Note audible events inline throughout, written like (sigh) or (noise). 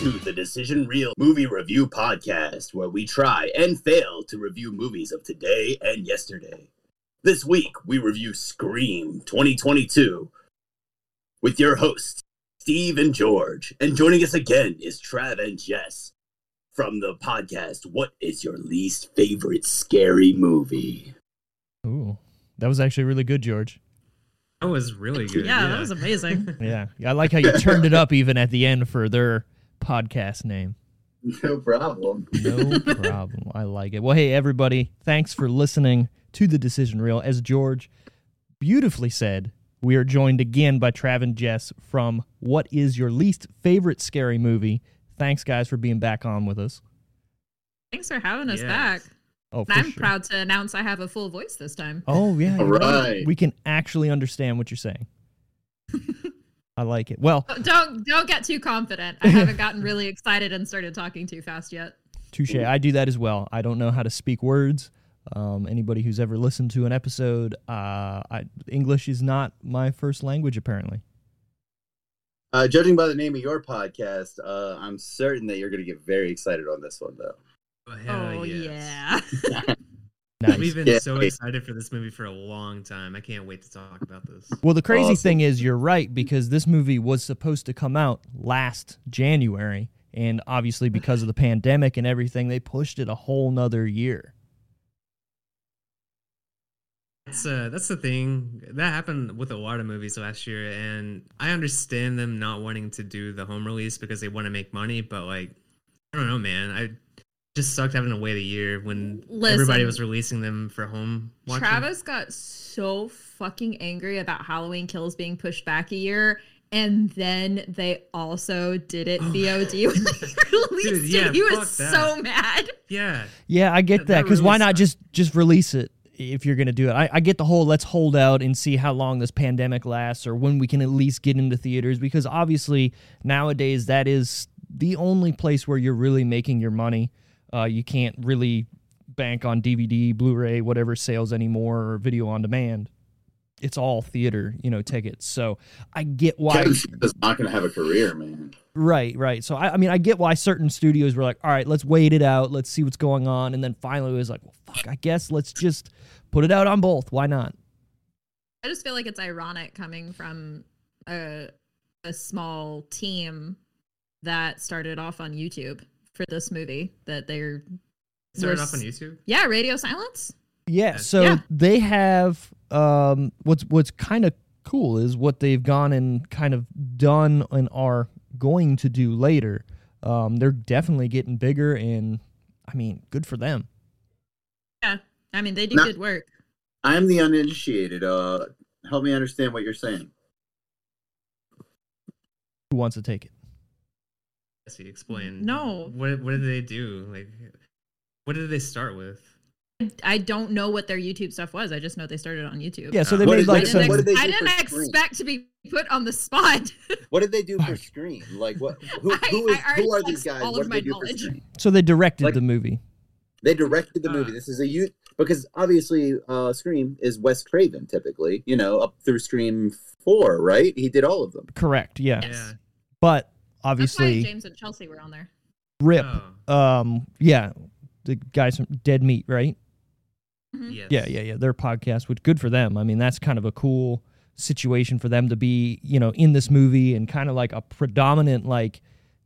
To the Decision Reel Movie Review Podcast, where we try and fail to review movies of today and yesterday. This week, we review Scream 2022 with your hosts, Steve and George. And joining us again is Trav and Jess from the podcast, What is Your Least Favorite Scary Movie? Ooh, that was actually really good, George. That was really (laughs) good. Yeah, that was amazing. Yeah, I like how you turned it up even at the end for their podcast name. (laughs) No problem. No problem. I like it. Well, hey everybody, thanks for listening to the Decision Reel. As George beautifully said, we are joined again by Trav and Jess from What is Your Least Favorite Scary Movie? Thanks, guys, for being back on with us. Thanks for having us Yes. back. Oh, for I'm sure. proud to announce I have a full voice this time. Oh yeah, All you're right. We can actually understand what you're saying. (laughs) I like it. Well, Don't don't get too confident. I haven't gotten (laughs) really excited and started talking too fast yet. Touche. I do that as well. I don't know how to speak words. Um, anybody who's ever listened to an episode, uh, I, English is not my first language, apparently. Uh, judging by the name of your podcast, uh, I'm certain that you're going to get very excited on this one, though. Oh, hell oh yes. yeah. (laughs) Nice. We've been Yeah. so excited for this movie for a long time. I can't wait to talk about this. Well, the crazy Awesome. thing is, you're right because this movie was supposed to come out last January, and obviously because of the pandemic and everything, they pushed it a whole nother year. That's uh, that's the thing that happened with a lot of movies last year, and I understand them not wanting to do the home release because they want to make money. But like, I don't know, man. I just sucked having to wait a year when everybody was releasing them for home. Watching. Travis got so fucking angry about Halloween Kills being pushed back a year. And then they also did it Oh. VOD when they (laughs) released Dude, yeah, it. He was that. so mad. yeah, Yeah, I get That- that that because why not just just release it if you're gonna do it? I, I get the whole let's hold out and see how long this pandemic lasts or when we can at least get into theaters because obviously nowadays that is the only place where you're really making your money. Uh, you can't really bank on DVD, Blu-ray, whatever sales anymore or video on demand. It's all theater, you know, tickets. So I get why. Kevin Smith is not going to have a career, man. Right, right. So I, I mean, I get why certain studios were like, "All right, let's wait it out, let's see what's going on," and then finally it was like, "Well, fuck, I guess let's just put it out on both. Why not?" I just feel like it's ironic coming from a a small team that started off on YouTube for this movie that they're started were off on YouTube. Yeah, Radio Silence. Yeah. So Yeah. they have um, what's what's kind of cool is what they've gone and kind of done and are going to do later. Um, they're definitely getting bigger, and I mean, good for them. Yeah. I mean, they do Not- good work. I'm the uninitiated. Uh, help me understand what you're saying. Who wants to take it? Jesse, explain. No. What what did they do? Like, what did they start with? I don't know what their YouTube stuff was. I just know they started on YouTube. Yeah. So they What made is- like what some. didn't, what did they ex- I didn't expect to be put on the spot. (laughs) What did they do for Scream? Like, what? (laughs) Who, who, is, I already who are these guys? all What of my they do for knowledge. So they directed Like- the movie. They directed the movie. Ah. This is a youth because obviously, uh, Scream is Wes Craven. Typically, you know, up through Scream four, right? He did all of them. Correct. Yeah. Yes. Yeah. But That's why obviously, James and Chelsea were on there. Rip. Oh, Um. Yeah. The guys from Dead Meat, right? Mhm. yes. Yeah, yeah, yeah. Their podcast, which good for them. I mean, that's kind of a cool situation for them to be, you know, in this movie and kind of like a predominant like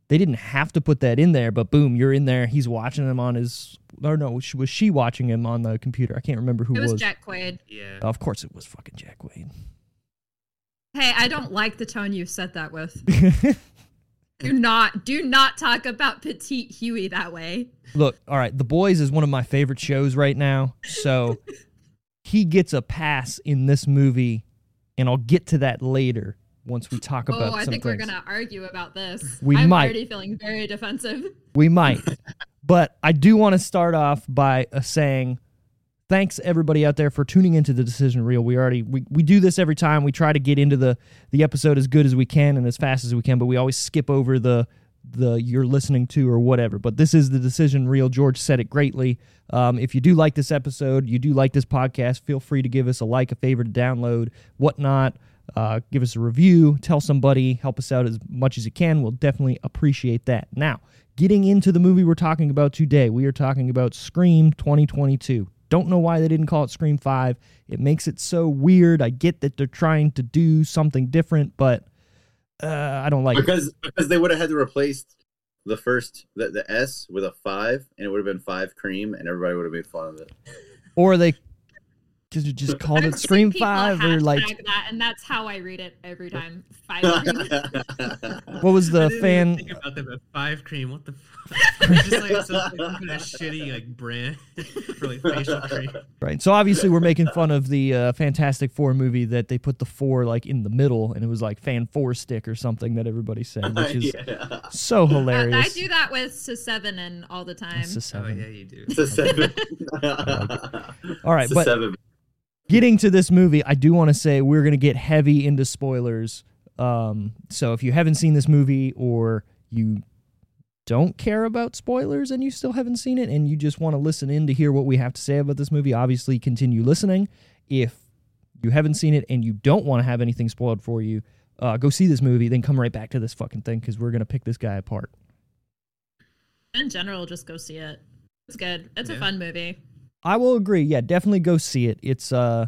they didn't have to put that in there, but boom, you're in there. He's watching him on his or no, was was she watching him on the computer? I can't remember who It was It was. Jack Quaid. Yeah. of course it was fucking Jack Quaid. Hey, I don't like the tone you said that with. (laughs) Do not, do not talk about Petite Huey that way. Look, all right, The Boys is one of my favorite shows right now. So (laughs) he gets a pass in this movie, and I'll get to that later. once we talk about. Oh, I think things. we're gonna argue about this. We I'm might. already feeling very defensive. We might. but I do want to start off by uh, saying thanks everybody out there for tuning into the decision reel. We already we, we do this every time. We try to get into the the episode as good as we can and as fast as we can, but we always skip over the the you're listening to or whatever. But this is the decision reel. George said it greatly. Um, if you do like this episode, you do like this podcast, feel free to give us a like, a favor to download, whatnot. Uh, give us a review, tell somebody, help us out as much as you can. We'll definitely appreciate that. Now, getting into the movie we're talking about today, we are talking about Scream 2022. Don't know why they didn't call it Scream 5. It makes it so weird. I get that they're trying to do something different, but uh, I don't like it. because because they would have had to replace the first the, the S with a five, and it would have been five cream, and everybody would have made fun of it. Or they just, just called I've it seen Scream 5 or like that, and that's how I read it every (laughs) time. Five. (laughs) what was I the didn't fan even think about that, but five cream. What the fuck? (laughs) It's just like some kind of shitty like brand for like facial cream. Right. So obviously we're making fun of the uh, Fantastic Four movie that they put the four like in the middle and it was like fan four stick or something that everybody said, which is yeah. so Uh, hilarious. I do that with Seven and all the time. It's a Oh seven. yeah, you do. It's a seven. All right, but seven. Getting to this movie, I do want to say we're going to get heavy into spoilers. Um, so if you haven't seen this movie or you don't care about spoilers and you still haven't seen it and you just want to listen in to hear what we have to say about this movie, obviously continue listening. If you haven't seen it and you don't want to have anything spoiled for you, uh, go see this movie, then come right back to this fucking thing because we're going to pick this guy apart. In general, just go see it. It's good. It's a fun movie. I will agree. Yeah, definitely go see it. It's uh,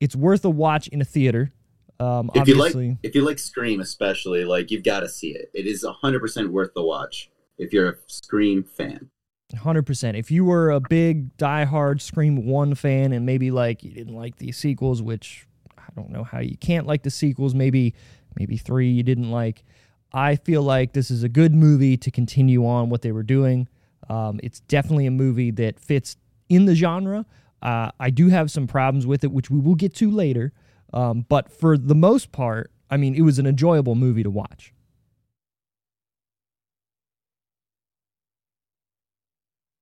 it's worth a watch in a theater. Um, If you like, obviously, if you like Scream, especially, like you've got to see it. It is hundred percent worth the watch if you're a Scream fan. hundred percent. If you were a big diehard Scream One fan and maybe like you didn't like the sequels, which I don't know how you can't like the sequels. Maybe maybe three you didn't like. I feel like this is a good movie to continue on what they were doing. Um, it's definitely a movie that fits in the genre. Uh, I do have some problems with it, which we will get to later. Um, but for the most part, I mean, it was an enjoyable movie to watch.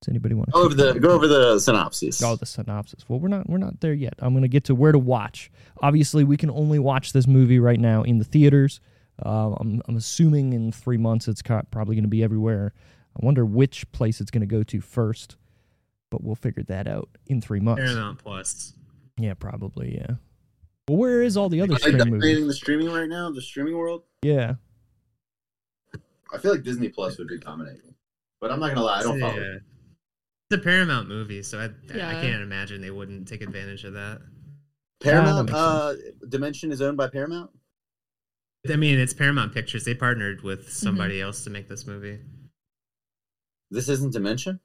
Does anybody want to Go over the go over the synopsis. Oh, the synopsis. Well, we're not we're not there yet. I'm going to get to where to watch. Obviously, we can only watch this movie right now in the theaters. Uh, I'm I'm assuming in three months it's probably going to be everywhere. I wonder which place it's going to go to first, but we'll figure that out in three months. Paramount Plus. Yeah, probably. Yeah. Well, where is all the other streaming? they dominating movies? the streaming right now? The streaming world. Yeah. I feel like Disney Plus would be dominating, but I'm not gonna lie, I don't It's a, follow. uh, It's a Paramount movie, so I I can't imagine they wouldn't take advantage of that. Paramount makes uh, Dimension is owned by Paramount. I mean, it's Paramount Pictures. They partnered with Mm-hmm. somebody else to make this movie. This isn't Dimension.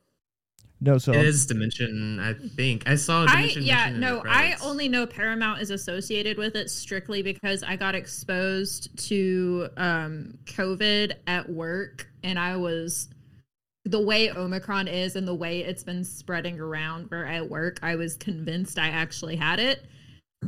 No, so It is Dimension, I think. I saw I Dimension. yeah mentioned no I only know Paramount is associated with it strictly because I got exposed to um COVID at work and I was the way Omicron is and the way it's been spreading around where I work I was convinced I actually had it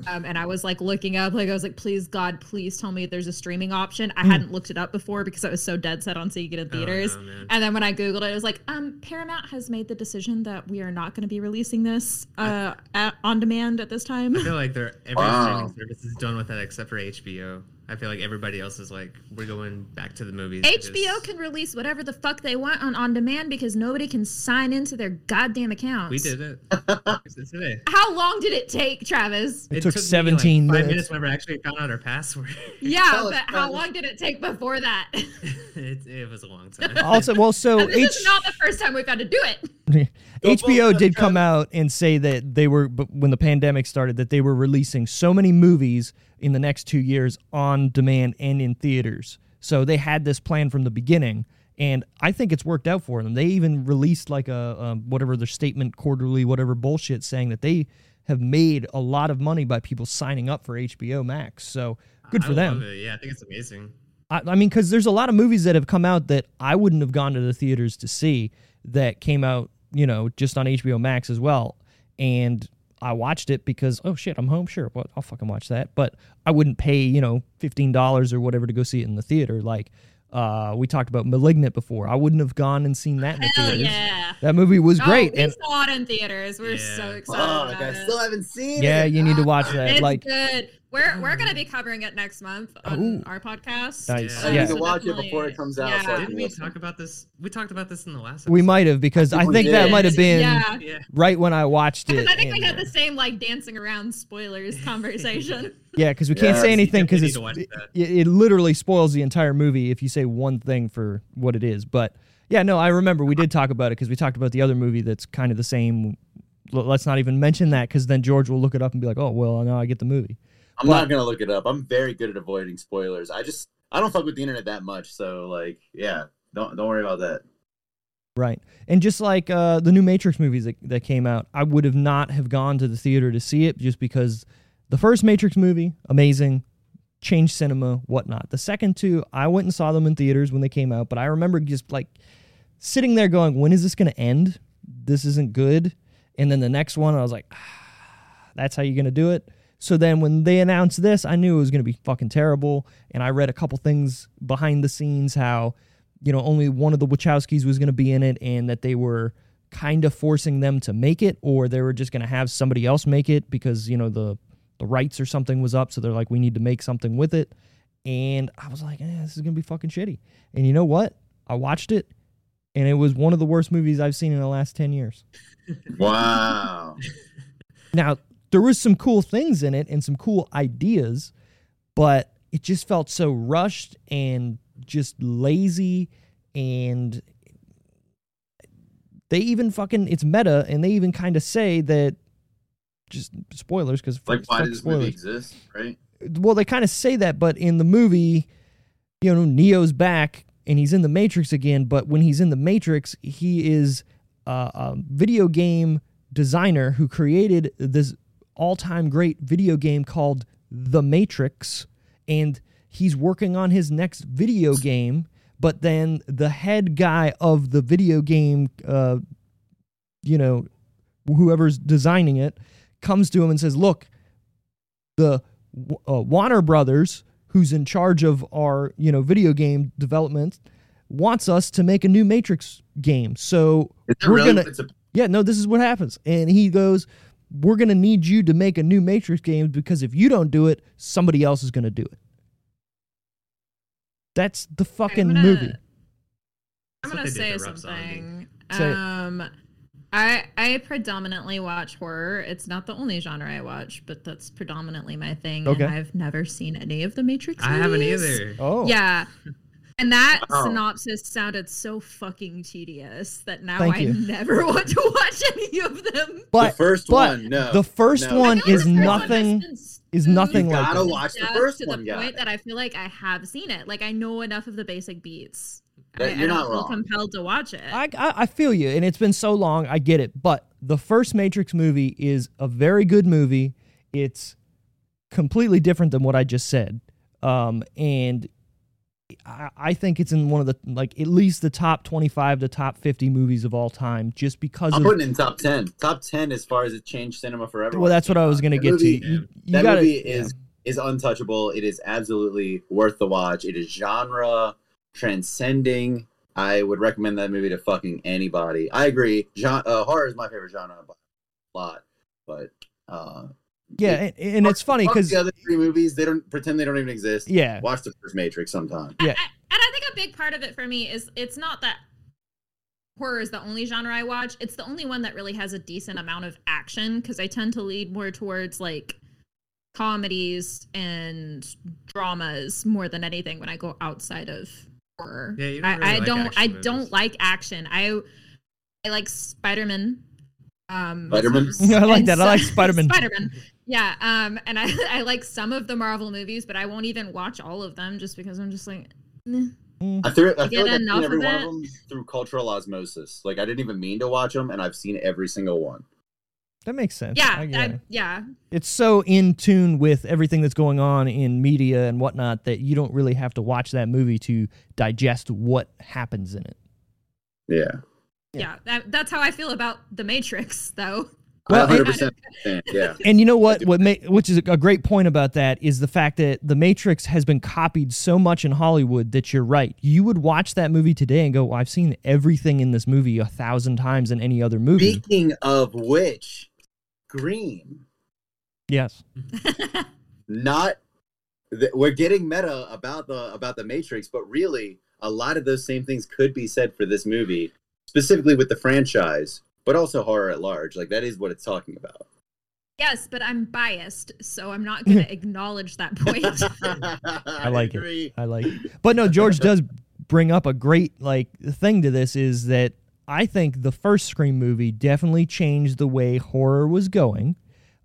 um, and I was like looking up like I was like please God please tell me there's a streaming option I hadn't looked it up before because I was so dead set on seeing it in Oh, theaters no, and then when I googled it, it was like, um, Paramount has made the decision that we are not going to be releasing this uh, at, on demand at this time. I feel like they're every Wow. streaming service is done with that except for HBO. I feel like everybody else is like, we're going back to the movies. because- HBO can release whatever the fuck they want on on demand because nobody can sign into their goddamn accounts. We did it. (laughs) Today. How long did it take, Travis? It took me, 17 like, five minutes. minutes whenever I actually found out our password. (laughs) Yeah, Tell but how long did it take before that? (laughs) it, it was a long time. also well, so And this H- is not the first time we've had to do it. HBO did come out and say that they were, but when the pandemic started, that they were releasing so many movies in the next two years on demand and in theaters. So they had this plan from the beginning, and I think it's worked out for them. They even released like a, um whatever their statement quarterly, whatever bullshit, saying that they have made a lot of money by people signing up for HBO Max. So good for them. Yeah, I think it's amazing. I, I mean, because there's a lot of movies that have come out that I wouldn't have gone to the theaters to see that came out, you know, just on HBO Max as well. And I watched it because oh shit, I'm home. Sure, well, I'll fucking watch that. But I wouldn't pay you know fifteen dollars or whatever to go see it in the theater. Like uh, we talked about *Malignant* before. I wouldn't have gone and seen that in the Hell theaters. yeah. That movie was great, Oh, we and saw it in theaters. We're Yeah. so excited Fuck, about I it. still haven't seen it. yeah, you need to watch that. It's like good. We're we're gonna be mm. covering it next month on Ooh. our podcast. Nice. I Yeah. need to so watch it definitely- before it comes out. Yeah. so I Didn't we listen. talk about this? We talked about this in the last. we episode. might have because I I think think we that did. might have been Yeah. Yeah. right when I watched it. Because I think we and, had the same like dancing around spoilers (laughs) conversation. Yeah, because we can't Yeah, say anything because definitely it's need to watch it, it literally spoils the entire movie if you say one thing for what it is. But yeah, no, I remember we did talk about it because we talked about the other movie that's kind of the same. L- Let's not even mention that because then George will look it up and be like, "Oh, well, now I get the movie." I'm But- not gonna look it up. I'm very good at avoiding spoilers. I just I don't fuck with the internet that much, so like yeah, don't don't worry about that. Right. And just like uh, the new Matrix movies that, that came out, I would have not have gone to the theater to see it just because the first Matrix movie, amazing, changed cinema, whatnot. The second two, I went and saw them in theaters when they came out, but I remember just like sitting there going, when is this going to end? This isn't good. And then the next one, I was like, ah, that's how you're going to do it. So then when they announced this, I knew it was going to be fucking terrible. And I read a couple things behind the scenes how you know, only one of the Wachowskis was going to be in it and that they were kind of forcing them to make it or they were just going to have somebody else make it because, you know, the the rights or something was up so they're like we need to make something with it. And I was like, eh, this is going to be fucking shitty. And you know what? I watched it and it was one of the worst movies I've seen in the last 10 years. (laughs) Wow. Now, there was some cool things in it and some cool ideas, but it just felt so rushed and just lazy and they even fucking it's meta and they even kind of say that just spoilers because like why does this movie exist, right? well they kind of say that but in the movie you know neo's back and he's in the matrix again but when he's in the matrix he is uh, a video game designer who created this all-time great video game called the matrix and he's working on his next video game but then the head guy of the video game uh, you know whoever's designing it comes to him and says look the uh, Warner Brothers, who's in charge of our you know video game development, wants us to make a new Matrix game. So we're really? gonna a, yeah no this is what happens, and he goes, we're gonna need you to make a new Matrix game because if you don't do it, somebody else is gonna do it. That's the fucking gonna- movie. I'm gonna say to Rob Zombie. something. Say. Um, I I predominantly watch horror. It's not the only genre I watch, but that's predominantly my thing. Okay. And I've never seen any of the Matrix. I haven't either. Oh Yeah. And that Wow. synopsis sounded so fucking tedious that now Thank I you. never (laughs) want to watch any of them. but the first but one, no. the first no. one is first nothing has been is nothing You like gotta it. watch the death first to one, the point guy. that I feel like I have seen it. Like I know enough of the basic beats. That- I, you're I don't not feel wrong. compelled to watch it. I, I I feel you, and it's been so long. I get it, but the first Matrix movie is a very good movie. It's completely different than what I just said, um, and I, I think it's in one of the like at least the top twenty-five to top fifty movies of all time, just because I'm of. putting in top ten. Top ten as far as it changed cinema forever. well, that's what I was gonna That get movie- to. You, you that gotta, movie yeah. is is untouchable. It is absolutely worth the watch. It is genre transcending. I would recommend that movie to fucking anybody. I agree. Genre, uh, horror is my favorite genre by a lot, but uh, yeah, it- and, and it's funny because the other three movies they don't pretend they don't even exist. yeah, Watch the first Matrix sometime. Yeah. I, and I think a big part of it for me is it's not that horror is the only genre I watch. It's the only one that really has a decent amount of action because I tend to lead more towards like comedies and dramas more than anything when I go outside of horror. Yeah, you don't I, really I like don't. I action don't like action. I I like Spider Man. Um, Spider-Man? (laughs) I like and that. I like some- Spider-Man. (laughs) Spider-Man. Yeah. Um, and I (laughs) I like some of the Marvel movies, but I won't even watch all of them just because I'm just like. eh. I feel, I You feel like I've seen every of one of it? them through cultural osmosis. Like I didn't even mean to watch them, and I've seen every single one. that makes sense. Yeah, I get I, it. yeah. it's so in tune with everything that's going on in media and whatnot that you don't really have to watch that movie to digest what happens in it. Yeah. Yeah. Yeah, that, that's how I feel about The Matrix, though. Well, (laughs) 100% Yeah. And you know what? (laughs) What ma- which is a great point about that is the fact that The Matrix has been copied so much in Hollywood that you're right. You would watch that movie today and go, well, "I've seen everything in this movie a thousand times in any other movie." Speaking of which, Green. yes. (laughs) Not. th- We're getting meta about the about the Matrix, but really, a lot of those same things could be said for this movie, specifically with the franchise, but also horror at large. Like that is what it's talking about. yes, but I'm biased, so I'm not going (laughs) to acknowledge that point. (laughs) I like it. agree. I like. It. But no, George (laughs) does bring up a great like thing to this is that I think the first Scream movie definitely changed the way horror was going.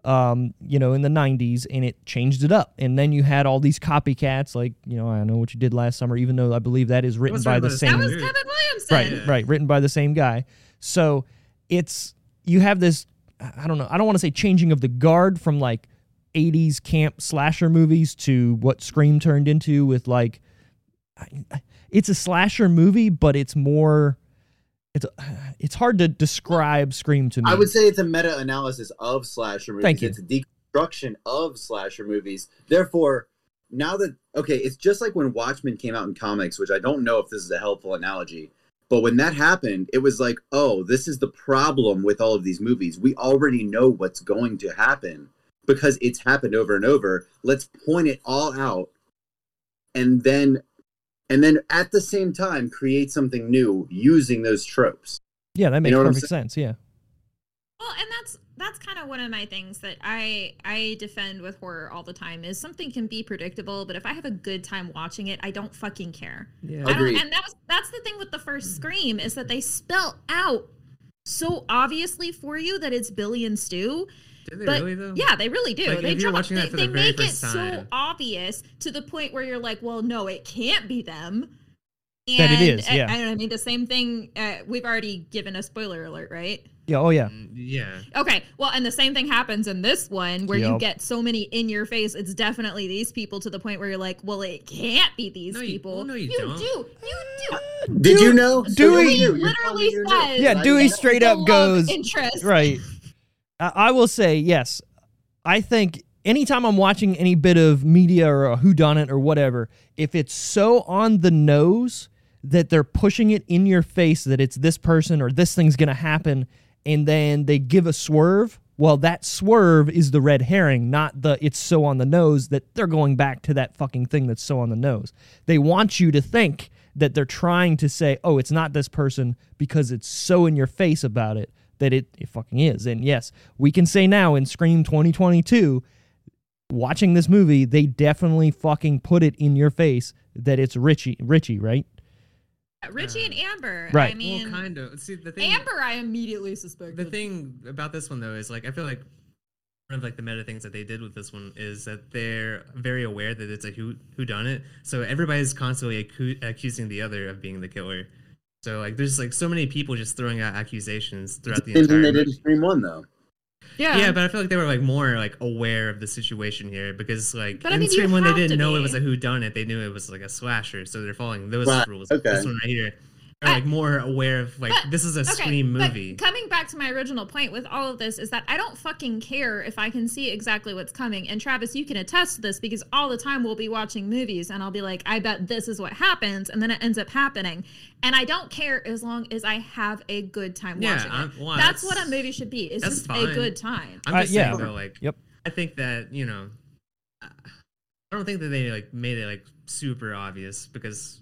Um, you know, in the '90s, and it changed it up. And then you had all these copycats, like you know, I don't know what you did last summer, even though I believe that is written by the by the that same. was Kevin Williamson. right, Yeah. right, written by the same guy. So it's you have this. I don't know. I don't want to say changing of the guard from like 80s camp slasher movies to what Scream turned into with like it's a slasher movie, but it's more it's it's hard to describe Scream to me. I would say it's a meta analysis of slasher movies. Thank you. It's a deconstruction of slasher movies. Therefore, now that okay, it's just like when Watchmen came out in comics, which I don't know if this is a helpful analogy, but when that happened, it was like, oh, this is the problem with all of these movies. We already know what's going to happen because it's happened over and over. Let's point it all out and then and then at the same time create something new using those tropes. yeah, that makes know perfect sense. Yeah. Well, and that's that's kind of one of my things that I I defend with horror all the time is something can be predictable, but if I have a good time watching it, I don't fucking care. Yeah. I don't, and that was that's the thing with the first Scream is that they spell out so obviously for you that it's Billy and Stu. Did they But really though? yeah, they really do. Like, they drop- watching they, that for they the very make it first so obvious to the point where you're like, well, no, it can't be them. And, is, uh, yeah. I, I mean, the same thing. Uh, we've already given a spoiler alert, right? Yeah. Oh yeah. Mm, Yeah. Okay, well, and the same thing happens in this one where you get so many in your face. It's definitely these people to the point where you're like, well, it can't be these No, you- people. well, no, you you don't. do. You do. Did Dewey- you know? Dewey You- literally telling you knew. says- Yeah, Dewey straight up goes interest. right. I, will say yes. I think anytime I'm watching any bit of media or a whodunit or whatever, if it's so on the nose that they're pushing it in your face that it's this person or this thing's gonna happen, and then they give a swerve. Well, that swerve is the red herring, not the it's so on the nose that they're going back to that fucking thing that's so on the nose. They want you to think that they're trying to say, oh, it's not this person because it's so in your face about it that it, it fucking is. And yes, we can say now in Scream 2022, watching this movie, they definitely fucking put it in your face that it's Richie, Richie, right? Richie and uh, Amber. Right. I mean, well, kind of. See, the thing. Amber, I immediately suspected. The thing about this one though is like I feel like one of like the meta things that they did with this one is that they're very aware that it's a who who done it. So everybody's constantly accu- accusing the other of being the killer. So like there's like so many people just throwing out accusations throughout the Same thing entire they did in movie. Scream One, though. yeah. Yeah, but I feel like they were like more like aware of the situation here because like But I in mean, you Scream One they didn't to know it was a who done it. They knew it was like a slasher, so they're following those Right, rules. okay. This one right here are I- like more aware of like But- this is a Okay, Scream but movie. coming back to my original point with all of this is that I don't fucking care if I can see exactly what's coming. And Travis, you can attest to this because all the time we'll be watching movies and I'll be like, I bet this is what happens, and then it ends up happening. And I don't care as long as I have a good time Yeah, watching I'm- it. well, that's, that's- what a movie should be. It's just fine. a good time. I'm Uh, just yeah. saying though, like, Yep. I think that you know, I I don't think that they like made it like super obvious because you know,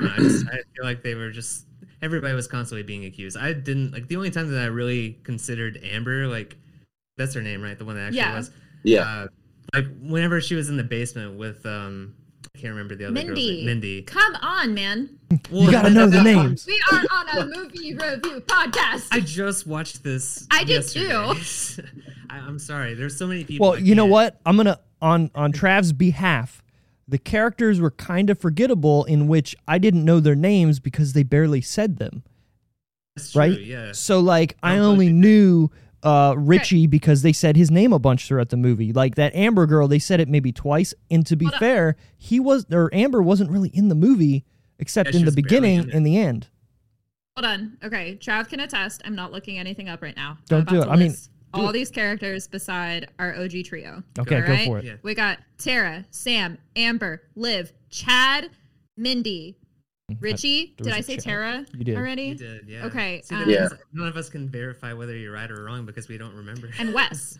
I just I feel like they were just everybody was constantly being accused. I didn't like the only time that I really considered Amber like that's her name, right? The one that actually Yeah. was. Yeah. Uh, like whenever she was in the basement with um, I can't remember the other girl's Mindy. name. Mindy. Come on, man. You gotta know the (laughs) names. We are on a movie review podcast. I just watched this. I did yesterday. (laughs) I, I'm sorry. There's so many people. Well, you know what? I'm gonna on on Trav's behalf. The characters were kind of forgettable in which I didn't know their names because they barely said them. That's true, right? Yeah. So like I I'm only totally- knew uh, Richie because they said his name a bunch throughout the movie. Like that Amber girl, they said it maybe twice. And to be Hold fair, he was or Amber wasn't really in the movie except Yeah, in the beginning in and the end. Hold on. Okay, Trav can attest. I'm not looking anything up right now. Don't do it. I mean, list all these characters beside our OG trio. Okay, go for it. Yeah. We got Tara, Sam, Amber, Liv, Chad, Mindy, Richie. there Did I say Chad. Tara You did. already? You did, yeah. Okay, See, um, Yeah. none of us can verify whether you're right or wrong because we don't remember. And Wes.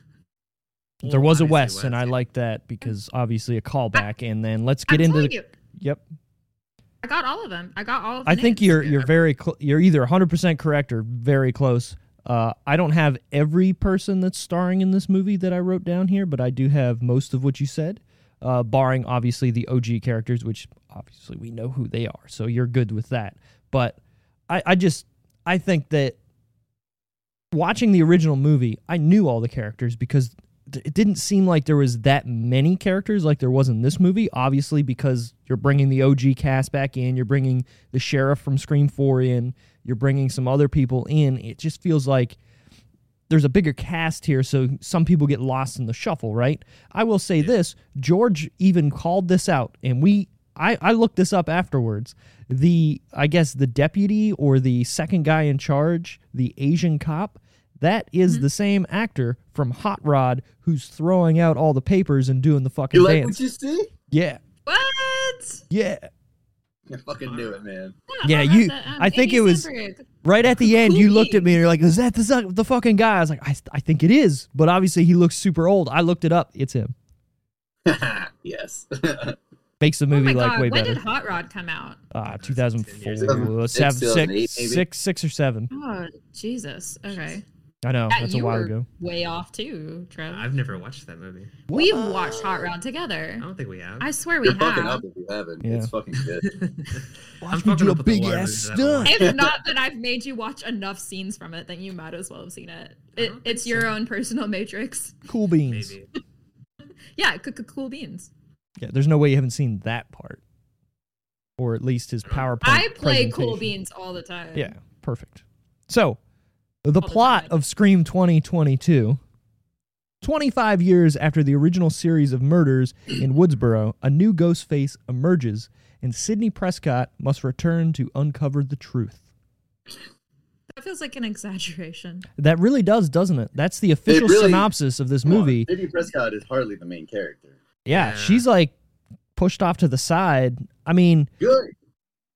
There was a Obviously Wes, and I like that because obviously a callback. And then let's get I'm into the. you, Yep. I got all of them. I got all of the I think names. you're you're very cl- you're either 100% correct or very close. Uh, I don't have every person that's starring in this movie that I wrote down here, but I do have most of what you said, uh, barring obviously the OG characters, which obviously we know who they are. So you're good with that. But I, I just I think that watching the original movie, I knew all the characters because it didn't seem like there was that many characters like there was in this movie. Obviously, because you're bringing the OG cast back in, you're bringing the sheriff from Scream Four in, you're bringing some other people in. It just feels like there's a bigger cast here, so some people get lost in the shuffle, right? I will say this: George even called this out, and we. I, I looked this up afterwards. The I guess the deputy or the second guy in charge, the Asian cop, that is mm-hmm. the same actor from Hot Rod who's throwing out all the papers and doing the fucking You like dance. what you see? yeah, What? yeah. I fucking knew it, man. Yeah, how you- about that, I think it was- Right at the end, you looked at me and you're like, "Is that the the fucking guy?" I was like, "I, I think it is," but obviously he looks super old. I looked it up; it's him. (laughs) yes. (laughs) Makes the Oh my movie like god, way when better. When did Hot Rod come out? Uh, Ten 2004, ago. seven, Six, six, 2008, maybe? six, six or seven. Oh Jesus. Okay. I know Yeah, that's a while were ago. way off too, Trev. I've never watched that movie. We've watched Hot Rod together. I don't think we have. I swear we You're fucking have. up if you haven't. Yeah. It's fucking good. (laughs) Watch I'm me do a up with the big ass movies that I watch. stunt. if (laughs) not, then I've made you watch enough scenes from it, then you might as well have seen it. It don't think it's your own personal matrix. Cool beans. (laughs) Yeah, c- c- cool beans. Yeah, there's no way you haven't seen that part, or at least his PowerPoint. I play cool beans all the time. Yeah, perfect. So, the the plot of Scream 2022. 25 years after the original series of murders in Woodsboro, a new ghost face emerges, and Sidney Prescott must return to uncover the truth. That feels like an exaggeration. That really does, doesn't it? That's the official really- synopsis of this Come on, movie. Sidney Prescott is hardly the main character. Yeah, Yeah. she's like pushed off to the side. I mean, Good.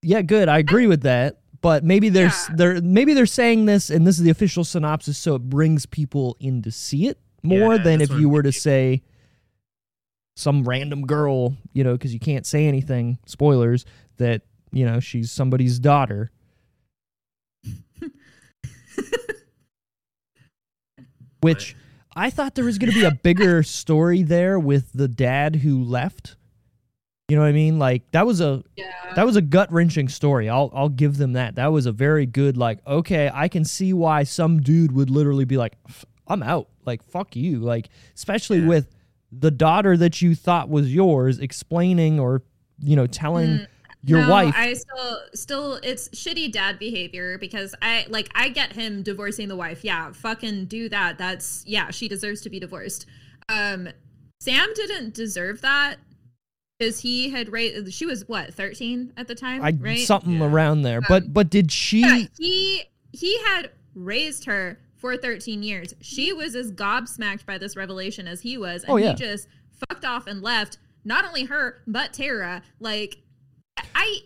yeah, good. I agree with that. But maybe there's Yeah. they're maybe they're saying this, and this is the official synopsis, so it brings people in to see it more Yeah, than if you were to say some random girl, you know, because you can't say anything. Spoilers that you know she's somebody's daughter. (laughs) Which I thought there was going to be a bigger story there with the dad who left. You know what I mean? Like that was a Yeah. that was a gut wrenching story. I'll I'll give them that. That was a very good like okay, I can see why some dude would literally be like I'm out. Like fuck you. Like especially Yeah. with the daughter that you thought was yours explaining or you know telling Mm, your no, wife I still still it's shitty dad behavior because I like I get him divorcing the wife. Yeah, fucking do that. That's yeah, she deserves to be divorced. Um Sam didn't deserve that because he had raised she was what, 13 at the time, I right? something Yeah. around there. But um, but did she Yeah, he he had raised her for 13 years. She was as gobsmacked by this revelation as he was, and Oh, yeah. he just fucked off and left. Not only her, but Tara. Like, I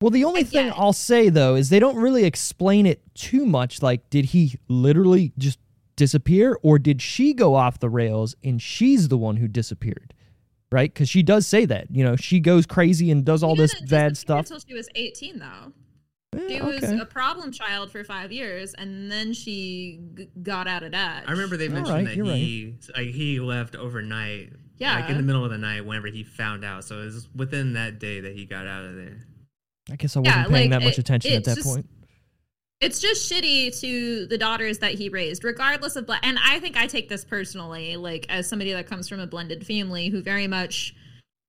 Well, the only I thing get it. I'll say though is they don't really explain it too much. Like, did he literally just disappear, or did she go off the rails and she's the one who disappeared? Right? Because she does say that. You know, she goes crazy and does all this bad stuff. until she was 18, though. Eh, She was okay. a problem child for five years, and then she g- got out of that. I remember they mentioned right, that you're right. he like, he left overnight. Yeah, like in the middle of the night whenever he found out. So it was within that day that he got out of there. I guess I wasn't Yeah, paying like, that much it- attention at that just- point. It's just shitty to the daughters that he raised regardless of and i think i take this personally like as somebody that comes from a blended family who very much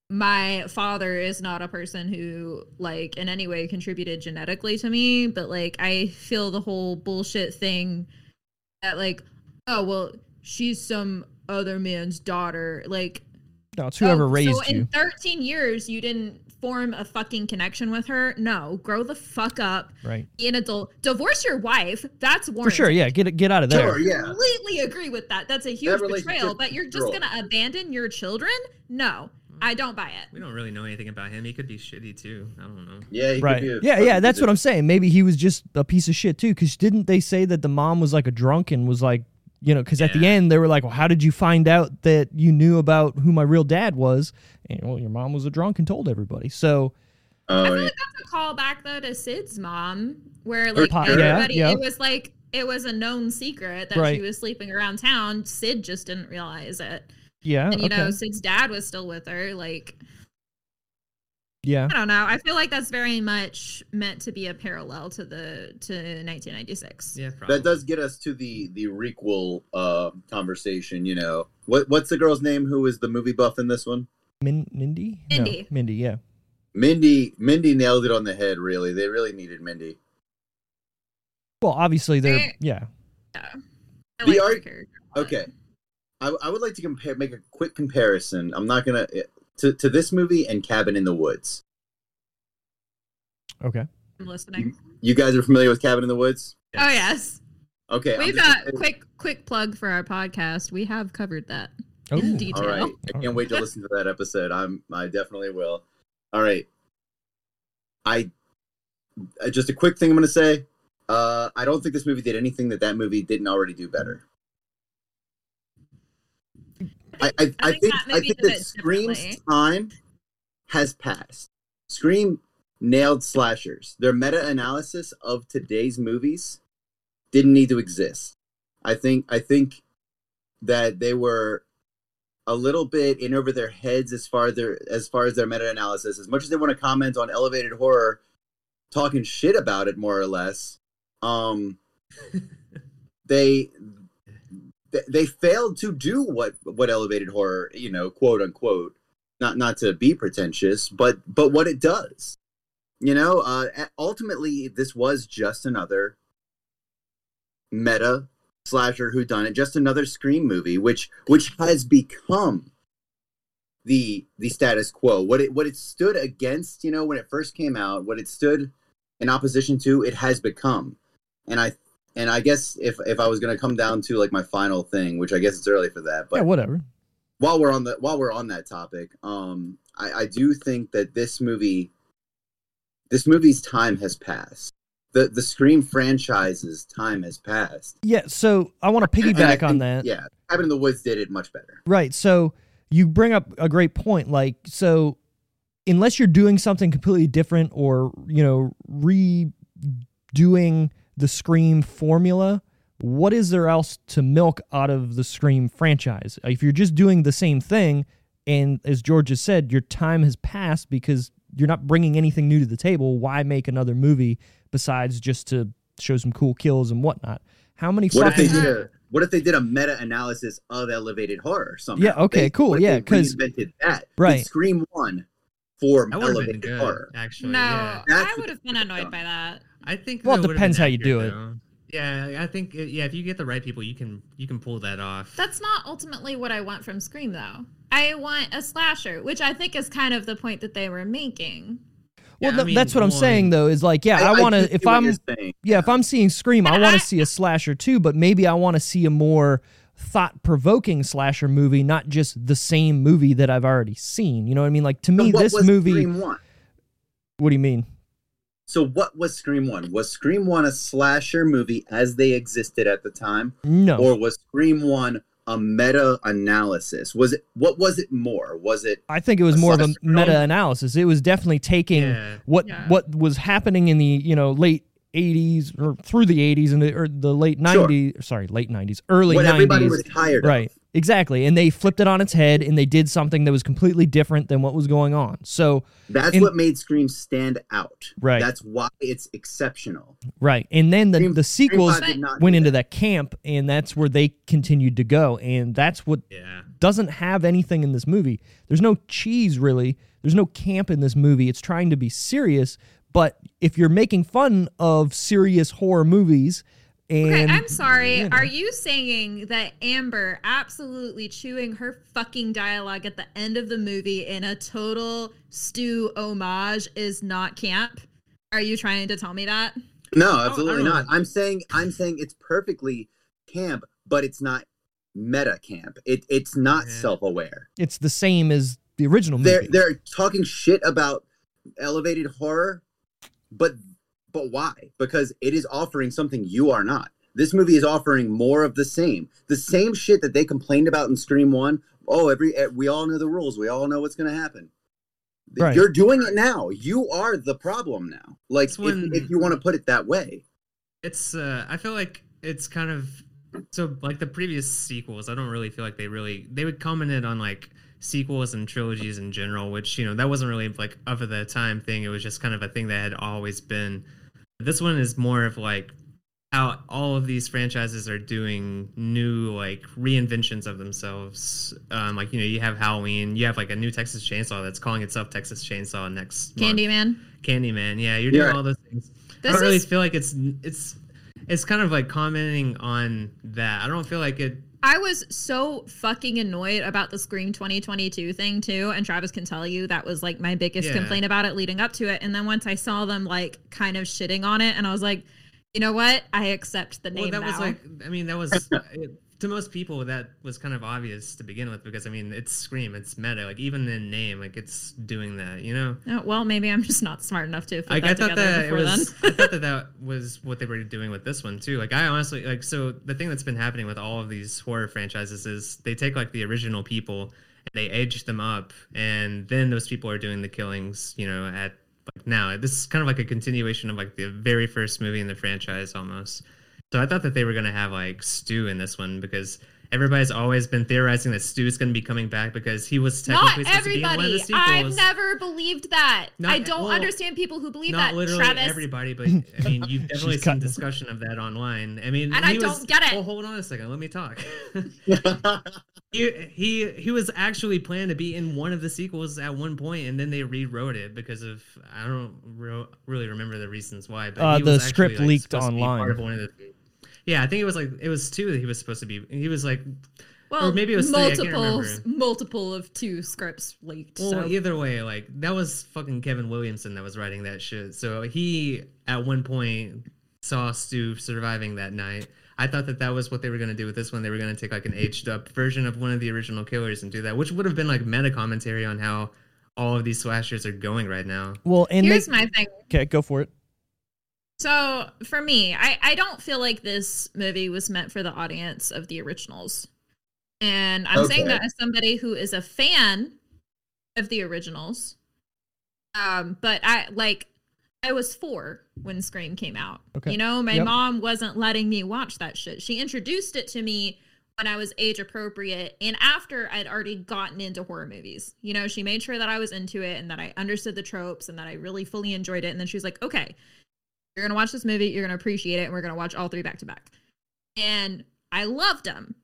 my father is not a person who like in any way contributed genetically to me but like i feel the whole bullshit thing that like oh well she's some other man's daughter like No, it's whoever oh, raised so you. in 13 years you didn't form a fucking connection with her. No, grow the fuck up. Right. Be an adult. Divorce your wife. That's For sure. Yeah. Get it. Get out of there. Sure, yeah. completely agree with that. That's a huge relationship betrayal. But you're just gonna abandon your children? No, mm-hmm. I don't buy it. We don't really know anything about him. He could be shitty too. I don't know. Yeah, he could Right. be a Yeah. Yeah. That's what I'm saying. Maybe he was just a piece of shit too. Because didn't they say that the mom was like a drunk and was like, you know, because at the end they were like, well, how did you find out that you knew about who my real dad was? And well, your mom was a drunk and told everybody. So I Oh, feel yeah. like that's a call back though to Sid's mom, where like po- yeah, everybody, yeah. it was like it was a known secret that Right. she was sleeping around town. Sid just didn't realize it, yeah. and you okay. know, Sid's dad was still with her. Like yeah. I don't know. I feel like that's very much meant to be a parallel to the to 1996. Yeah, probably. That does get us to the the requel uh conversation. You know, what what's the girl's name who is the movie buff in this one? Min- Mindy? No, Mindy. Mindy, yeah. Mindy. Mindy nailed it on the head. Really, they really needed Mindy. Well, obviously they're yeah. Yeah. I The like art- character. Okay, I, I would like to compare, make a quick comparison. I'm not gonna eh, to to this movie and Cabin in the Woods. Okay. I'm listening. You guys are familiar with Cabin in the Woods? Oh yes, Okay, we've got gonna- quick quick plug for our podcast. We have covered that Oh, in detail. right, I can't wait to listen to that episode. I'm I definitely will. All right, I uh, just a quick thing I'm gonna say. Uh, I don't think this movie did anything that that movie didn't already do better. I I, I I think think I think did that Scream's time has passed. Scream nailed slashers. Their meta analysis of today's movies didn't need to exist. I think I think that they were a little bit in over their heads as far as their as far as their meta analysis. As much as they want to comment on elevated horror, talking shit about it more or less, um, (laughs) they they- failed to do what what elevated horror, you know, quote unquote, not not to be pretentious, but but what it does. You know, uh, ultimately, this was just another meta slasher who done it, just another Scream movie, which which has become the the status quo. What it what it stood against, you know, when it first came out, what it stood in opposition to, it has become. And I and I guess if if I was gonna come down to like my final thing, which I guess it's early for that, but yeah, whatever. while we're on the while we're on that topic, um, I, I do think that this movie, this movie's time has passed. The the Scream franchise's time has passed. Yeah, so I want to piggyback on that. Yeah, Cabin in the Woods did it much better. Right. So you bring up a great point. Like, so unless you're doing something completely different or, you know, redoing the Scream formula, what is there else to milk out of the Scream franchise? If you're just doing the same thing, and as George has said, your time has passed because you're not bringing anything new to the table, why make another movie besides just to show some cool kills and whatnot? How many What if they did a What if they did a meta analysis of elevated horror? Somehow? Yeah, okay, They- cool, what if yeah, they 'cause- reinvented that. Right. Did Scream one for That would have been elevated good, horror. actually. No, yeah. I would have been annoyed done. by that. I think. Well, it depends how you do it. though. Yeah, I think uh, yeah, if you get the right people, you can you can pull that off. That's not ultimately what I want from Scream, though. I want a slasher, which I think is kind of the point that they were making. Well, Yeah, I mean, that's what I'm one- saying though. Is like, yeah, I, want to. If I'm, you're yeah, if I'm seeing Scream, I want to (laughs) see a slasher too. But maybe I want to see a more thought-provoking slasher movie, not just the same movie that I've already seen. You know what I mean? Like to So me, what this was movie. Scream one? What do you mean? So what was Scream one? Was Scream one a slasher movie as they existed at the time? No, or was Scream One a meta analysis? Was it what was it more? Was it I think it was more of a meta-analysis. It was definitely taking Yeah. what Yeah. what was happening in the you know late 80s or through the 80s and the, or the late 90s. Sorry, late 90s, early what 90s. everybody was tired right of? Exactly and they flipped it on its head and they did something that was completely different than what was going on so That's In- what made Scream stand out. Right. That's why it's exceptional. right and then the, Scream- the sequels five did not went into that. that camp and that's where they continued to go and that's what Yeah. doesn't have anything in this movie there's no cheese really there's no camp in this movie it's trying to be serious but if you're making fun of serious horror movies And Okay, I'm sorry. you know. Are you saying that Amber absolutely chewing her fucking dialogue at the end of the movie in a total Stu homage is not camp? Are you trying to tell me that? No, oh, absolutely oh. don't I'm saying I'm saying it's perfectly camp, but it's not meta camp. It it's not Yeah. self-aware. it's the same as the original movie. They're they're talking shit about elevated horror, but but why? Because it is offering something you are not. This movie is offering more of the same. The same shit that they complained about in Scream 1. Oh, every eh, we all know the rules. We all know what's going to happen. Right. You're doing it now. You are the problem now. Like It's if, when- if you want to put it that way. It's uh I feel like it's kind of so like the previous sequels, I don't really feel like they really they would commented on like sequels and trilogies in general, which, you know, that wasn't really like of the time thing. It was just kind of a thing that had always been. This one is more of like how all of these franchises are doing new like reinventions of themselves. Um, like you know, you have Halloween, you have like a new Texas Chainsaw that's calling itself Texas Chainsaw next month. Candyman. Candyman. Yeah, you're doing Yeah. all those things. I This don't really feel like it's it's it's kind of like commenting on that. I don't feel like it. I was so fucking annoyed about the Scream 2022 thing too, and Travis can tell you that was like my biggest Yeah. complaint about it leading up to it. And then once I saw them like kind of shitting on it, and I was like, you know what? I accept the name Well, that now. was like. I mean, that was (laughs) it, to most people that was kind of obvious to begin with because I mean, it's Scream, it's meta. Like even in name, like it's doing that. You know. Oh, well, maybe I'm just not smart enough to put Like that I thought that it was. then. I thought that that (laughs) was what they were doing with this one too. Like I honestly like. So the thing that's been happening with all of these horror franchises is they take like the original people and they age them up, and then those people are doing the killings. You know, at like now this is kind of like a continuation of like the very first movie in the franchise almost. So I thought that they were gonna have like Stu in this one because. Everybody's always been theorizing that Stu's going to be coming back because he was Not technically supposed to be in one of the sequels. I've never believed that. Not- I don't well, understand people who believe not that. literally Travis, everybody, but I mean, (laughs) you've definitely She's seen discussion of that online. I mean, And he I don't get it. Well, hold on a second, let me talk. (laughs) he he he was actually planned to be in one of the sequels at one point, and then they rewrote it because of I don't re- really remember the reasons why. But Uh, he the was actually, script like, leaked supposed to be online. Part of one of the- yeah, I think it was like it was two that he was supposed to be. He was like, well, or maybe it was three, I can't multiple, multiple of two scripts leaked. Well, so. either way, like that was fucking Kevin Williamson that was writing that shit. So he at one point saw Stu surviving that night. I thought that that was what they were gonna do with this one. They were gonna take like an aged up version of one of the original killers and do that, which would have been like meta commentary on how all of these slashers are going right now. well, and Here's they, my thing. okay, go for it. So for me, I, I don't feel like this movie was meant for the audience of the originals. And I'm saying that as somebody who is a fan of the originals. Um, but I like I was four when Scream came out. Okay. You know, my Yep. mom wasn't letting me watch that shit. She introduced it to me when I was age appropriate and after I'd already gotten into horror movies. You know, she made sure that I was into it and that I understood the tropes and that I really fully enjoyed it. And then she was like, okay, you're gonna watch this movie, you're gonna appreciate it, and we're gonna watch all three back to back. And I loved them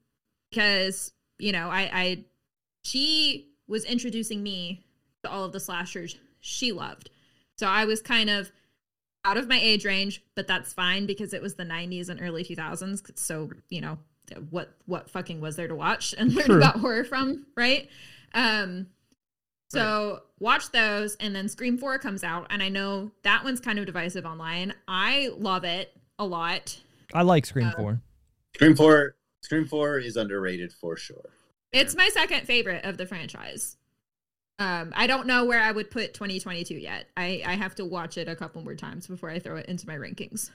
because you know I, I she was introducing me to all of the slashers she loved, so I was kind of out of my age range, but that's fine because it was the 90s and early 2000s. So you know what what fucking was there to watch and learn True. about horror from, right? Um, so watch those, and then Scream Four comes out, and I know that one's kind of divisive online. I love it a lot. I like Scream Uh, 4. Scream 4 Scream 4 is underrated for sure. It's my second favorite of the franchise. Um, I don't know where I would put 2022 yet. I I have to watch it a couple more times before I throw it into my rankings.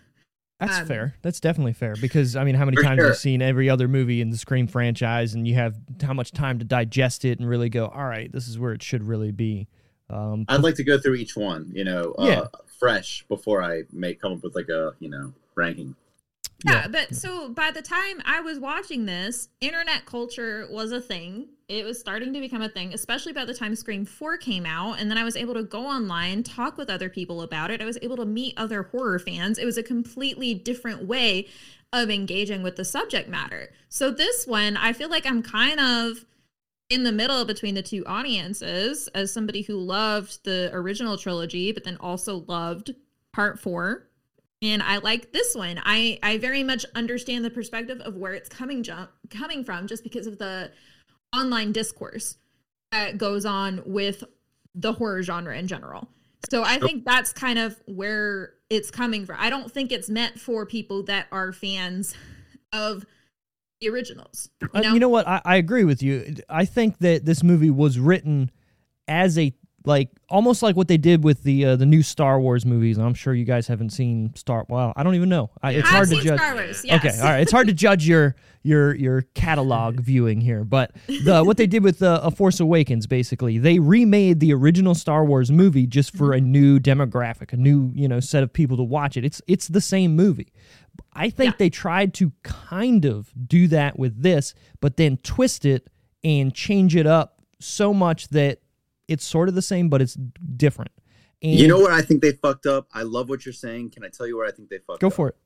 That's um, fair. That's definitely fair because I mean, how many times sure. you've seen every other movie in the Scream franchise, and you have how much time to digest it and really go, all right, this is where it should really be. Um, I'd like to go through each one, you know, uh, Yeah. fresh before I make come up with like a, you know, ranking. Yeah, but so by the time I was watching this, internet culture was a thing. It was starting to become a thing, especially by the time Scream 4 came out. And then I was able to go online, talk with other people about it. I was able to meet other horror fans. It was a completely different way of engaging with the subject matter. So this one, I feel like I'm kind of in the middle between the two audiences as somebody who loved the original trilogy, but then also loved part four and I like this one. I I very much understand the perspective of where it's coming jump coming from, just because of the online discourse that goes on with the horror genre in general. So I think that's kind of where it's coming from. I don't think it's meant for people that are fans of the originals. You Uh, know? you know what? I, I agree with you. I think that this movie was written as a like almost like what they did with the uh, the new Star Wars movies. I'm sure you guys haven't seen Star. Well, I don't even know. I, it's I've hard to judge. Star Wars, yes. Okay, all right. It's hard to judge your your your catalog (laughs) viewing here, but the what they did with uh, a Force Awakens, basically, they remade the original Star Wars movie just for a new demographic, a new you know set of people to watch it. It's it's the same movie. I think Yeah. they tried to kind of do that with this, but then twist it and change it up so much that it's sort of the same, but it's different. And You know what I think they fucked up? I love what you're saying. Can I tell you where I think they fucked Go up? Go for it.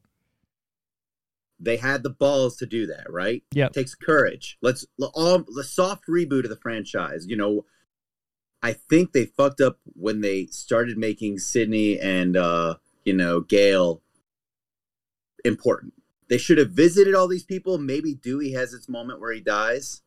They had the balls to do that, right? Yeah. Takes courage. Let's all the soft reboot of the franchise. You know, I think they fucked up when they started making Sidney and uh, you know, Gale important. They should have visited all these people. Maybe Dewey has its moment where he dies.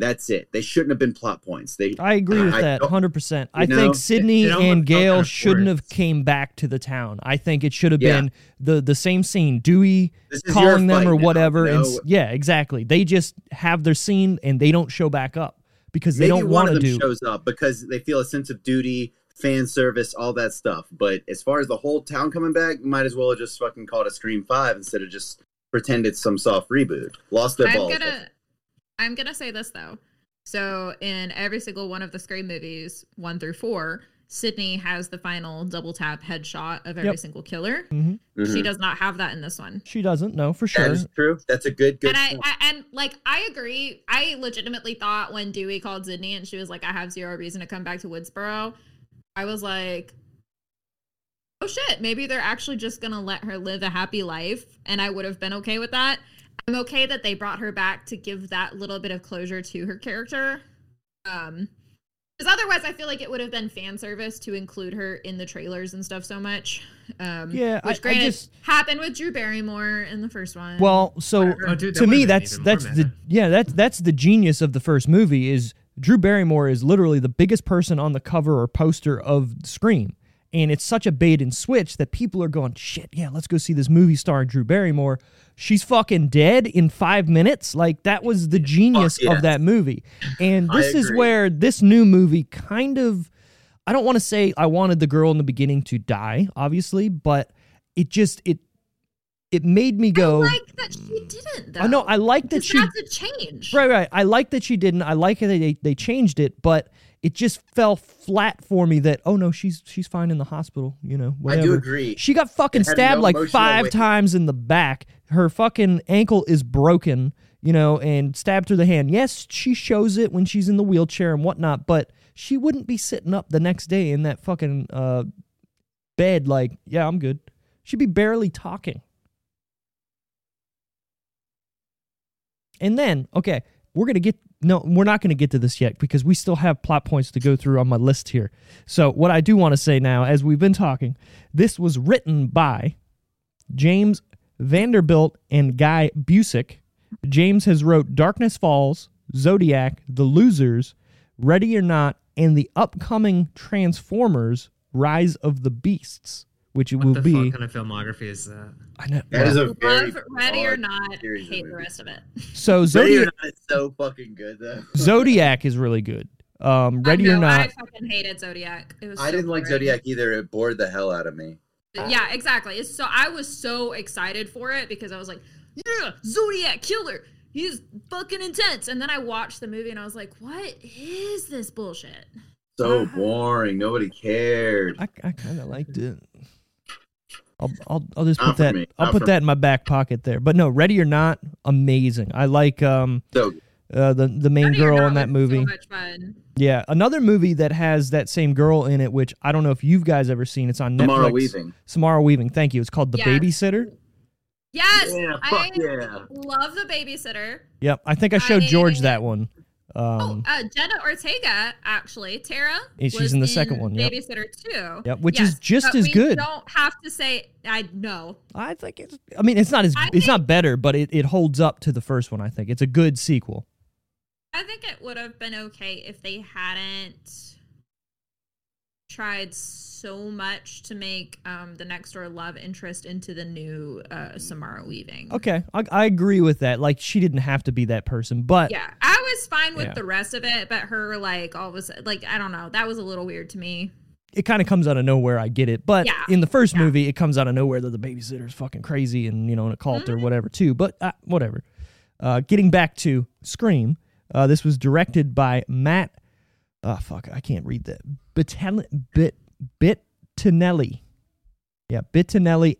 That's it. They shouldn't have been plot points. They I agree with I that 100%. I know, think Sidney and felt Gale shouldn't have came back to the town. I think it should have Yeah. been the the same scene. Dewey calling them or now, whatever you and yeah, exactly. They just have their scene and they don't show back up because they Maybe don't one want of to them do shows up because they feel a sense of duty, fan service, all that stuff. But as far as the whole town coming back, might as well have just fucking called it Scream Five instead of just pretend it's some soft reboot. Lost their I'm balls. gonna I'm gonna say this though. So in every single one of the Scream movies, one through four, Sidney has the final double tap headshot of every Yep. single killer. Mhm. She Mhm. does not have that in this one. She doesn't. No, for sure. is true. That's a good, good and I. I and like I agree. I legitimately thought when Dewey called Sidney and she was like, "I have zero reason to come back to Woodsboro," I was like, "Oh shit, maybe they're actually just gonna let her live a happy life," and I would have been okay with that. I'm okay that they brought her back to give that little bit of closure to her character. Um, because otherwise, I feel like it would have been fan service to include her in the trailers and stuff so much. Um, Yeah, which I granted just- happened with Drew Barrymore in the first one. Well, so Oh, dude, to me that's that's the meta. yeah that's that's the genius of the first movie is Drew Barrymore is literally the biggest person on the cover or poster of Scream. And it's such a bait and switch that people are going, shit, yeah, let's go see this movie starring Drew Barrymore. She's fucking dead in five minutes. Like, that was the genius yeah. of that movie. And this is where this new movie kind of, I don't want to say I wanted the girl in the beginning to die, obviously, but it just, it, it made me go. I like that she didn't. Though. I know. I like that she. that's a change. Right, right. I like that she didn't. I like that they they changed it, but it just fell flat for me. That oh no, she's she's fine in the hospital. You know, I whatever. do agree. She got fucking stabbed no like five weight. times in the back. Her fucking ankle is broken. You know, and stabbed through the hand. Yes, she shows it when she's in the wheelchair and whatnot, but she wouldn't be sitting up the next day in that fucking uh, bed like, yeah, I'm good. She'd be barely talking. And then, okay, we're going to get no, we're not going to get to this yet because we still have plot points to go through on my list here. So, what I do want to say now as we've been talking, this was written by James Vanderbilt and Guy Busick. James has wrote Darkness Falls, Zodiac, The Losers, Ready or Not, and the upcoming Transformers: Rise of the Beasts, which it What will the be. fuck kind of filmography is that? I know. That is well, a very Love Ready or Not. series Hate the rest of it. so Ready or Zodiac, Not is so fucking good though. (laughs) Zodiac is really good. Um, Ready I or Not. I fucking hated Zodiac. It was. I so didn't like. Zodiac either. It bored the hell out of me. Yeah, exactly. It's so I was so excited for it because I was like, yeah, Zodiac killer. He's fucking intense. And then I watched the movie and I was like, what is this bullshit? So boring. Nobody cared. I, I kind of liked it. I'll, I'll, I'll just Not put that me. I'll Not put for that in my back pocket there. But no, Ready or Not, amazing. I like um So uh, the the main girl in that movie. So much fun. Yeah, another movie that has that same girl in it, which I don't know if you guys ever seen. It's on Netflix. Samara Weaving. Samara Weaving. Thank you. It's called The Yes. Babysitter. Yes, Yeah, I yeah. love the babysitter. Yep, I think I showed I- George that one. Um, oh, uh, Jenna Ortega, actually, Tara. She's was in the second one, yep. Babysitter too. Yep, which is just but as we good. Don't have to say I know. I think it's. I mean, it's not as. I it's not better, but it, it holds up to the first one. I think it's a good sequel. I think it would have been okay if they hadn't tried so much to make um, the next door love interest into the new uh, Samara Weaving. Okay, I, I agree with that. Like she didn't have to be that person, but Yeah, I was fine with Yeah. the rest of it, but her like all of a sudden, like I don't know, that was a little weird to me. it kind of comes out of nowhere. I get it, but Yeah, in the first yeah. movie, it comes out of nowhere that the babysitter's fucking crazy and you know in a cult Mm-hmm. or whatever too. But uh, whatever. Uh, getting back to Scream, uh, this was directed by Matt. Oh fuck, I can't read that. Bitel- Bit Bittinelli. Yeah, Bittinelli.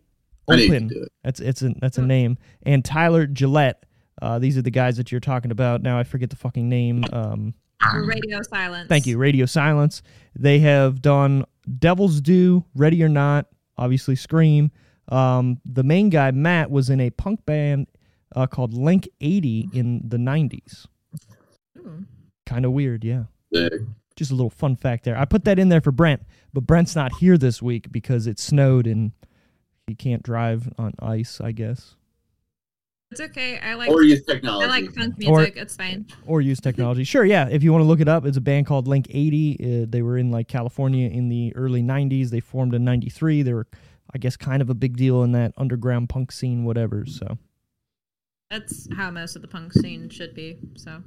I need to Open. it. That's it's a that's a name. And Tyler Gillett. Uh, these are the guys that you're talking about. Now I forget the fucking name. Um, Radio silence. Thank you, Radio Silence. They have done Devil's Due, Ready or Not, obviously Scream. Um, the main guy Matt was in a punk band uh, called Link 80 in the 90s. Ooh. Kind of weird, yeah. Sick. Just a little fun fact there. I put that in there for Brent, but Brent's not here this week because it snowed and he can't drive on ice, I guess, It's okay. I like Or use technology. I technology. like punk Or- music. it's fine. or use technology. Sure, yeah. If you want to look it up, it's a band called Link 80. Uh, they were in like California in the early 90s. They formed in 93. They were, I guess, kind of a big deal in that underground punk scene, whatever. So, That's how most of the punk scene should be. So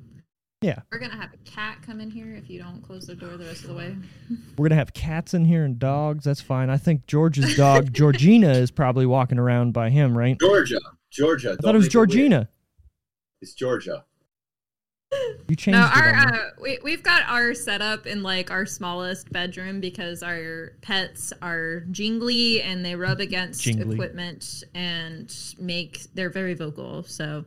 Yeah. we're gonna have a cat come in here if you don't close the door the rest of the way. (laughs) we're going to have cats in here and dogs. That's fine. I think George's dog, (laughs) Georgina, is probably walking around by him, right? Georgia. Georgia. I thought it was Georgina. It's Georgia. You changed No, our on uh, we we've got our setup in like our smallest bedroom because our pets are jingly and they rub against Jingly. equipment and make they're very vocal. So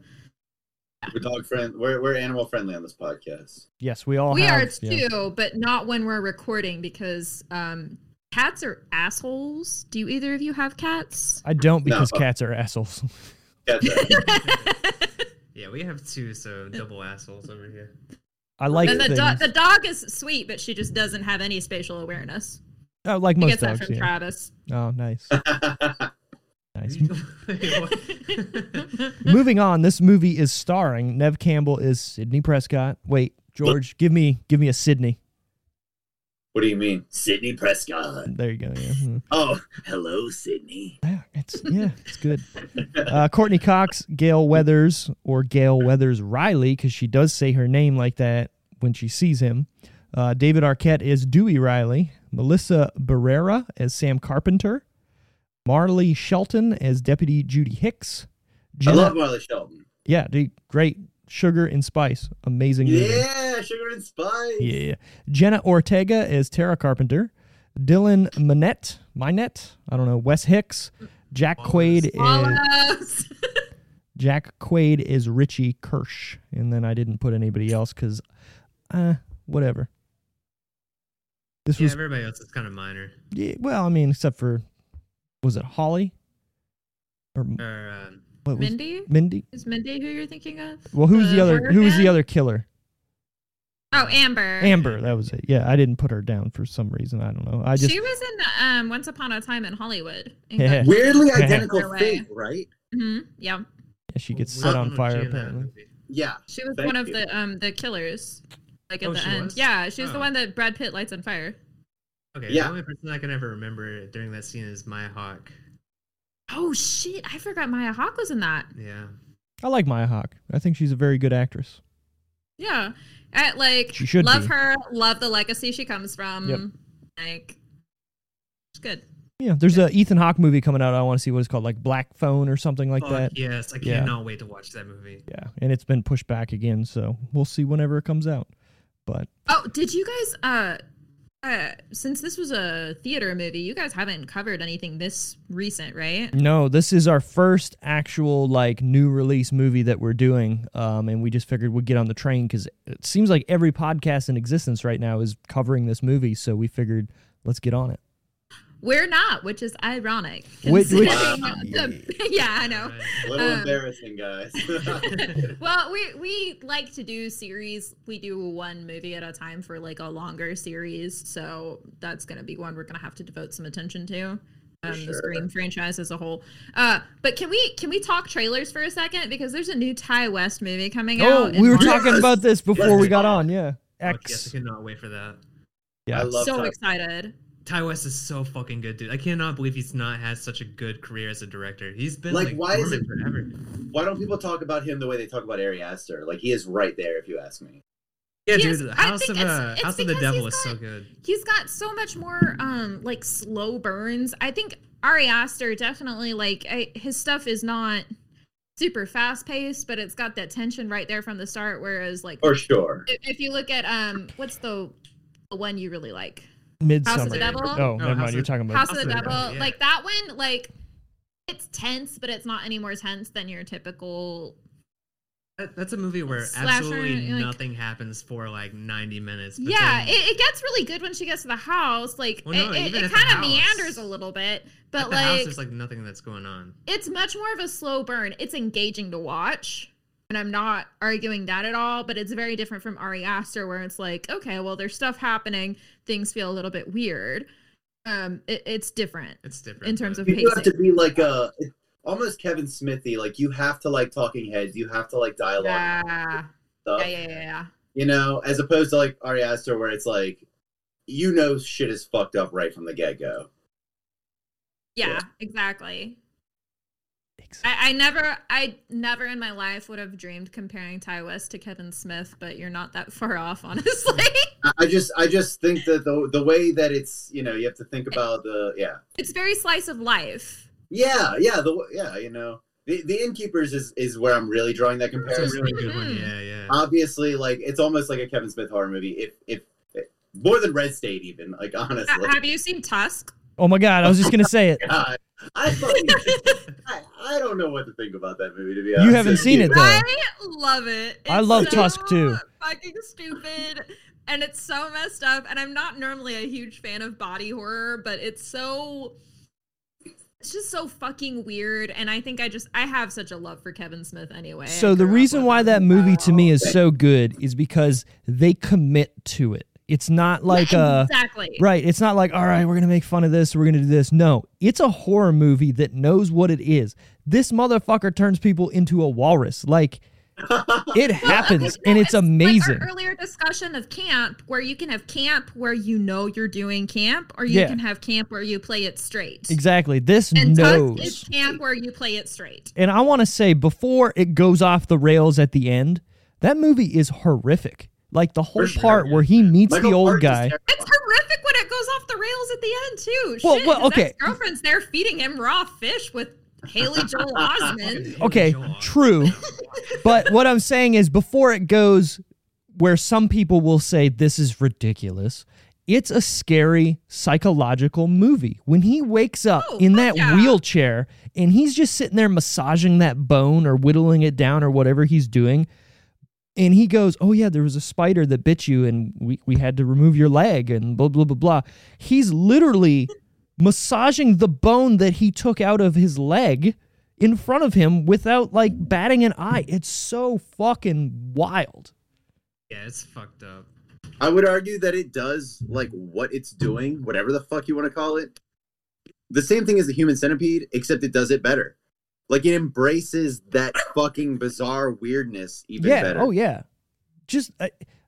We're dog friend. We're we're animal friendly on this podcast. yes, we all are. we have. are yeah. too, but not when we're recording because um cats are assholes. Do you either of you have cats? I don't No. because cats are assholes. Cats are- (laughs) Yeah, we have two, so double assholes over here. I like and the, things. do- the dog is sweet, but she just doesn't have any spatial awareness. oh, like I most get that from Yeah. Travis. Oh, nice. (laughs) (laughs) nice. (laughs) (laughs) Moving on, this movie is starring Neve Campbell is Sidney Prescott. Wait, George, give me give me a Sidney. what do you mean, Sidney Prescott? There you go. Yeah, Hmm. Oh, hello, Sidney. yeah it's yeah, it's good. Uh, Courteney Cox, Gale Weathers, or Gale Weathers Riley, because she does say her name like that when she sees him. Uh, David Arquette is Dewey Riley. Melissa Barrera as Sam Carpenter. Marley Shelton as Deputy Judy Hicks. I love Marley Shelton. yeah, dude, great. Sugar and Spice, amazing movie. Yeah, sugar and spice. Yeah. Jenna Ortega as Tara Carpenter. Dylan Minnette, Minnette, I don't know, Wes Hicks. Jack Quaid is Wallace. (laughs) Jack Quaid is Richie Kirsch, and then I didn't put anybody else because, uh, whatever. This yeah, was everybody else is kind of minor. yeah, well, I mean, except for was it Holly or Or um, what was Mindy? Mindy? Is Mindy who you're thinking of? Well, who's was the other? horror Who was the other killer? Oh, Amber. Amber. That was it. Yeah, I didn't put her down for some reason. I don't know. I just she was in um, Once Upon a Time in Hollywood. and Yeah. Weirdly identical Their way. fate, right? Mhm, Yeah, yeah, she gets set on fire she in that apparently. Yeah. she was Thank one of you. the um the killers. Like at Oh, the end. was? Yeah, she was the Oh. one that Brad Pitt lights on fire. Okay, Yeah. the only person I can ever remember during that scene is Maya Hawke. Oh shit! I forgot Maya Hawke was in that. Yeah. I like Maya Hawke. I think she's a very good actress. Yeah, I, like She should love be. her. Love the legacy she comes from. Yep. Like, it's good. Yeah, there's a Ethan Hawke movie coming out. I want to see what it's called, like Black Phone or something like Fuck that. yes, I Yeah. cannot wait to watch that movie. Yeah, and it's been pushed back again, so we'll see whenever it comes out. But Oh, did you guys? Uh, uh, since this was a theater movie, you guys haven't covered anything this recent, right? no, this is our first actual like new release movie that we're doing, um, and we just figured we'd get on the train because it seems like every podcast in existence right now is covering this movie. So we figured let's get on it. We're not, which is ironic. Which- which- (laughs) the- (laughs) yeah, I know. A little Um, embarrassing, guys. (laughs) Well, we we like to do series. We do one movie at a time for like a longer series, so that's gonna be one we're gonna have to devote some attention to. Um, sure. The Scream franchise as a whole. Uh, but can we can we talk trailers for a second because there's a new Ti West movie coming Oh, out. in we were March. talking about this before we Let's got on. Yeah. Fuck yes, X. I cannot wait for that. Yeah. I love so Ty- excited. Ti West is so fucking good, dude. I cannot believe he's not had such a good career as a director. He's been Like, like, why is it- forever? Why don't people talk about him the way they talk about Ari Aster? Like he is right there, if you ask me. Yeah, He dude. is- the House of it's- uh, it's House of the Devil he's is so good. He's got so much more um like slow burns. I think Ari Aster definitely like I, his stuff is not super fast paced, but it's got that tension right there from the start. Whereas like For sure. if, if you look at um what's the the one you really like Midsommar. House of the Devil? Oh, Oh, never House mind. You're talking about. House of the the Devil, Devil, yeah. like that one, like it's tense, but it's not any more tense than your typical. That- That's a movie where Slasher, absolutely like- nothing happens for like 90 minutes. but yeah, then it, it gets really good when she gets to the house. Like Well, no, it, it, it kind of meanders a little bit, at but the like house, there's like nothing that's going on. it's much more of a slow burn. It's engaging to watch. And I'm not arguing that at all, but it's very different from Ari Aster, where it's like, okay, well, there's stuff happening, things feel a little bit weird. Um, it, it's different It's different in terms but- of You have to be like a almost Kevin Smithy. Like you have to like talking heads. You have to like dialogue Yeah, stuff. yeah, yeah, yeah, yeah. You know, as opposed to like Ari Aster, where it's like, you know, shit is fucked up right from the get go. Yeah, Yeah. exactly. I, I never, I never in my life would have dreamed comparing Ti West to Kevin Smith, but you're not that far off, (laughs) honestly. I- I just, I just think that the the way that it's, you know, you have to think about the, yeah, it's very slice of life. yeah, yeah, the yeah, you know, the the innkeepers is is where I'm really drawing that It's a comparison. really good one. Mhm. Yeah, yeah. Obviously, like it's almost like a Kevin Smith horror movie. If if more than Red State, even like honestly. Have you seen Tusk? Oh my God! I was just gonna say it. (laughs) Oh God, I, fucking, (laughs) I I don't know what to think about that movie. To be honest, You haven't seen it though. I love it. I love so Tusk, too. Fucking stupid, and it's so messed up. And I'm not normally a huge fan of body horror, but it's so. It's just so fucking weird, and I think I just I have such a love for Kevin Smith anyway. So the reason why that movie to me is so good is because they commit to it. It's not like uh exactly right, it's not like all right, we're going to make fun of this, we're going to do this. No, it's a horror movie that knows what it is. This motherfucker turns people into a walrus. Like (laughs) it happens No, and it's, amazing. Like our earlier discussion of camp, where you can have camp where you know you're doing camp, or you Yeah. can have camp where you play it straight. exactly. This And knows. Is camp where you play it straight. And I want to say before it goes off the rails at the end, that movie is horrific. Like the whole sure, part yeah. where he meets Michael the old Parks guy. It's horrific when it goes off the rails at the end too. Well, Shit, well, his okay. girlfriend's there feeding him raw fish with Haley Joel (laughs) Osment. Okay, true. but what I'm saying is before it goes where some people will say this is ridiculous, it's a scary psychological movie. When he wakes up Oh, in that yeah. wheelchair and he's just sitting there massaging that bone or whittling it down or whatever he's doing, and he goes, "Oh yeah, there was a spider that bit you, and we we had to remove your leg, and blah blah blah blah." He's literally massaging the bone that he took out of his leg in front of him without like batting an eye. It's so fucking wild. Yeah, it's fucked up. I would argue that it does like what it's doing, whatever the fuck you want to call it. The same thing as the human centipede, except it does it better. Like it embraces that fucking bizarre weirdness even yeah. better. Oh yeah. Just uh,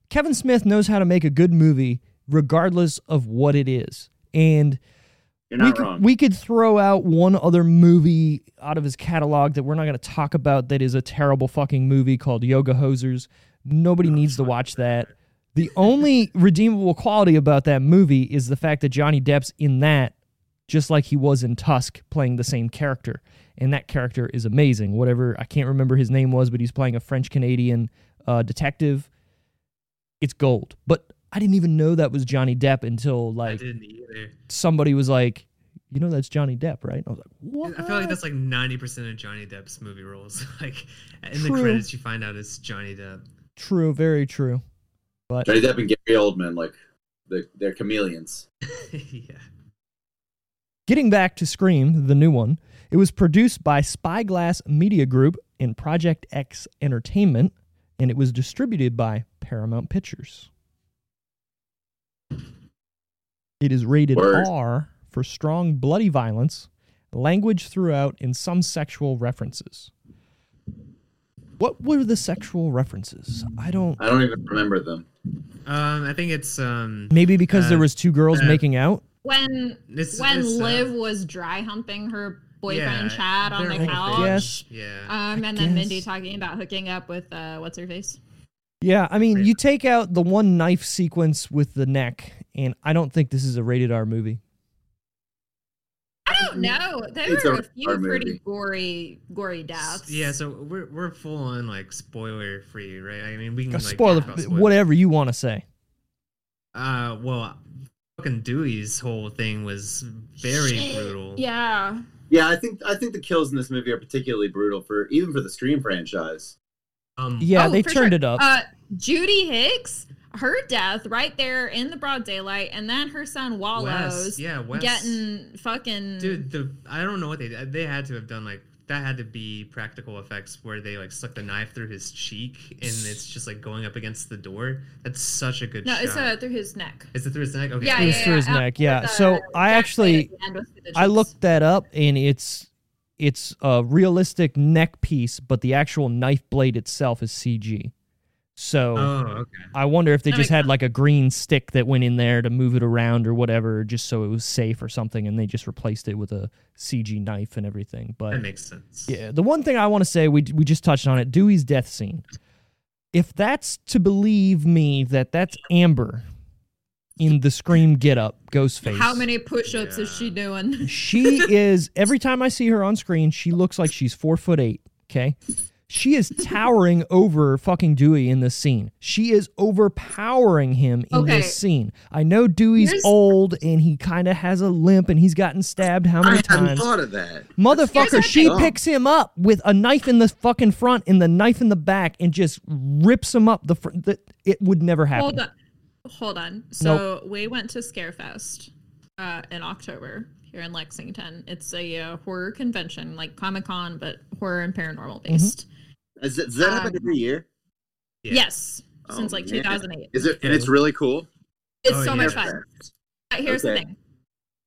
Kevin Smith knows how to make a good movie regardless of what it is. And we could, wrong. we could throw out one other movie out of his catalog that we're not going to talk about that is a terrible fucking movie called Yoga Hosers. Nobody needs to watch that. The only redeemable quality about that movie is the fact that Johnny Depp's in that just like he was in Tusk playing the same character. And that character is amazing. Whatever, I can't remember his name was, but he's playing a French Canadian uh, detective. It's gold. But I didn't even know that was Johnny Depp until like somebody was like, you know, that's Johnny Depp, right? I was like, what? I feel like that's like 90% of Johnny Depp's movie roles. (laughs) like in the credits, you find out it's Johnny Depp. true, very true. But Johnny Depp and Gary Oldman, like they're, they're chameleons. (laughs) yeah. Getting back to Scream, the new one, it was produced by Spyglass Media Group and Project X Entertainment, and it was distributed by Paramount Pictures. It is rated Word. R for strong bloody violence, language throughout, and some sexual references. What were the sexual references? I don't. I don't even remember them. Um, I think it's um. Maybe because there Uh, was two girls uh, making out. When It's, when it's, uh, Liv was dry humping her boyfriend yeah, Chad on the all couch. Yes. Yeah. Um, I and then Mindy talking about hooking up with uh, what's her face? Yeah, I mean, you take out the one knife sequence with the neck, and I don't think this is a rated R movie. I don't know. There It's were a a few pretty movie. gory, gory deaths. Yeah, so we're we're full on like spoiler free, right? I mean, we can like Spoiler, talk about spoilers. whatever you want to say. Uh, well, fucking Dewey's whole thing was very Shit. brutal. Yeah. Yeah, I think I think the kills in this movie are particularly brutal for even for the Scream franchise. Um, Yeah, Oh, they turned sure. it up. Uh, Judy Hicks, her death right there in the broad daylight, and then her son Wallows Wes, yeah, Wes, getting fucking. dude. The I don't know what they they had to have done like that had to be practical effects where they like stuck the knife through his cheek and it's just like going up against the door. That's such a good no, shot. it's uh, through his neck. Is it through his neck? Okay. Yeah, It was yeah, through his yeah. neck, yeah. the So I actually- at the end was through the I looked that up, and it's it's a realistic neck piece, but the actual knife blade itself is CG. So Oh, okay. I wonder if they That just makes had like a green stick that went in there to move it around or whatever, just so it was safe or something, and they just replaced it with a CG knife and everything. But That makes sense. Yeah, the one thing I want to say, we we just touched on it, Dewey's death scene. If that's to believe me that that's Amber in the Scream get up, Ghostface. How many push-ups is she doing? She is every time I see her on screen, she looks like she's four foot eight. Okay. She is towering (laughs) over fucking Dewey in this scene. She is overpowering him in Okay. this scene. I know Dewey's Here's- old and he kind of has a limp and he's gotten stabbed how many times? I thought of that. Motherfucker, she the thing. picks him up with a knife in the fucking front and the knife in the back and just rips him up the front. The, it would never happen. Hold on. Hold on. So we went to Scarefest uh, in October here in Lexington. It's a uh, horror convention, like Comic Con, but horror and paranormal Mm-hmm. Based. Is it, does that happen Um, every year? Yeah. Yes, Oh, since like man. 2008. Is it? And it's really cool. It's Oh, so yeah. much fun. But here's the thing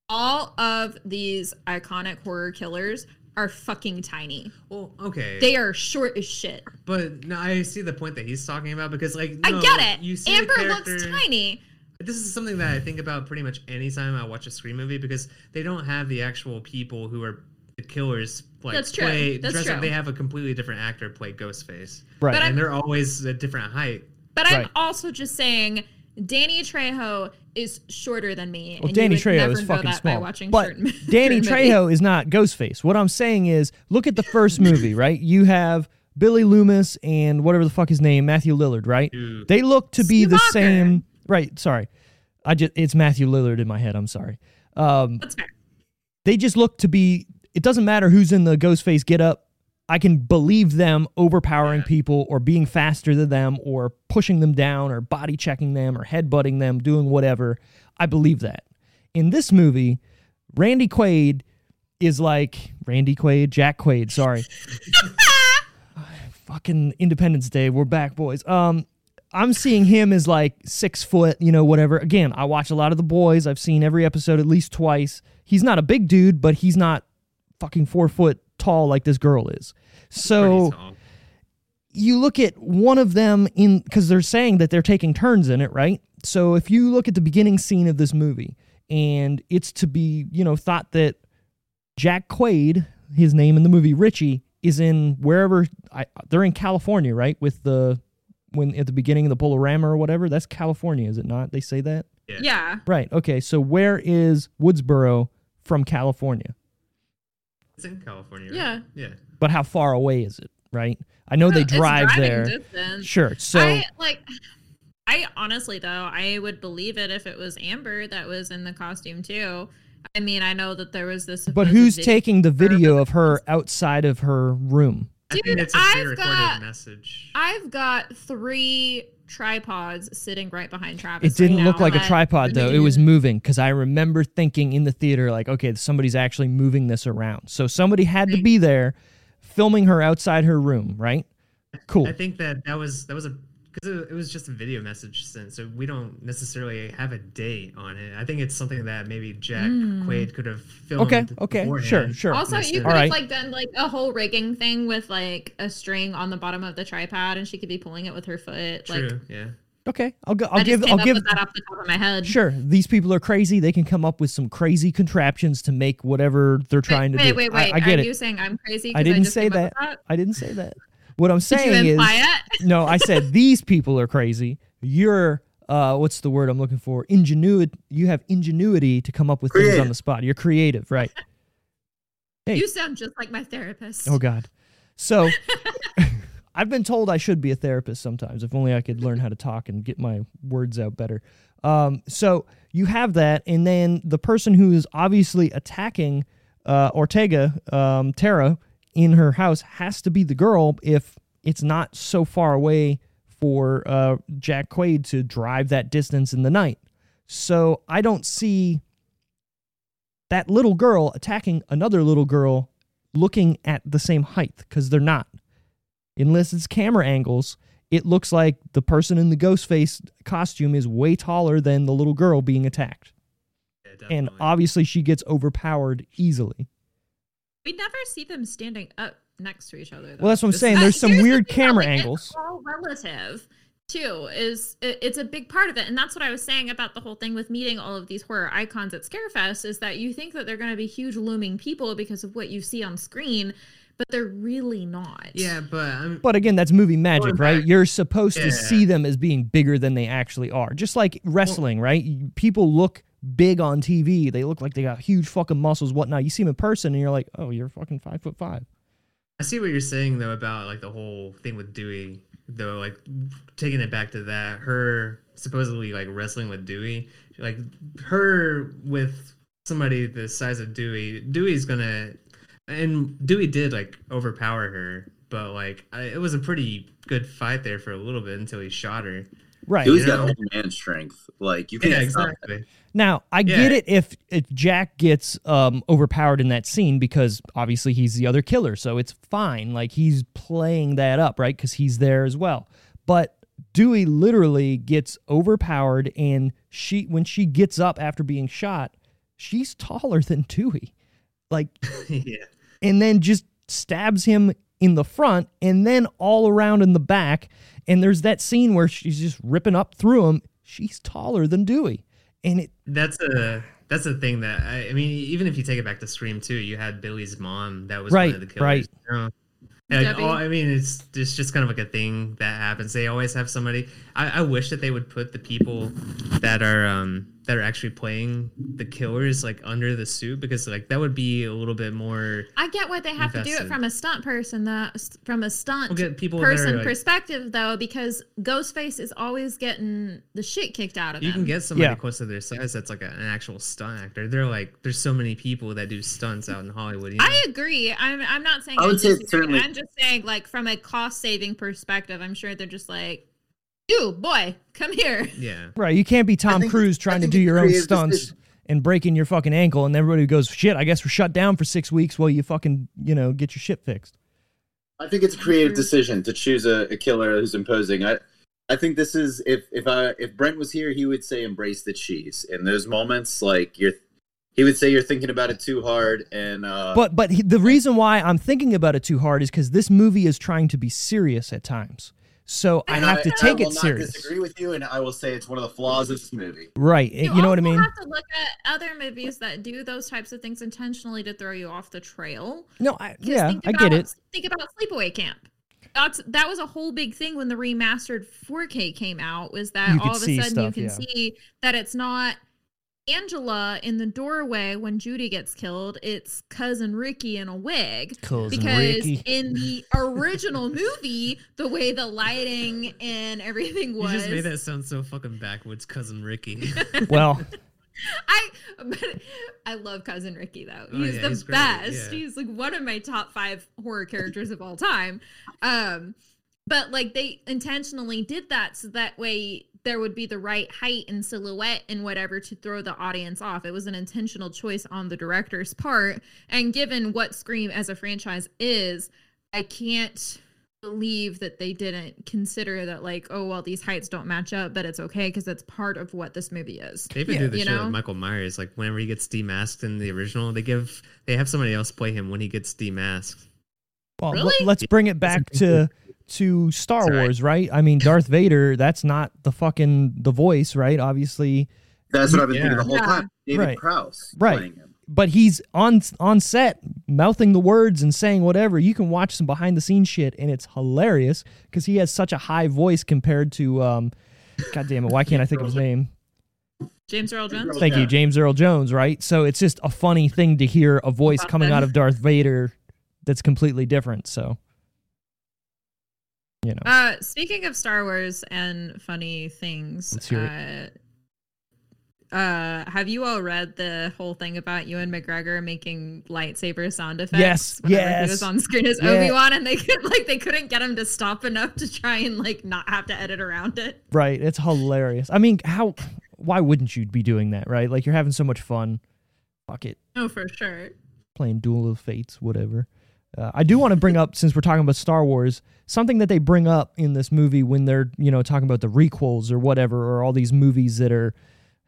all of these iconic horror killers are fucking tiny. Well, okay. They are short as shit. but no, I see the point that he's talking about because, like, I get it. You see Amber looks tiny. This is something that I think about pretty much anytime I watch a screen movie because they don't have the actual people who are the killers. Like That's true. play That's dress up. true. They have a completely different actor play Ghostface, right. But and they're always a different height. But I'm Right. also just saying Danny Trejo is shorter than me. Well, and you Danny would Trejo never is know fucking that by small. watching But certain- (laughs) Danny certain movies. Trejo is not Ghostface. What I'm saying is, look at the first (laughs) movie, right? You have Billy Loomis and whatever the fuck his name, Matthew Lillard, right? Dude. They look to be the Stu Macher. same. Right. Sorry, I just it's Matthew Lillard in my head. I'm sorry. Um, That's fair. they just look to be. It doesn't matter who's in the Ghostface get up. I can believe them overpowering people or being faster than them or pushing them down or body checking them or headbutting them, doing whatever. I believe that. In this movie, Randy Quaid is like Randy Quaid, Jack Quaid, sorry. (laughs) Fucking Independence Day, we're back, boys. Um, I'm seeing him as like six foot, you know, whatever. Again, I watch a lot of the boys. I've seen every episode at least twice. He's not a big dude, but he's not fucking four foot tall like this girl is. So you look at one of them in because they're saying that they're taking turns in it, right? So if you look at the beginning scene of this movie, and it's to be, you know, thought that Jack Quaid, his name in the movie Richie, is in wherever I, they're in California, right? With the when at the beginning of the Polorama or whatever, that's California, is it not? They say that, Yeah. right? Okay, so where is Woodsboro from California? It's in California. Right? Yeah. Yeah. But how far away is it, right? I know they drive driving there. distance. Sure. So I like I honestly though, I would believe it if it was Amber that was in the costume too. I mean, I know that there was this But who's video- taking the video of her outside of her room? I think Dude, it's a I've got- message. I've got three tripods sitting right behind Travis. It didn't right look now like a tripod though. It was moving because I remember thinking in the theater like, okay, somebody's actually moving this around. So somebody had to be there, filming her outside her room, right? Cool. I think that that was that was a because it, it was just a video message sent, so we don't necessarily have a date on it. I think it's something that maybe Jack hmm. Quaid could have filmed. Okay, okay, sure, beforehand. sure. Also, you could have Alright. like done like a whole rigging thing with like a string on the bottom of the tripod, and she could be pulling it with her foot. True. Like yeah. Okay, I'll go. I I'll just give. came I'll up give. with that off the top of my head. Sure, these people are crazy. They can come up with some crazy contraptions to make whatever they're trying to wait, do. wait, wait, wait. I, get Are it. you saying I'm crazy? I didn't just say came up that. I didn't say that. What I'm Did you saying is, it? (laughs) no, I said these people are crazy. You're, uh, what's the word I'm looking for? Ingenuity. You have ingenuity to come up with things on the spot. You're creative, right? (laughs) Hey. You sound just like my therapist. Oh God. So, (laughs) I've been told I should be a therapist sometimes. If only I could learn how to talk and get my words out better. Um, so you have that, and then the person who is obviously attacking uh, Ortega, um, Tara, in her house has to be the girl if it's not so far away for uh, Jack Quaid to drive that distance in the night. So I don't see that little girl attacking another little girl looking at the same height because they're not. Unless it's camera angles, it looks like the person in the ghost face costume is way taller than the little girl being attacked. yeah And obviously, she gets overpowered easily. We never see them standing up next to each other. Though. Well, that's what I'm This saying. Uh, There's some here's the weird thing, camera like, angles. It's all relative too. Is it, it's a big part of it, and that's what I was saying about the whole thing with meeting all of these horror icons at Scarefest. Is that you think that they're going to be huge looming people because of what you see on screen, but they're really not. yeah, but I'm But again, that's movie magic, right? back- You're supposed to see them as being bigger than they actually are. Just like wrestling, right? People look big on TV. They look like they got huge fucking muscles, whatnot. You see them in person, and you're like, oh, you're fucking five foot five. I see what you're saying though about like the whole thing with Dewey, though. Like taking it back to that, her supposedly like wrestling with Dewey, like her with somebody the size of Dewey. Dewey's gonna, and Dewey did like overpower her, but like I, it was a pretty good fight there for a little bit until he shot her. Right. You got old man strength. Like you can't Yeah, exactly. Now, I Yeah. get it if, if Jack gets um, overpowered in that scene because obviously he's the other killer, so it's fine. Like he's playing that up, right? Because he's there as well. But Dewey literally gets overpowered, and she when she gets up after being shot, she's taller than Dewey, like, (laughs) yeah. and then just stabs him in the front, and then all around in the back. And there's that scene where she's just ripping up through him. She's taller than Dewey, and it That's a that's the thing that I, I mean. Even if you take it back to Scream too, you had Billy's mom that was Right, one of the killers. right. you know? Like, Debbie. all, I mean, it's it's just kind of like a thing that happens. They always have somebody. I, I wish that they would put the people that are um that are actually playing the killers like under the suit because like that would be a little bit more. I get why they have to do it from a stunt person, that from a stunt We'll get people person like- perspective though, because Ghostface is always getting the shit kicked out of You him. can get somebody Yeah. close to their size that's like a, an actual stunt actor. They're like there's so many people that do stunts out in Hollywood. You know? I agree. I'm I'm not saying I would say it's certainly- I'm just saying like from a cost saving perspective, I'm sure they're just like, you boy, come here. yeah. Right, you can't be Tom think Cruise trying to do your own creative stunts decision. and breaking your fucking ankle, and everybody goes, "Shit, I guess we're shut down for six weeks while you fucking you know get your shit fixed." I think it's a creative decision to choose a, a killer who's imposing. I, I think this is if if I if Brent was here, he would say embrace the cheese. In those moments, like you're, he would say you're thinking about it too hard, and uh, But but he, the reason why I'm thinking about it too hard is because this movie is trying to be serious at times, so I and have to I take will it not serious. Disagree with you, and I will say it's one of the flaws of this movie. Right, eh, you, know what I also mean? have to look at other movies that do those types of things intentionally to throw you off the trail. No, I, 'Cause yeah, think I get it. Think about Sleepaway Camp. That's that was a whole big thing when the remastered 4K came out. Was that You all of a sudden stuff, you can yeah. see that it's not Angela in the doorway when Judy gets killed. It's cousin Ricky in a wig. Cousin because Ricky. in the original movie, the way the lighting and everything You was, just made that sound so fucking backwoods, cousin Ricky. (laughs) Well, I but I love cousin Ricky though. Oh, He's yeah, the he's best. yeah. He's like one of my top five horror characters of all time. Um, but like they intentionally did that so that way there would be the right height and silhouette and whatever to throw the audience off. It was an intentional choice on the director's part. And given what Scream as a franchise is, I can't believe that they didn't consider that like oh well these heights don't match up but it's okay because that's part of what this movie is They even Yeah, do the you shit know? with Michael Myers. Like whenever he gets demasked in the original, they give they have somebody else play him when he gets demasked. Well, Really? let, us bring it back to to Star Sorry. Wars, right? I mean, Darth Vader. That's not the fucking the voice, right? Obviously, That's what I've been Yeah. thinking the whole Yeah. time. David Right. Prowse Right. playing him. but he's on on set mouthing the words and saying whatever. You can watch some behind the scenes shit, and it's hilarious because he has such a high voice compared to um, God damn it, why can't I think of his name? james earl jones Thank you, James Earl Jones, right? So it's just a funny thing to hear a voice coming out of Darth Vader that's completely different. So, you know, Uh, speaking of Star Wars and funny things, uh, uh, have you all read the whole thing about Ewan McGregor making lightsaber sound effects? Yes, yes. He was on screen as Yeah. Obi Wan, and they could like they couldn't get him to stop enough to try and like not have to edit around it. right? It's hilarious. I mean, how? Why wouldn't you be doing that, right? Like you're having so much fun. Fuck it. Oh, for sure. playing Duel of Fates, whatever. Uh, I do want to bring up, since we're talking about Star Wars, something that they bring up in this movie when they're, you know, talking about the requels or whatever, or all these movies that are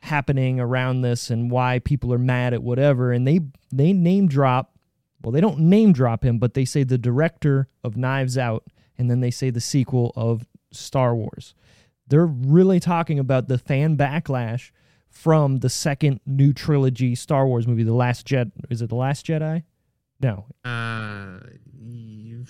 happening around this and why people are mad at whatever. And they they name drop, well, they don't name drop him, but they say the director of Knives Out, and then they say the sequel of Star Wars. They're really talking about the fan backlash from the second new trilogy Star Wars movie, The Last Jedi. Is it The Last Jedi? No, Uh, you,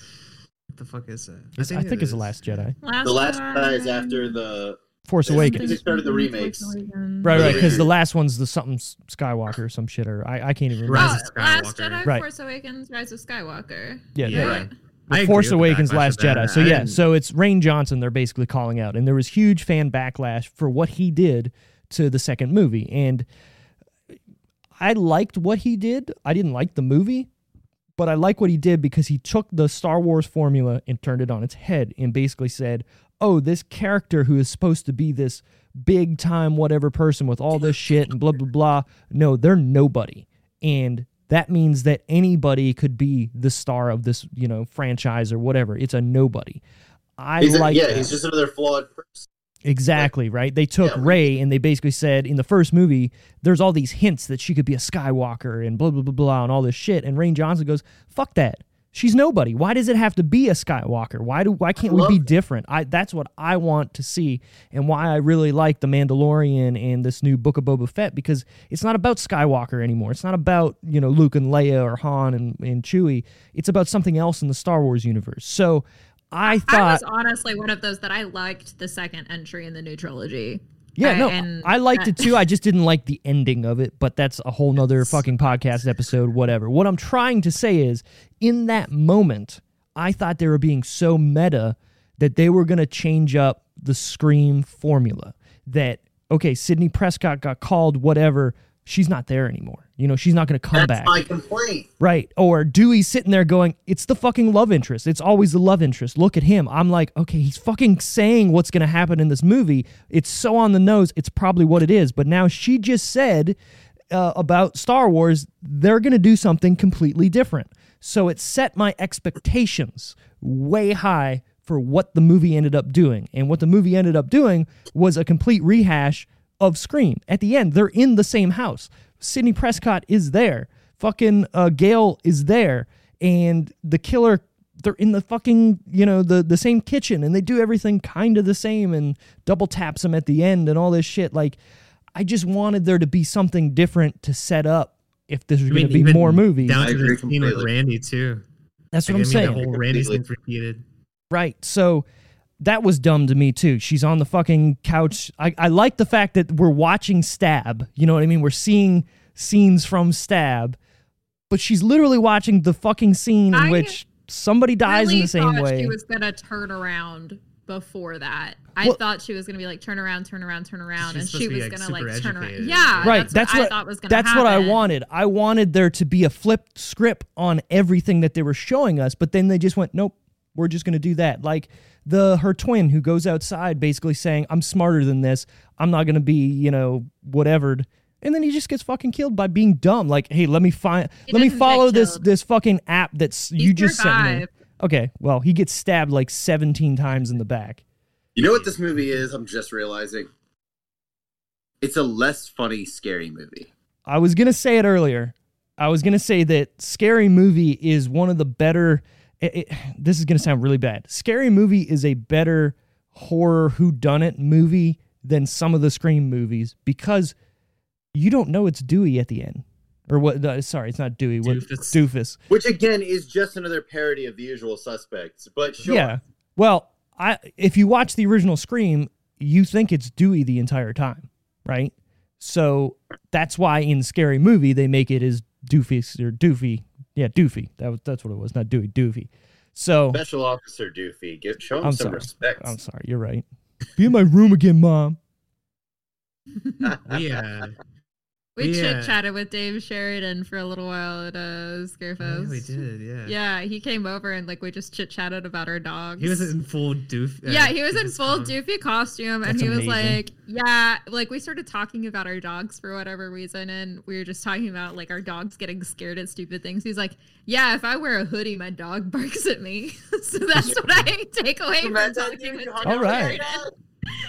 what the fuck is that? It's- I think, it's The Last Jedi. Last The last Jedi is after the Force Awakens. They started the remakes. Right, right, because the last one's the something Skywalker or some shit, or I, I can't even Rise remember. of Oh, Last Jedi, Right. Force Awakens, Rise of Skywalker. Yeah, Yeah. Right. The Force Awakens, Last. Jedi. So I yeah, didn't- so it's Rian Johnson. They're basically calling out, and there was huge fan backlash for what he did to the second movie, and I liked what he did. I didn't like the movie, but I like what he did because he took the Star Wars formula and turned it on its head and basically said, "Oh, this character who is supposed to be this big time whatever person with all this shit and blah blah blah, no, they're nobody." And that means that anybody could be the star of this, you know, franchise or whatever. It's a nobody. I he's a- like yeah, that. he's just another flawed person. Exactly, right? They took Yeah. Rey and they basically said in the first movie, there's all these hints that she could be a Skywalker and blah, blah, blah, blah, and all this shit. And Rian Johnson goes, fuck that. She's nobody. Why does it have to be a Skywalker? Why do why can't we be different? I that's what I want to see and why I really like The Mandalorian and this new Book of Boba Fett because it's not about Skywalker anymore. It's not about, you know, Luke and Leia or Han and, and Chewie. It's about something else in the Star Wars universe. So I I thought was honestly one of those that I liked the second entry in the new trilogy. Yeah, I- no, I liked that- it too. I just didn't like the ending of it, but that's a whole nother fucking podcast episode, whatever. What I'm trying to say is, in that moment, I thought they were being so meta that they were going to change up the Scream formula. That, okay, Sidney Prescott got called, whatever, she's not there anymore. You know, she's not going to come back. That's back. my complaint. Right. Or Dewey's sitting there going, it's the fucking love interest. It's always the love interest. Look at him. I'm like, okay, he's fucking saying what's going to happen in this movie. It's so on the nose. It's probably what it is. But now she just said uh, about Star Wars, they're going to do something completely different. So it set my expectations way high for what the movie ended up doing. And what the movie ended up doing was a complete rehash of Scream. At the end, they're in the same house. Sidney Prescott is there. Fucking uh, Gale is there, and the killer. They're in the fucking you know the the same kitchen, and they do everything kind of the same, and double taps them at the end, and all this shit. Like, I just wanted there to be something different to set up if there's I going to be more movies. Down to agree the scene with. Randy too. That's what Like, I'm I mean, saying. The whole Randy scene's repeated. Right. So that was dumb to me too. She's on the fucking couch. I, I like the fact that we're watching Stab. You know what I mean? We're seeing scenes from Stab, but she's literally watching the fucking scene in I which somebody dies really in the same thought way. She was gonna turn around before that. I Well- thought she was gonna be like turn around, turn around, turn around, and she was like, gonna like super turn around. educated. Yeah, right That's, that's what, what I thought was gonna that's what i wanted i wanted there to be a flipped script on everything that they were showing us but then they just went nope we're just going to do that like the her twin who goes outside basically saying i'm smarter than this i'm not going to be you know whatevered and then he just gets fucking killed by being dumb like hey let me find He let me follow this this fucking app that's He you just sent me okay well he gets stabbed like 17 times in the back You know what this movie is? I'm just realizing. It's a less funny, scary movie. I was gonna say it earlier. I was gonna say that Scary Movie is one of the better. It, it- this is gonna sound really bad. Scary Movie is a better horror whodunit movie than some of the Scream movies because you don't know it's Dewey at the end, or what? no, sorry, it's not Dewey. What, Doofus. Doofus. Which again is just another parody of the usual suspects. But sure. Yeah. Well, I if you watch the original Scream, you think it's Dewey the entire time, right? So that's why in Scary Movie they make it as Doofy or Doofy. Yeah, Doofy. That was that's what it was, not Dewey, Doofy. So Special Officer Doofy. Give show him I'm some sorry. respect. I'm sorry, you're right. Be in my room again, mom. (laughs) We uh, We Yeah. chit chatted with Dave Sheridan for a little while at uh, Scarefest. yeah, we did. Yeah. Yeah, he came over and like we just chit chatted about our dogs. He was in full doof. uh, yeah, he was in full com. doofy costume, and That's he was like, "Yeah, like we started talking about our dogs for whatever reason, and we were just talking about like our dogs getting scared at stupid things." He's like, "Yeah, if I wear a hoodie, my dog (laughs) barks at me." (laughs) so that's what I take away from that talking with All right. Sheridan.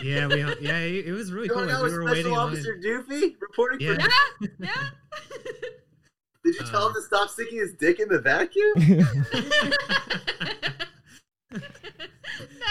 Yeah, we yeah, it it was really cool. Going Like, we were Special waiting in line. Officer Doofy reporting Yeah. for. Yeah, yeah. (laughs) Did you tell Uh, him to stop sticking his dick in the vacuum? (laughs) no, (laughs)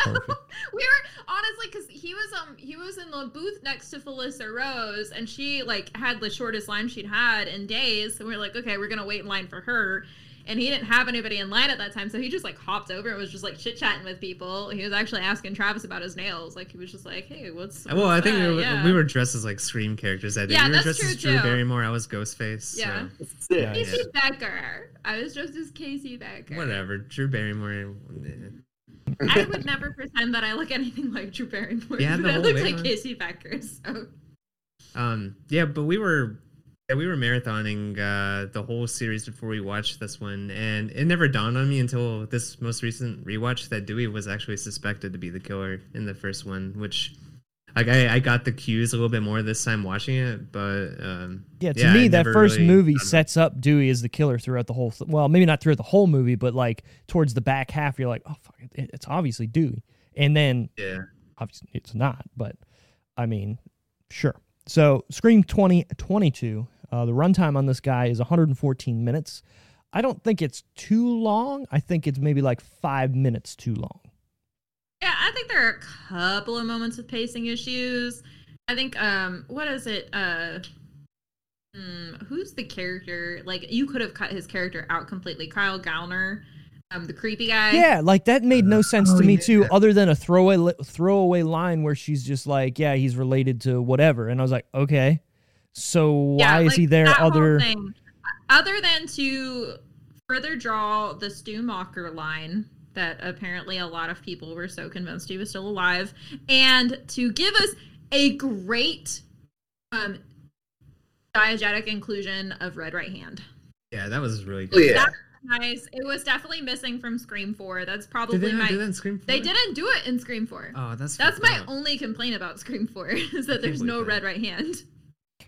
Perfect. we were honestly because he was um he was in the booth next to Felissa Rose and she like had the shortest line she'd had in days. So we are like, okay, we're gonna wait in line for her. And he didn't have anybody in line at that time, so he just like hopped over and was just like chit chatting with people. He was actually asking Travis about his nails. Like he was just like, "Hey, what's?" well, I think we that?" were, yeah. we were dressed as like Scream characters that day. Yeah, you were that's dressed as Drew too. Barrymore. I was Ghostface. Yeah. So. Sick. Yeah. Casey Becker. I was dressed as Casey Becker. Whatever. Drew Barrymore. I would never pretend that I look anything like Drew Barrymore. Yeah, the but I whole look like on. Casey Becker. So Um, yeah, but we were yeah, we were marathoning uh, the whole series before we watched this one, and it never dawned on me until this most recent rewatch that Dewey was actually suspected to be the killer in the first one, which like I, I got the cues a little bit more this time watching it, but um, Yeah, to I me, that first really movie sets up Dewey as the killer throughout the whole. Th- well, maybe not throughout the whole movie, but like towards the back half, you're like, oh fuck, it, it's obviously Dewey, and then Yeah, obviously it's not. But I mean, sure. So Scream 2022, uh, the runtime on this guy is 114 minutes. I don't think it's too long. I think it's maybe like five minutes too long. yeah, I think there are a couple of moments with pacing issues. I think um what is it? Uh hmm, who's the character? Like you could have cut his character out completely. Kyle Gallner, um, the creepy guy. Yeah, like that made no sense Oh, to me yeah. too, other than a throwaway throwaway line where she's just like, "Yeah, he's related to whatever," and I was like, "Okay, so why Yeah, is like, he there?" Other other than to further draw the Stu Macher line that apparently a lot of people were so convinced he was still alive, and to give us a great um diegetic inclusion of Red Right Hand. yeah, that was really Oh, good. yeah. Nice. It was definitely missing from Scream 4. That's probably Did they not my do that in Scream? They didn't do it in Scream 4. Oh, that's That's my up. only complaint about Scream 4 (laughs) is that there's no that. red right hand.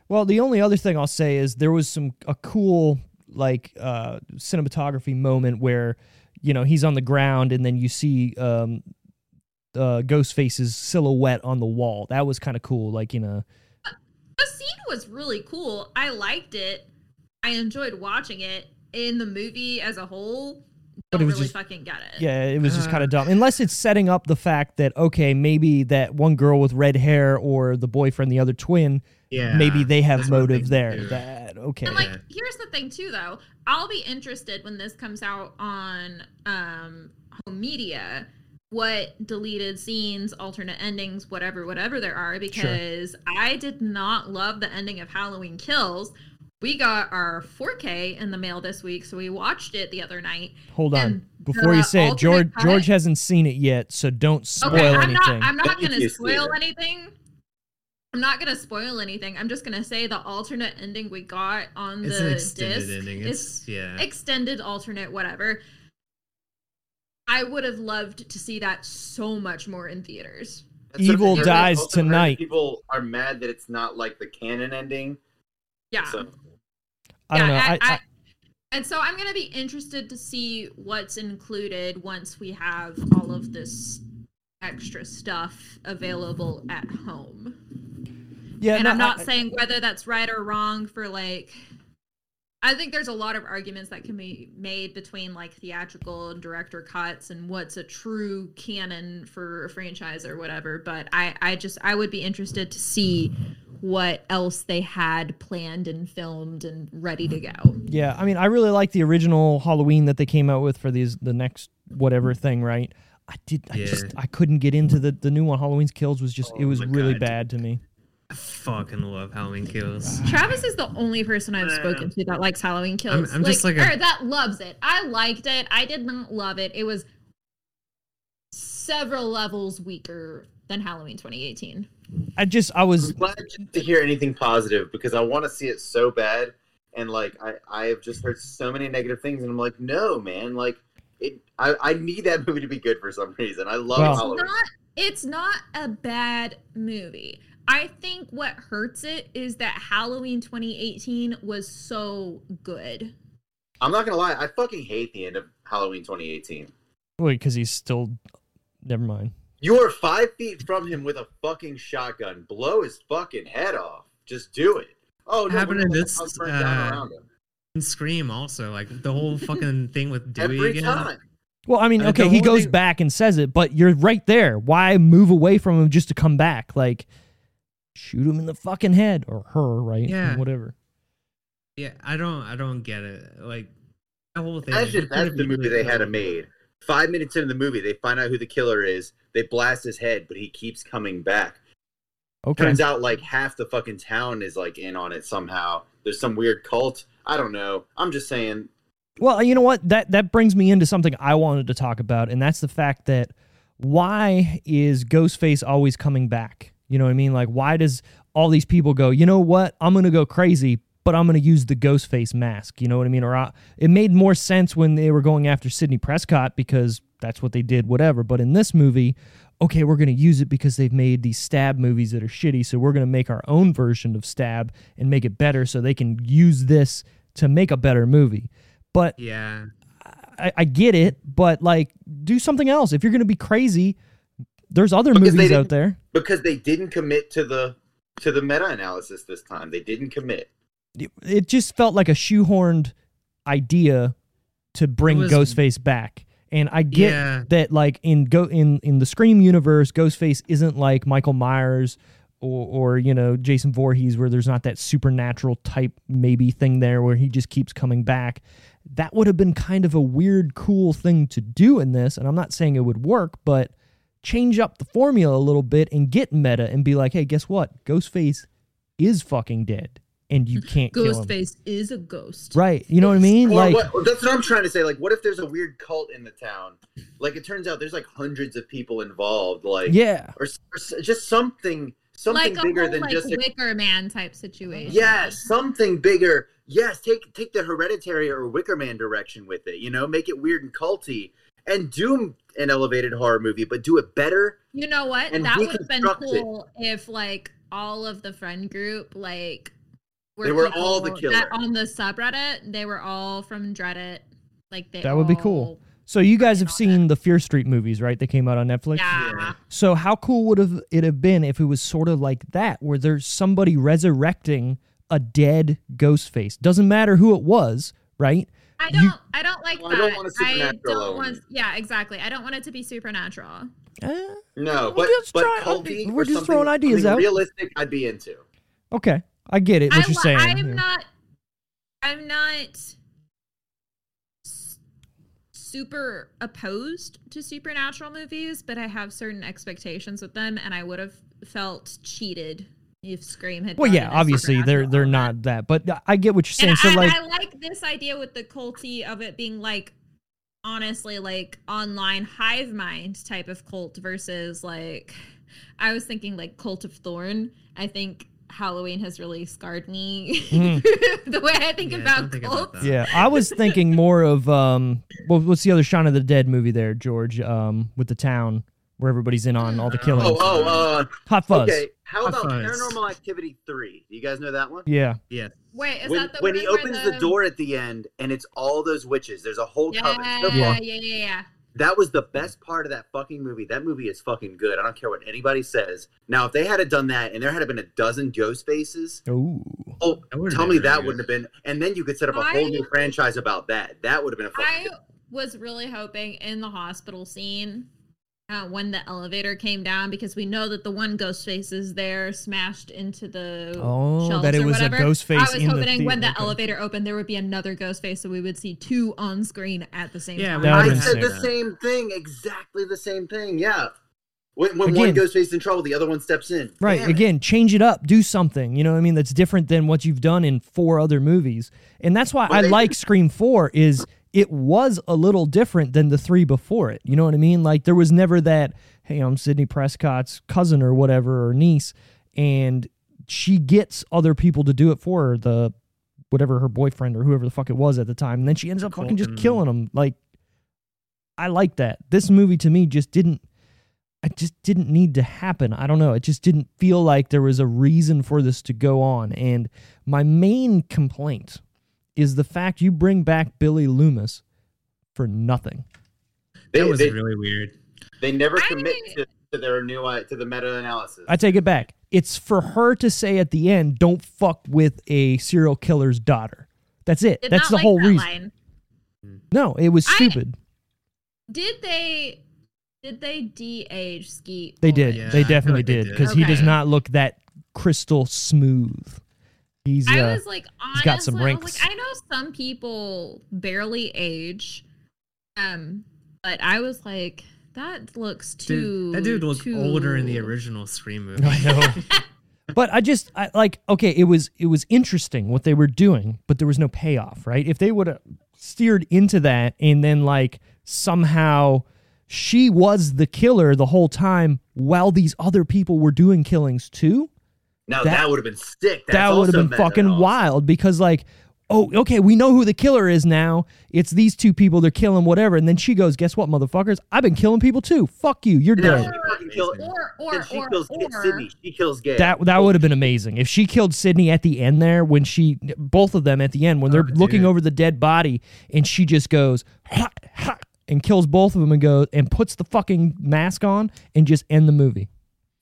Well, the only other thing I'll say is there was some a cool like uh cinematography moment where you know he's on the ground and then you see um uh Ghostface's silhouette on the wall. That was kind of cool. Like you know, The scene was really cool. I liked it. I enjoyed watching it. In the movie as a whole, But don't it was really just- fucking get it. Yeah, it was just Uh. kind of dumb. Unless it's setting up the fact that okay, maybe that one girl with red hair or the boyfriend, the other twin, Yeah, maybe they have that's what I'm motive thinking, there. too. That okay. And like, Yeah. here's the thing too, though. I'll be interested when this comes out on um, home media. What deleted scenes, alternate endings, whatever, whatever there are, because I did not love the ending of Halloween Kills. we got our 4K in the mail this week, so we watched it the other night. Hold on. Before you say it, George cut- George hasn't seen it yet, so don't spoil okay, I'm anything. not. I'm not gonna spoil Steven. anything. I'm not gonna spoil anything. I'm just gonna say the alternate ending we got on It's the an extended disc ending. is It's yeah. extended alternate whatever. I would have loved to see that so much more in theaters. That's Evil something dies also tonight. People are mad that it's not like the canon ending. Yeah. So I don't know. yeah, I, I, and so I'm gonna be interested to see what's included once we have all of this extra stuff available at home. Yeah, and no, I'm not I- saying whether that's right or wrong for like I think there's a lot of arguments that can be made between like theatrical and director cuts and what's a true canon for a franchise or whatever, but I I just I would be interested to see what else they had planned and filmed and ready to go. Yeah, I mean, I really like the original Halloween that they came out with for these the next whatever thing, right? I did. I Yeah. just I couldn't get into the the new one. Halloween's Kills was just oh it Oh was really God. bad to me. I fucking love Halloween Kills. Travis is the only person I've spoken to that likes Halloween Kills. I'm just like a- or that loves it. I liked it. I did not love it. It was several levels weaker than Halloween 2018. I just I was I'm glad to hear anything positive because I want to see it so bad. And like I, I have just heard so many negative things, and I'm like, no, man, like it. I, I need that (laughs) movie to be good for some reason. I love Well- Halloween. Not it's not a bad movie. I think what hurts it is that Halloween 2018 was so good. I'm not gonna lie, I fucking hate the end of Halloween 2018. wait because he's still. Never mind. You are five feet from him with a fucking shotgun. Blow his fucking head off. Just do it. Oh no, Happened in this, house burn down uh. And Scream also like the whole fucking (laughs) thing with Dewey every again. time. Well, I mean, okay, he goes thing- back and says it, but you're right there. Why move away from him just to come back? Like, shoot him in the fucking head or her, right? Yeah. (laughs) whatever. Yeah, I don't I don't get it. Like the whole thing. That's just that's could've the movie easily they had killed to made. Five minutes into the movie, they find out who the killer is. They blast his head, but he keeps coming back. Okay. Turns out like half the fucking town is like in on it somehow. There's some weird cult. I don't know. I'm just saying. Well, you know what? That that brings me into something I wanted to talk about, and that's the fact that why is Ghostface always coming back? You know what I mean? Like, why does all these people go? You know what? I'm gonna go crazy, but I'm gonna use the ghost face mask. You know what I mean? Or I, it made more sense when they were going after Sidney Prescott because that's what they did. Whatever. But in this movie, okay, we're gonna use it because they've made these stab movies that are shitty, so we're gonna make our own version of stab and make it better, so they can use this to make a better movie. But Yeah. I, I get it, but like, do something else. If you're going to be crazy, there's other Because movies out there. Because they didn't commit to the to the meta analysis this time. They didn't commit. It- It just felt like a shoehorned idea to bring was- Ghostface back. And I get Yeah. that, like in go in in the Scream universe, Ghostface isn't like Michael Myers or or you know Jason Voorhees, where there's not that supernatural type maybe thing there where he just keeps coming back. That would have been kind of a weird, cool thing to do in this. And I'm not saying it would work, but change up the formula a little bit and get meta and be like, hey, guess what? Ghostface is fucking dead, and you (laughs) can't kill him. Ghostface is a ghost. Right? You know what I mean? Or Like, what, that's what I'm trying to say. Like, what if there's a weird cult in the town? Like, it turns out there's like hundreds of people involved. Like, yeah. or, or just something something Like a bigger whole, than like just a Wicker Man type situation. Yes, something bigger. Yes, take take the hereditary or Wicker Man direction with it. You know, make it weird and culty, and do an elevated horror movie, but do it better. You know what? And that would have been deconstruct it. cool if like all of the friend group like They were all the people that killer. on the subreddit. They were all from Dreadit. Like they That would be cool. So you guys have seen the Fear Street movies, right? They came out on Netflix. Yeah. So how cool would have it have been if it was sort of like that, where there's somebody resurrecting a dead ghost face? Doesn't matter who it was, right? I don't. I don't like Well, that. I don't want a supernatural don't want. Yeah, exactly. I don't want it to be supernatural. Eh, No, We're but just but trying- culty. we're just throwing ideas out. Realistic, I'd be into. okay, I get it. What I, you're saying? I'm yeah. not. I'm not super opposed to supernatural movies, but I have certain expectations with them, and I would have felt cheated if Scream had. Well, yeah, obviously they're they're not that, but I get what you're saying. And So I, like, I like this idea with the culty of it being like honestly like online hive mind type of cult versus like I was thinking like cult of thorn. I think Halloween has really scarred me Mm. (laughs) the way I think Yeah, about don't think about cults. that. yeah, I was thinking more of um, well, what's the other Shaun of the Dead movie there, George? Um, with the town where everybody's in on all the Oh, killings. Oh, oh, uh, Hot Fuzz. okay. How Hot about Fuzz. Paranormal Activity three? Do you guys know that one? Yeah. Yeah. Wait, is when that the when one he opens the... door at the end and it's all those witches. There's a whole Yeah, coven. yeah, So yeah, far, yeah, yeah. That was the best part of that fucking movie. That movie is fucking good. I don't care what anybody says. Now, if they had done that and there had been a dozen Ghost faces, Ooh. oh, tell me that good. wouldn't have been. And then you could set up a whole new franchise about that. That would have been a fucking. I good. was really hoping in the hospital scene uh, when the elevator came down because we know that the one ghost face is there smashed into the Oh, shelves that it or was a whatever. ghost face I was in the hoping when the Okay. elevator opened there would be another ghost face so we would see two on screen at the same Yeah, time. we That I said sick. the same thing. Exactly the same thing. Yeah. When, when one Again- ghost face in trouble, the other one steps in. Right. Damn it. Again, change it up. Do something. You know what I mean? That's different than what you've done in four other movies. And that's why Well, I they- like Scream 4 is it was a little different than the three before it. You know what I mean? Like there was never that, hey, I'm Sidney Prescott's cousin or whatever or niece and she gets other people to do it for her, the whatever her boyfriend or whoever the fuck it was at the time. And then she ends up fucking just killing him. Like I like that. This movie to me just didn't it just didn't need to happen. I don't know. It just didn't feel like there was a reason for this to go on. And my main complaint is the fact you bring back Billy Loomis for nothing. They, That was they, really weird. they never I- commit to, to their new uh, to the meta analysis. I take it back. It's for her to say at the end, "Don't fuck with a serial killer's daughter." That's it. Did That's the like whole that reason. line. No, it was I- stupid. Did they did they de-age Skeet? they did. Yeah, they definitely like did did. because he does not look that crystal smooth. He's I uh, was like, honestly, he's got some I was like, I know some people barely age, um, but I was like, that looks too. Dude, that dude looked too- older in the original Scream (laughs) movie. I know. (laughs) but I just I, like okay, it was it was interesting what they were doing, but there was no payoff, right? If they would have steered into that and then like somehow she was the killer the whole time while these other people were doing killings too, now that- that, would have been sick. That's that would have also been fucking analysis. wild because like oh okay we know who the killer is now it's these two people they're killing whatever and then she goes guess what motherfuckers i've been killing people too fuck you you're Now dead she fucking kill- Or or then she or, kills or Sidney. She kills Gale. That that would have been amazing if she killed Sidney at the end there when she both of them at the end when they're Oh, looking dude. over the dead body and she just goes ha, ha, and kills both of them and goes and puts the fucking mask on and just end the movie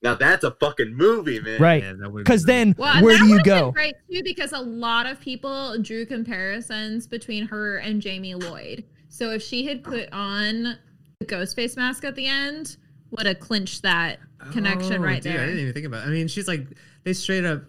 now that's a fucking movie, man. right Yeah, that would've because then Well, where that do you would've been go Great too, because a lot of people drew comparisons between her and Jamie Lloyd. So if she had put on the ghost face mask at the end, would have clinched that connection Oh, right dude, I didn't even think about. It. I mean, she's like they straight up.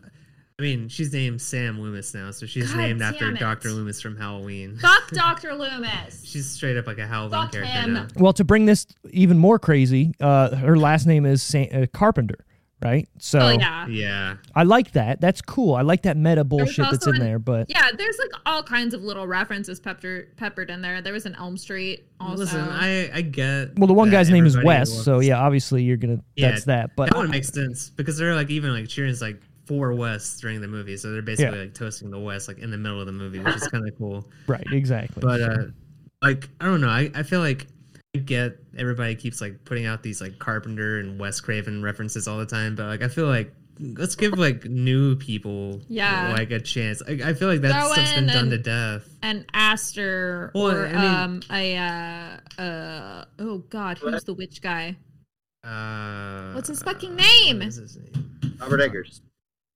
I mean, she's named Sam Loomis now, so she's God named after it. Doctor Loomis from Halloween. Fuck (laughs) Dr. Loomis. She's straight up like a Halloween Fuck character him. now. well to bring this even more crazy uh her last name is Sa- uh, Carpenter right so oh yeah. Yeah, I like that that's cool I like that meta bullshit that's in an- there but Yeah, there's like all kinds of little references pepper, peppered in there. There was an Elm Street also. listen, I I get. well the one guy's name is everybody Wes so yeah obviously you're gonna Yeah, that's that but that one makes sense because they're like even like cheering like for West during the movie, so they're basically Yeah. like toasting the West like in the middle of the movie, which is kind of cool. (laughs) right exactly But uh like I don't know, I, I feel like I get everybody keeps like putting out these like Carpenter and Wes Craven references all the time, but like I feel like let's give like new people Yeah. like a chance. I, I feel like that Throw stuff's been in done an- to death. and Aster Well, or I mean- um a uh uh oh god, who's the witch guy? Uh, What's his fucking name? what is his name? Robert Eggers.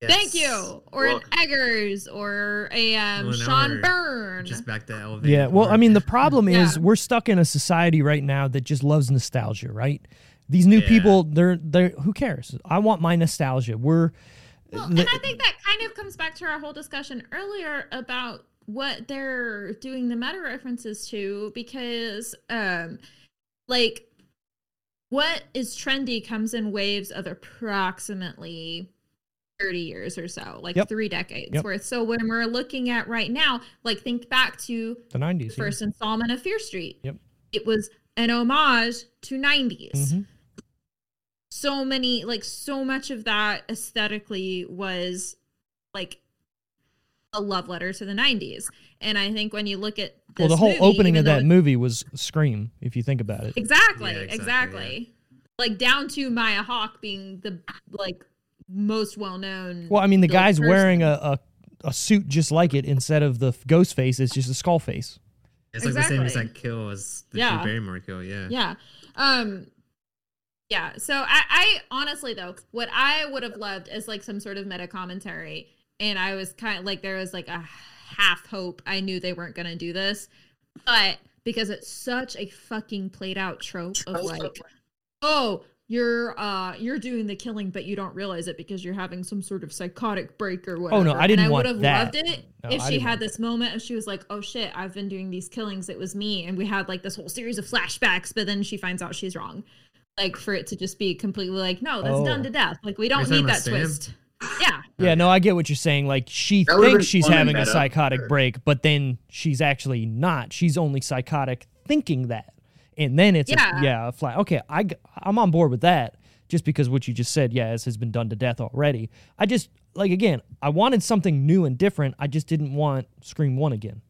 Thank you. Or an Eggers or a um Well, Sean we're Byrne. Just back to elevated. Yeah, well, I mean, the problem is Yeah. we're stuck in a society right now that just loves nostalgia, right? These new Yeah. people, they're they're who cares? I want my nostalgia. We're Well, the- and I think that kind of comes back to our whole discussion earlier about what they're doing the meta references to because um like what is trendy comes in waves of approximately 30 years or so, like Yep. three decades Yep. worth. So when we're looking at right now, like think back to The 90s. the first installment of Fear Street. Yep. It was an homage to 90s. Mhm. So many, like, so much of that aesthetically was like a love letter to the 90s. And I think when you look at Well, the whole movie, opening of that it- movie was Scream, if you think about it. Exactly, Yeah, exactly. exactly, Like down to Maya Hawke being the like most well known. Well, I mean, the guy's wearing a, a, a suit just like it instead of the ghost face, it's just a skull face. It's like the same Exactly. exact kill as the Yeah. Drew Barrymore kill. Yeah. Yeah. Um yeah. So I, I honestly though, what I would have loved is like some sort of meta commentary. And I was kind of like there was like a half hope I knew they weren't gonna do this. But because it's such a fucking played out trope of like, oh, you're uh you're doing the killing, but you don't realize it because you're having some sort of psychotic break or whatever. Oh, no, I didn't and I want would have that. loved it No, if I she had want this moment and she was like, "Oh shit, I've been doing these killings. It was me." And we had like this whole series of flashbacks, but then she finds out she's wrong. Like for it to just be completely like, "No, that's done Oh. to death." Like we don't need that Sam? twist. Yeah. Yeah, no, I get what you're saying. Like, she That thinks she's having a psychotic break, but then she's actually not. She's only psychotic thinking that. And then it's, Yeah. a, yeah, a flat. Okay, I I'm on board with that just because what you just said, yeah, has been done to death already. I just, like, again, I wanted something new and different. I just didn't want Scream 1 again.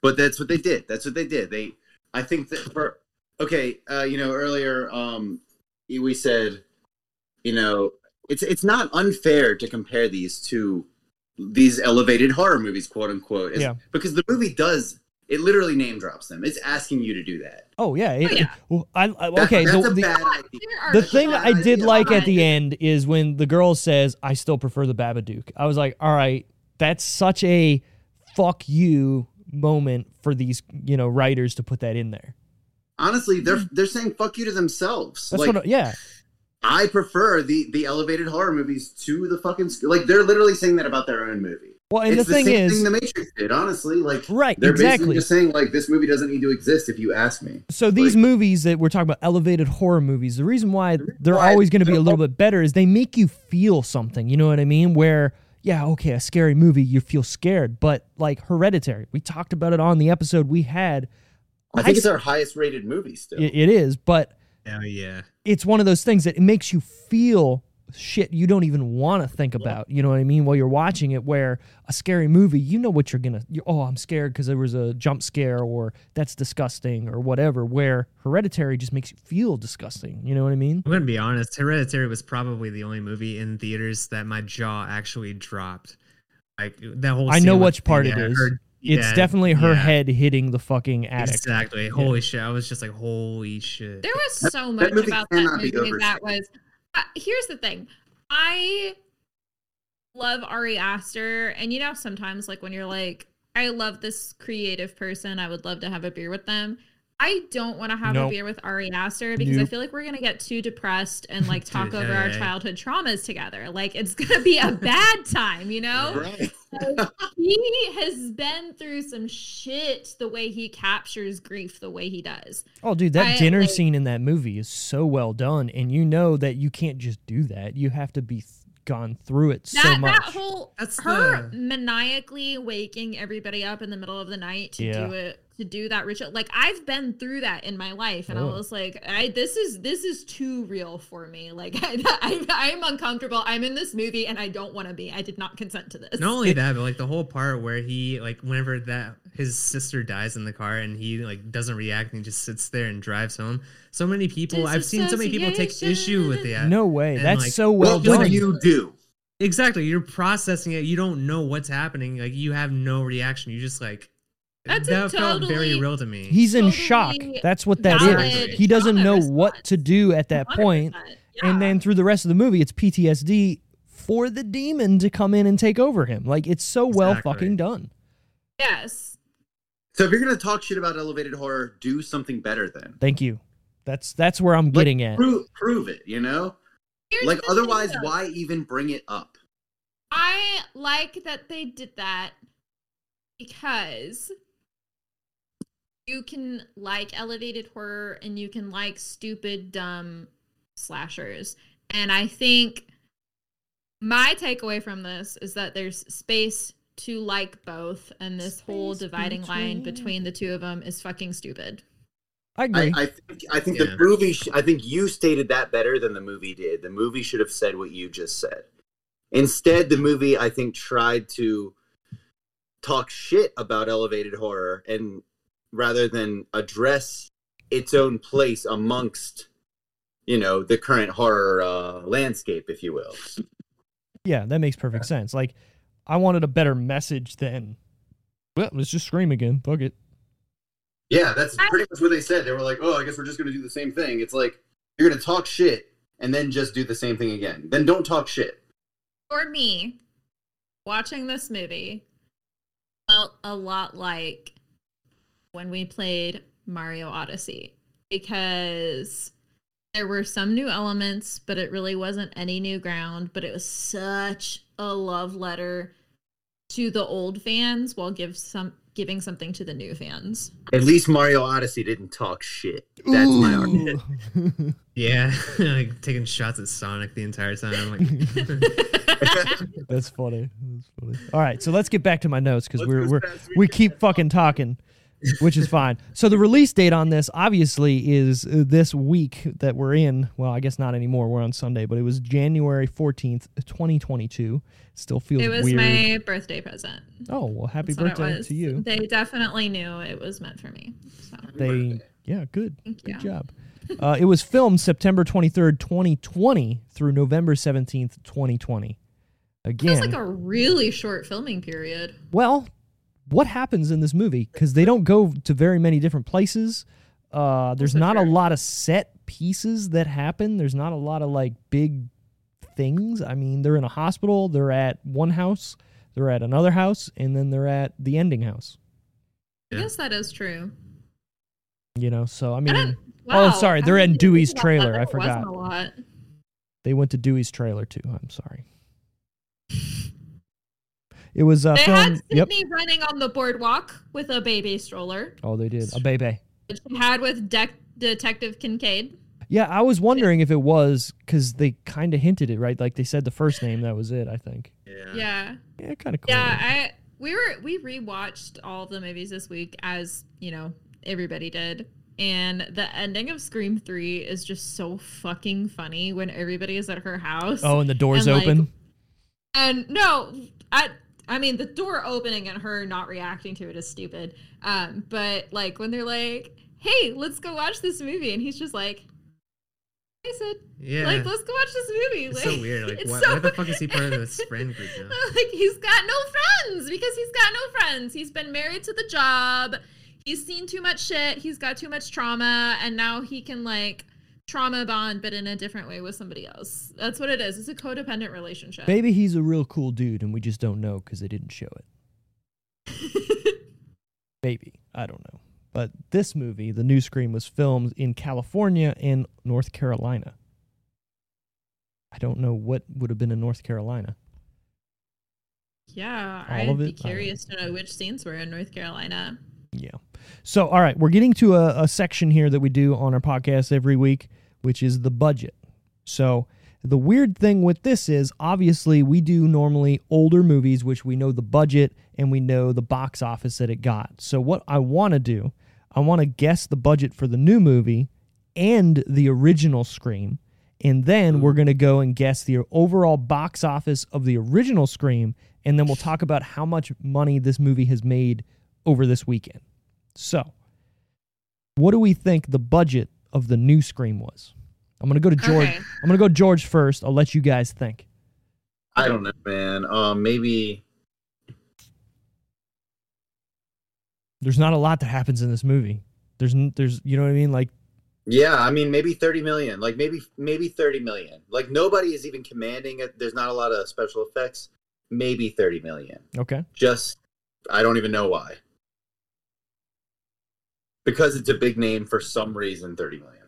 But that's what they did. That's what they did. They, I think that for okay, uh, you know, earlier, um, we said, you know, it's it's not unfair to compare these to these elevated horror movies, quote unquote, Yeah. because the movie does it literally name drops them. It's asking you to do that. Oh, yeah. it- Oh, yeah. well, I, I, okay, that's the, a the, idea. The thing bad I did idea. like at Fine. the end is when the girl says, "I still prefer the Babadook." I was like, "All right, that's such a fuck you moment for these, you know, writers to put that in there." Honestly, they're they're saying fuck you to themselves. That's like what. I- Yeah, I prefer the the elevated horror movies to the fucking sc- like they're literally saying that about their own movie. Well, and it's the thing same is, thing the Matrix did. Honestly, like Right, they're exactly. basically just saying like this movie doesn't need to exist if you ask me. so these like- movies that we're talking about, elevated horror movies, the reason why they're why always going to be a little bit better is they make you feel something. You know what I mean? Where yeah, okay, a scary movie, you feel scared, but like Hereditary, we talked about it on the episode we had. I think I it's our highest rated movie still. It, it is, but Oh yeah. it's one of those things that it makes you feel shit you don't even want to think about. You know what I mean? While you're watching it, where a scary movie, you know what you're gonna. You're, oh, I'm scared because there was a jump scare, or that's disgusting, or whatever. Where Hereditary just makes you feel disgusting. You know what I mean? I'm gonna be honest. Hereditary was probably the only movie in theaters that my jaw actually dropped. Like that whole. I know with which part the, it is. her- It's yeah, definitely her yeah, head hitting the fucking attic. Exactly. Holy shit! I was just like, holy shit. There was That- so that much movie about that cannot be movie that was. Uh, here's the thing, I love Ari Aster, and you know sometimes like when you're like, I love this creative person, I would love to have a beer with them. I don't want to have Nope. a beer with Ari Aster because I feel like we're gonna get too depressed and like talk Dude, over our hey. childhood traumas together. Like it's gonna be a bad (laughs) time, you know. Right. Like, he has been through some shit the way he captures grief the way he does. Oh, dude, that I, dinner like- scene in that movie is so well done, and you know that you can't just do that. You have to be th- gone through it so much. that whole That's her the- maniacally waking everybody up in the middle of the night to Yeah. do it to do that ritual like i've been through that in my life and i Oh. was like i this is this is too real for me like (laughs) i, I i'm uncomfortable i'm in this movie and i don't want to be i did not consent to this Not only (laughs) that, but like the whole part where he like whenever that his sister dies in the car and he like doesn't react and he just sits there and drives home. So many people I've seen so many people take issue with that. no way, and, that's like, so well what done. would you do? Exactly. You're processing it. You don't know what's happening. Like you have no reaction. You just like That's a that felt very real to me. He's in totally shock. That's what that is. He doesn't trauma know what to do at that point, 100%, and yeah. then through the rest of the movie, it's PTSD for the demon to come in and take over him. Like it's so well Exactly. fucking done. yes So if you're gonna talk shit about elevated horror, do something better then. Thank you. That's that's where I'm Like, getting at. Prove, prove it. You know. Here's like the thing, otherwise, why even bring it up? I like that they did that because you can like elevated horror and you can like stupid, dumb slashers. And I think My takeaway from this is that there's space to like both, and this whole Space dividing line between- between the two of them is fucking stupid. I agree. I, I think I think Yeah. the movie. Sh- I think you stated that better than the movie did. The movie should have said what you just said. Instead, the movie I think tried to talk shit about elevated horror, and rather than address its own place amongst, you know, the current horror uh, landscape, if you will. yeah, that makes perfect sense. Like, I wanted a better message than, well, let's just scream again. Fuck it. Yeah, that's pretty much what they said. They were like, "Oh, I guess we're just going to do the same thing." It's like you're going to talk shit and then just do the same thing again. Then don't talk shit. For me, watching this movie felt a lot like when we played Mario Odyssey because there were some new elements, but it really wasn't any new ground. But it was such a love letter to the old fans while give some giving something to the new fans. At least Mario Odyssey didn't talk shit. That's my argument. (laughs) Yeah, (laughs) like taking shots at Sonic the entire time. Like, (laughs) That's funny. That's funny. All right, so let's get back to my notes because we're we're as fast as we keep fucking talking, which is fine. So the release date on this obviously is uh, this week that we're in. Well, I guess not anymore. We're on Sunday, but it was January fourteenth, twenty twenty two. Still feels it was weird. my birthday present. Oh well, happy That's birthday to you. They definitely knew it was meant for me. So They yeah, good. thank Good you. job. Uh, it was filmed September 23rd, 2020 through November 17th, 2020. Again, Feels like a really short filming period. well, what happens in this movie? Because they don't go to very many different places. Uh, there's not a lot of set pieces that happen. There's not a lot of like big things. I mean, they're in a hospital, they're at one house, they're at another house, and then they're at the ending house. I guess that is true. You know, so I I mean, don't- Oh, sorry, they're in Dewey's trailer. I forgot. a lot. they went to Dewey's trailer too. I'm sorry. (laughs) It was uh, They filmed. had Yep. Sidney running on the boardwalk with a baby stroller, Oh, they did a baby. which she had with De- Detective Kincaid. Yeah, I was wondering if it was because they kind of hinted it, right? Like they said the first name, that was it. I think. yeah. Yeah, Yeah, kind of cool. yeah. I we were we rewatched all the movies this week, as you know everybody did. And the ending of Scream 3 is just so fucking funny when everybody is at her house. oh, and the door's and, like, open. And no, I I mean the door opening and her not reacting to it is stupid. Um, but like when they're like, "Hey, let's go watch this movie," and he's just like, "I said, Yeah. like, let's go watch this movie." it's like, so weird. Like, why, so why the fuck is he part of this (laughs) friend group now? (laughs) like he's got no friends because he's got no friends. He's been married to the job. He's seen too much shit. He's got too much trauma, and now he can like trauma bond, but in a different way with somebody else. That's what it is. It's a codependent relationship. Maybe he's a real cool dude, and we just don't know because they didn't show it. (laughs) Maybe I don't know. But this movie, the new Scream, was filmed in California and North Carolina. I don't know what would have been in North Carolina. Yeah, All I'd be it? I don't curious to know which scenes were in North Carolina. Yeah. So, all right, we're getting to a, a section here that we do on our podcast every week, which is the budget. So, the weird thing with this is obviously we do normally older movies, which we know the budget and we know the box office that it got. So, what I want to do, I want to guess the budget for the new movie and the original Scream. And then we're mm-hmm. going to go and guess the overall box office of the original Scream. And then we'll (laughs) talk about how much money this movie has made over this weekend. So, what do we think the budget of the new Scream was? I'm gonna go to George. Okay. I'm gonna go George first. I'll let you guys think. I don't know, man. Um, maybe There's not a lot that happens in this movie. There's, there's, you know what I mean? Like, Yeah, I mean maybe 30 million. Like maybe maybe 30 million. Like nobody is even commanding it. There's not a lot of special effects. Maybe 30 million. okay, Just I don't even know why. Because it's a big name for some reason 30 million.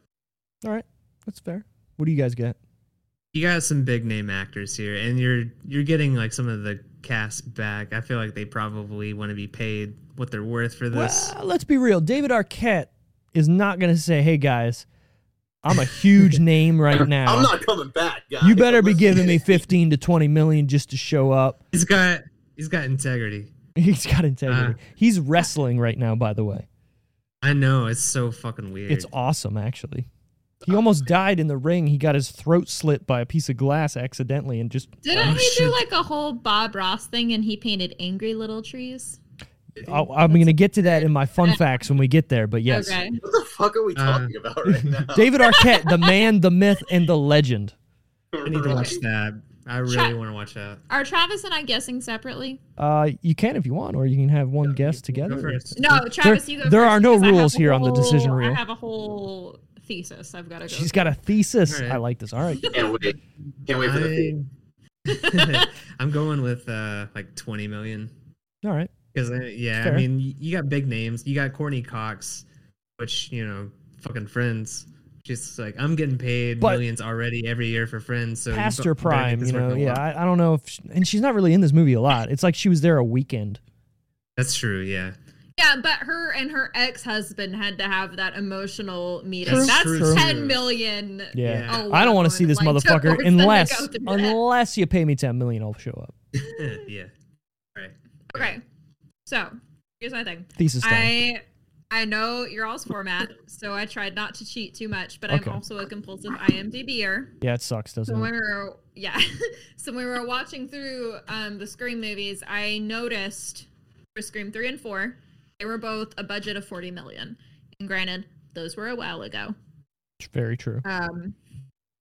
all right, that's fair. What do you guys get? You got some big name actors here, and you're you're getting like some of the cast back. I feel like they probably want to be paid what they're worth for this. Well, let's be real. David Arquette is not gonna say, "Hey guys, I'm a huge (laughs) name right now. I'm not coming back, guys. you better be giving me (laughs) 15 to 20 million just to show up. He's got he's got integrity. (laughs) He's got integrity. Uh. He's wrestling right now, by the way. I know it's so fucking weird. It's awesome, actually. He almost died in the ring. He got his throat slit by a piece of glass accidentally and just. Didn't Oh, he shit. do like a whole Bob Ross thing and he painted angry little trees? I'll, I'm going to get to that in my fun facts when we get there, but yes. Okay. What the fuck are we Uh, talking about right (laughs) now? David Arquette, the man, the myth, and the legend. I need to watch that. I really Tra- want to watch that. Are Travis and I guessing separately? Uh, you can if you want, or you can have one guest Go together. No, Travis, you go there first are no because I have rules a here on the decision reel. I have a whole thesis I've got to go. She's got a thesis. All right. I like this. All right. Can't wait. Can't wait for the theme. I, (laughs) I'm going with uh like 20 million All right. because yeah, Fair. I mean you got big names. You got Courteney Cox, which you know, fucking Friends. Just like I'm getting paid But- millions already every year for Friends. So you Past her prime, you know. Yeah. I, I don't know if, she, and she's not really in this movie a lot. It's like she was there a weekend. that's true. Yeah, Yeah, but her and her ex-husband had to have that emotional meeting. True, That's true, ten true. million. Yeah. Yeah. I don't want to see this Like, motherfucker (laughs) divorce unless that. unless you pay me 10 million, I'll show up. (laughs) (laughs) yeah. All right. Okay, so here's my thing. Thesis time. I I know your all's format, so I tried not to cheat too much, but Okay. I'm also a compulsive IMDb'er. yeah, it sucks, doesn't So when it? we were yeah, (laughs) so when we were watching through um, the Scream movies, I noticed for Scream three and four, they were both a budget of forty million. And granted, those were a while ago. Very true. Um,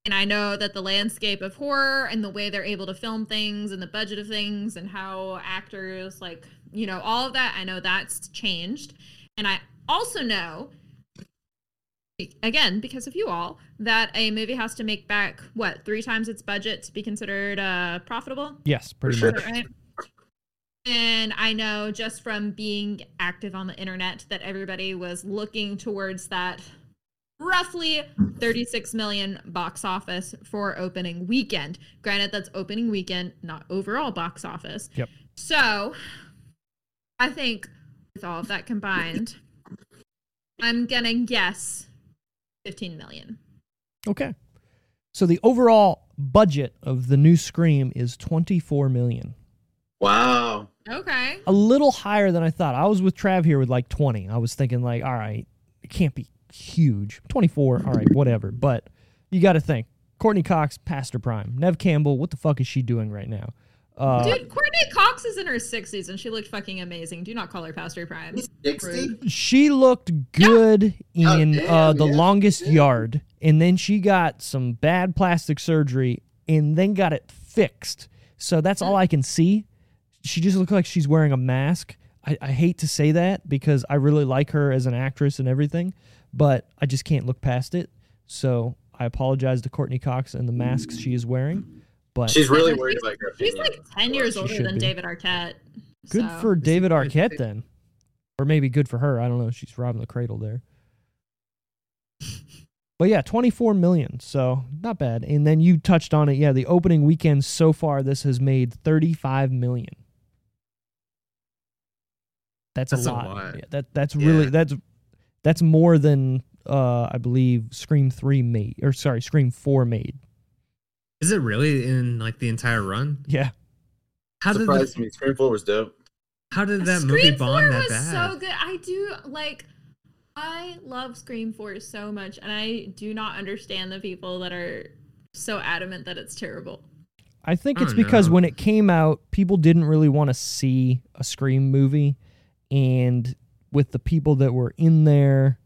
and I know that the landscape of horror and the way they're able to film things and the budget of things and how actors like you know all of that. I know that's changed, and I also know again because of you all that a movie has to make back what three times its budget to be considered uh profitable Yes, pretty sure. much. Is right? And I know just from being active on the internet that everybody was looking towards that roughly 36 million box office for opening weekend. Granted, that's opening weekend, not overall box office. Yep. So I think with all of that combined, I'm gonna guess 15 million. Okay. So the overall budget of the new Scream is 24 million. Wow. Okay. A little higher than I thought. I was with Trav here with like 20. I was thinking like, all right, it can't be huge. 24, all right, whatever. But you got to think. Courteney Cox, past her prime. Neve Campbell, what the fuck is she doing right now? Uh, Dude, Courteney Cox is in her 60s and she looked fucking amazing. Do not call her past her prime. 60? She looked good Oh, in damn, uh, the yeah. longest yard, and then she got some bad plastic surgery, and then got it fixed. So that's all I can see. She just looks like she's wearing a mask. I, I hate to say that because I really like her as an actress and everything, but I just can't look past it. So I apologize to Courteney Cox and the masks she is wearing. But She's really worried about your She's like 10 years She older than be. David Arquette. good so- for David Arquette then, or maybe good for her. I don't know. She's robbing the cradle there. (laughs) But yeah, 24 million. So not bad. And then you touched on it. Yeah, the opening weekend so far, this has made 35 million. That's, That's a a lot. lot. Yeah, that that's really that's that's more than uh I believe Scream 3 made or sorry, Scream 4 made. Is it really in like the entire run? Yeah. How did Surprised the, me. Scream 4 was dope. how did that Scream movie 4 bomb that was bad? so good. I do like I love Scream 4 so much and I do not understand the people that are so adamant that it's terrible. I think it's don't because know. when it came out, people didn't really want to see a Scream movie. And with the people that were in there,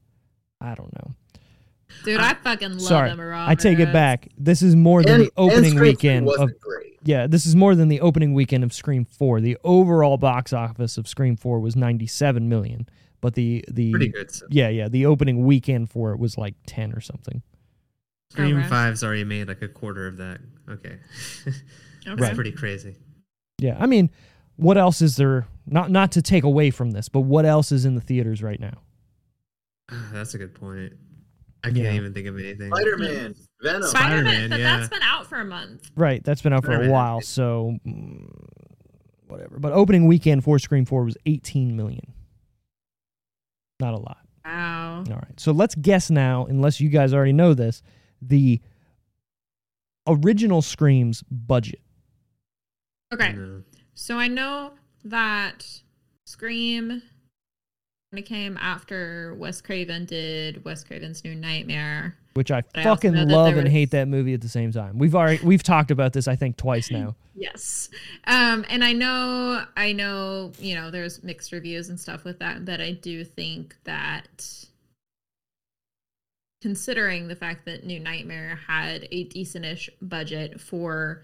I don't know. Dude, I fucking love Sorry. Emma I take it back. This is more than And, the opening and weekend wasn't of great. Yeah, this is more than the opening weekend of Scream 4. The overall box office of Scream 4 was 97 million, but the the Pretty good. So. Yeah, yeah, the opening weekend for it was like 10 or something. Scream Okay. Five's already made like a quarter of that. Okay, (laughs) Okay. that's pretty crazy. Yeah, I mean, what else is there not not to take away from this, but what else is in the theaters right now? (sighs) That's a good point. I can't Yeah. even think of anything. Spider Man, Venom. Spider-Man, Spider-Man, but yeah. that's been out for a month. Right, that's been out for a Spider-Man. while, so mm, whatever. But opening weekend for Scream 4 was 18 million. Not a lot. Wow. All right. So let's guess now, unless you guys already know this, the original Scream's budget. Okay. No. So I know that Scream kind of came after Wes Craven did Wes Craven's New Nightmare. Which I I also fucking that love and was- hate that movie at the same time. We've already we've talked about this I think twice now. (laughs) Yes. Um, and I know, I know, you know, there's mixed reviews and stuff with that, but I do think that considering the fact that New Nightmare had a decentish budget for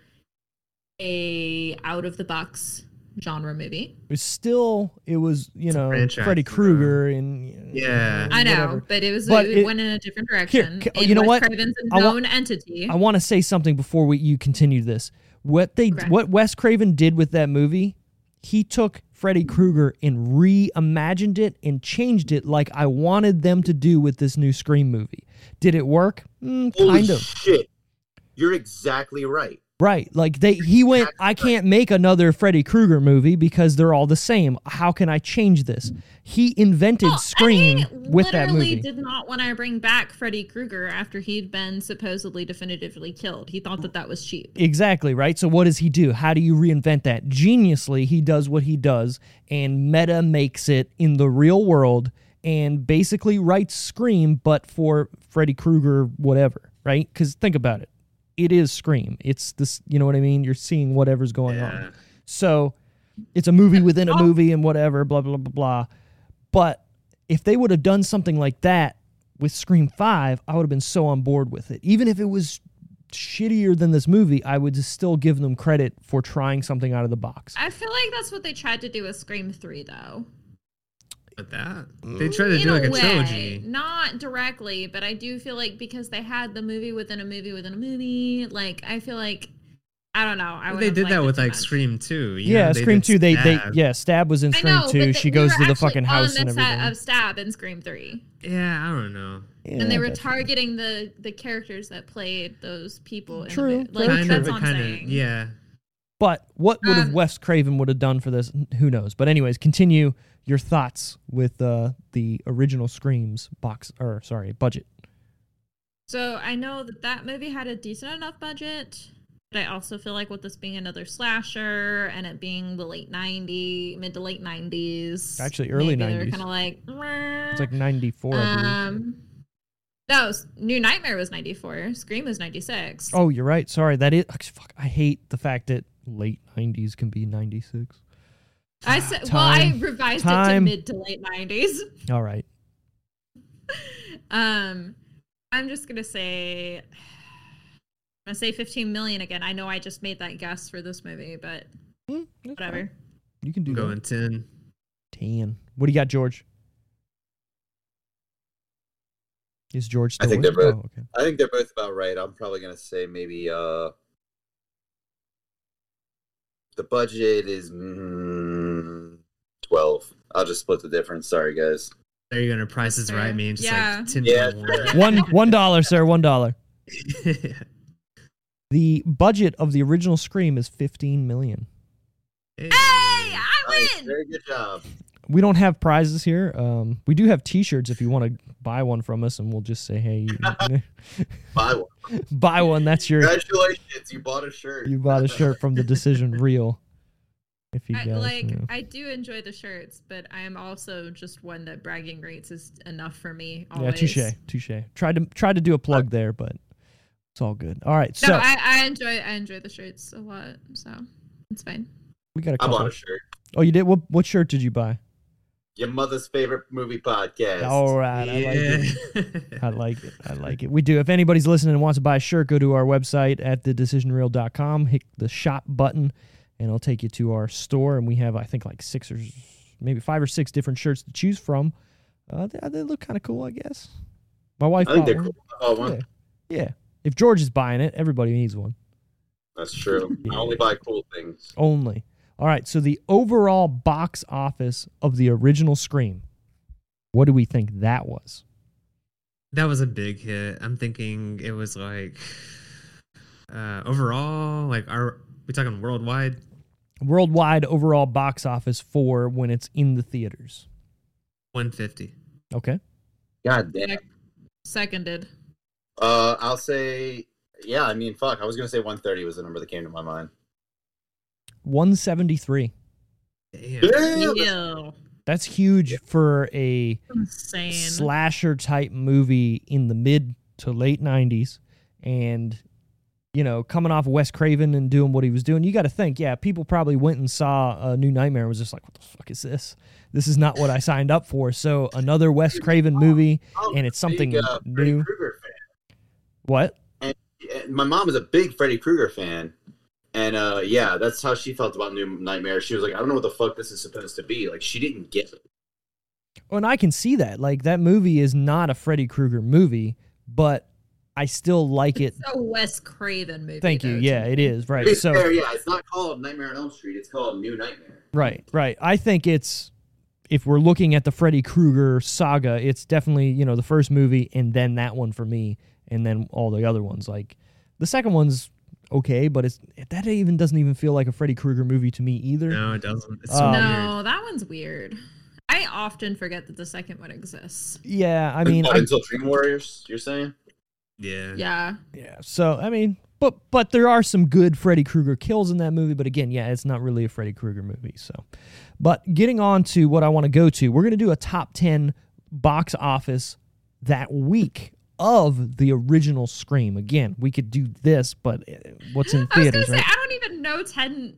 a out of the box genre movie. It was still it was you It's know Freddy. Krueger and Yeah. I know, whatever. but it was But it, it- went in a different direction. ca- and you know Wes what? Craven's a I wa- known entity. I want to say something before we, you continue this. What they Okay. what Wes Craven did with that movie, he took Freddy Krueger and reimagined it and changed it like I wanted them to do with this new Scream movie. Did it work? Mm, Holy kind of. shit! You're exactly right. Right. Like they he went I can't make another Freddy Krueger movie because they're all the same. How can I change this? He invented Well, Scream he with that literally movie. did not want to bring back Freddy Krueger after he'd been supposedly definitively killed. He thought that that was cheap. Exactly, right? So what does he do? How do you reinvent that? Geniusly, he does what he does and meta makes it in the real world and basically writes Scream but for Freddy Krueger whatever, right? Cuz think about it. It is Scream. It's this, you know what I mean? You're seeing whatever's going Yeah. on. So it's a movie within a oh. movie and whatever, blah blah blah blah. But if they would have done something like that with Scream 5, I would have been so on board with it. Even if it was shittier than this movie, I would still give them credit for trying something out of the box. I feel like that's what they tried to do with Scream 3 though. But that they tried to In do like a way, trilogy. Not directly, but I do feel like because they had the movie within a movie within a movie, like I feel like I don't know. I would They did that with like much. Scream 2. you yeah, know, Scream did 2 they they yeah, Stab was in Scream know, 2. but they- She goes were to the actually fucking on house the and set everything. of Stab in Scream 3. Yeah, I don't know. Yeah, and they were but- targeting the the characters that played those people. In True, the. Like kind that's of, what I'm kind of, saying. yeah. But what would have Um, Wes Craven would have done for this? Who knows? But anyways, continue your thoughts with uh, the original Screams box or sorry budget. So I know that that movie had a decent enough budget, but I also feel like with this being another slasher and it being the late '90s, mid to late '90s, Actually, early maybe They're 90s. kind of like It's like 94, I believe. um. No, New Nightmare was '94. Scream was '96. Oh, you're right. Sorry, that is fuck. I hate the fact that late 90s can be 96. I said, well, I Time. revised it to mid to late '90s. (laughs) All right. Um, I'm just gonna say, (sighs) I'm gonna say 15 million again. I know I just made that guess for this movie, but that's whatever. fine. You can do I'm that. going 10. 10. What do you got, George? Is George I think with they're both- Oh, okay. I think they're both about right. I'm probably gonna say maybe uh the budget is mm, twelve. I'll just split the difference. Sorry, guys. are you're going to price is right me just Yeah. like 10 Yeah, (laughs) One one dollar, sir. One dollar. (laughs) The budget of the original Scream is 15 million. Hey, I Nice, win. very good job. We don't have prizes here. Um, we do have T-shirts if you want to buy one from us, and we'll just say, "Hey, (laughs) Buy one. (laughs) buy one." That's your Congratulations, you bought a shirt. you bought a (laughs) shirt from the Decision Reel. If you I, guys, like you know. I do enjoy the shirts, but I am also just one that bragging rights is enough for me. yeah, Always. touche, touche. Tried to tried to do a plug there, but it's all good. All right, No, so I, I enjoy I enjoy the shirts a lot, so it's fine. we got a I couple. bought a shirt. Oh, you did. What what shirt did you buy? Your mother's favorite movie podcast. All right, I like it. I like it. I like it. We do. If anybody's listening and wants to buy a shirt, go to our website at thedecisionreel.com, hit the shop button, and it'll take you to our store. And we have, I think, like six or maybe five or six different shirts to choose from. Uh, they, they look kind of cool, I guess. My wife I think they're one. cool. Oh, one. Yeah. yeah. If George is buying it, everybody needs one. That's true. Yeah. I only buy cool things. Only. All right. So the overall box office of the original Scream, what do we think that was? That was a big hit. I'm thinking it was like uh overall, like are we talking worldwide? Worldwide overall box office for when it's in the theaters. 150. Okay. God damn. Seconded. Uh, I'll say, yeah. I mean, fuck. I was gonna say 130 was the number that came to my mind. 173. Damn. Damn. Ew. That's huge for a Insane. slasher type movie in the mid to late 90s and you know coming off Wes Craven and doing what he was doing you got to think yeah people probably went and saw a new nightmare and was just like what the fuck is this this is not what I signed up for so another Wes Craven movie and it's something big, uh, new Krueger fan. what And my mom is a big Freddy Krueger fan. And uh, yeah, that's how she felt about New Nightmare. She was like, I don't know what the fuck this is supposed to be. Like, she didn't get it. Oh, and I can see that like that movie is not a Freddy Krueger movie but I still like it It's a Wes Craven movie. thank you though, yeah to it me. is To right be so fair, yeah, it's not called Nightmare on Elm Street. It's called New Nightmare. Right, right. I think it's if we're looking at the Freddy Krueger saga, it's definitely you know the first movie and then that one for me, and then all the other ones. Like the second one's okay, but it's that even doesn't even feel like a Freddy Krueger movie to me either. No, it doesn't. It's so Um, weird. No, that one's weird. I often forget that the second one exists. Yeah, I mean, Up I, until Dream Warriors, you're saying? Yeah. Yeah. yeah. So I mean, but but there are some good Freddy Krueger kills in that movie. But again, yeah, it's not really a Freddy Krueger movie. So, but getting on to what I want to go to, we're gonna do a top ten box office that week of the original Scream. Again, we could do this, but uh, what's in theaters? (gasps) I was gonna theaters, say? I don't even know ten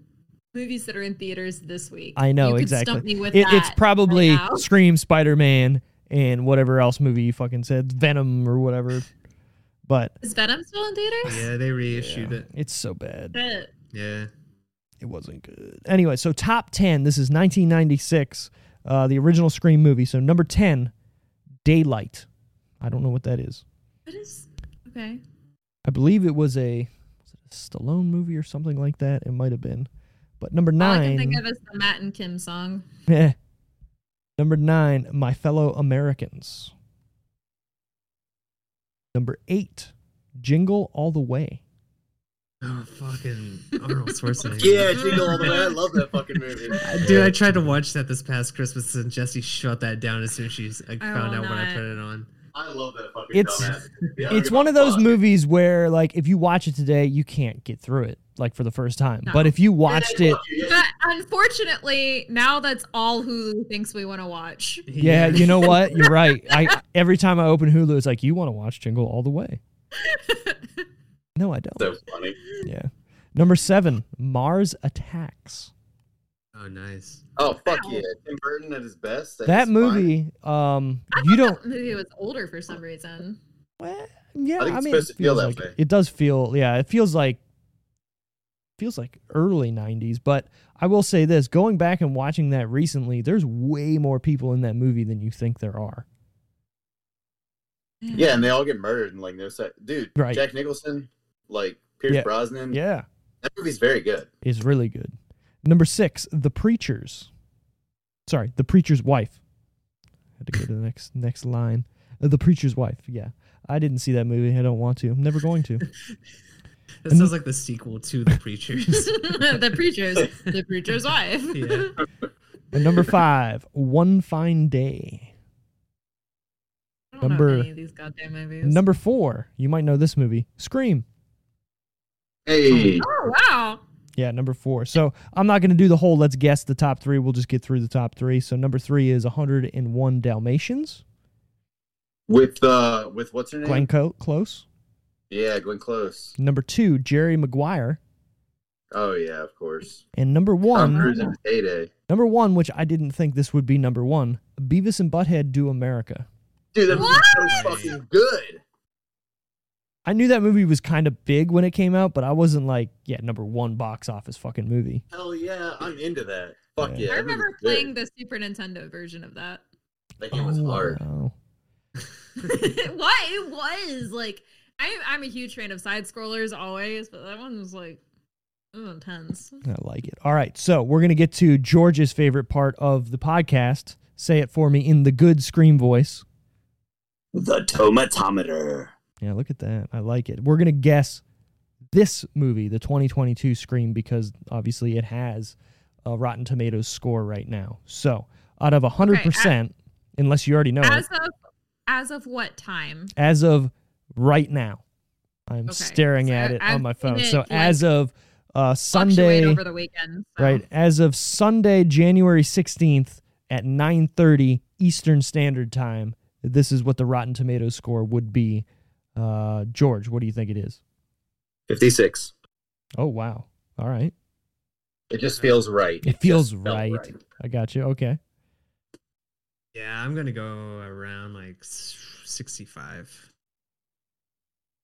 movies that are in theaters this week. I know you could exactly. Stump me with It, that it's probably right. Scream, Spider Man, and whatever else movie you fucking said, Venom or whatever. But Is Venom still in theaters? Yeah, they reissued yeah, it. it's so bad. Shit. Yeah. It wasn't good. Anyway, so top 10. This is 1996, uh, the original Scream movie. So number 10, Daylight. I don't know what that is. What is okay? I believe it was a, was it a Stallone movie or something like that. It might have been. But number All I nine, can think of is the Matt and Kim song. eh. number nine, My Fellow Americans. Number eight, Jingle All the Way. Oh, fucking Arnold (laughs) Schwarzenegger. Yeah, Jingle All the Way. I love that fucking movie. (laughs) Dude, I tried to watch that this past Christmas and Jesse shut that down as soon as she found will out when I not. put it on. I love that fucking It's- dumbass. (laughs) Yeah, It's one of those fuck. movies where, like, if you watch it today, you can't get through it, like, for the first time. No. But if you watched it, you, yeah. But unfortunately, now that's all Hulu thinks we want to watch. Yeah, you know what? You're (laughs) right. I every time I open Hulu, it's like you want to watch Jingle all the way. (laughs) No, I don't. So funny. Yeah. Number seven, Mars Attacks. Oh, nice. Oh fuck yeah, Tim Burton at his best. That's That movie, um, you thought don't. That movie was older for some reason. Well, yeah, I think I mean, supposed it to feel feels that like way. it does feel. Yeah, it feels like feels like early '90s. But I will say this: going back and watching that recently, there's way more people in that movie than you think there are. Yeah, and they all get murdered in like no sec. Dude, Right. Jack Nicholson, like Pierce Yeah. Brosnan. Yeah, That movie's very good. is really good. Number six, The Preachers. Sorry, The Preacher's Wife. had to go to the next next line. Uh, the Preacher's Wife. Yeah, I didn't see that movie. I don't want to. I'm never going to. (laughs) That sounds like the sequel to The Preachers. (laughs) the preacher's the preacher's wife. Yeah. (laughs) And number five, One Fine Day. I don't Number- know any of these goddamn movies. Number four, you might know this movie, Scream. Hey, oh wow. Yeah, number four. So I'm not going to do the whole let's guess the top three. We'll just get through the top three. So number three is 101 Dalmatians. with uh, with what's her name? Glenn Co- Close. Yeah, Glenn Close. Number two, Jerry Maguire. Oh yeah, of course. And number Tom one, Cruise in heyday. number one, which I didn't think this would be number one, Beavis and Butthead Do America. Dude, that movie's What? so fucking good. I knew that movie was kind of big when it came out, but I wasn't like, yeah, number one box office fucking movie. Hell yeah, I'm into that. Fuck Yeah. yeah. I remember movie's good. playing the Super Nintendo version of that. That game was Oh, hard. wow. (laughs) (laughs) what it was like I, I'm a huge fan of side scrollers always, but that one was like was intense. I like it. All right. So we're going to get to George's favorite part of the podcast. Say it for me in the good scream voice. The tomatometer. Yeah, look at that. I like it. We're going to guess this movie, the 2022 Scream, because obviously it has a Rotten Tomatoes score right now. So out of 100%, unless you already know As it, of as of what time? as of right now. I'm Okay, staring so at it I've on my phone. So like, as of uh, Sunday, over the weekend. so- right? As of Sunday, January 16th at 9:30 Eastern Standard Time, this is what the Rotten Tomatoes score would be. Uh, George, what do you think it is? 56. Oh wow! All right, It just feels right. it feels just felt right. I got you. Okay. Yeah, I'm gonna go around like 65.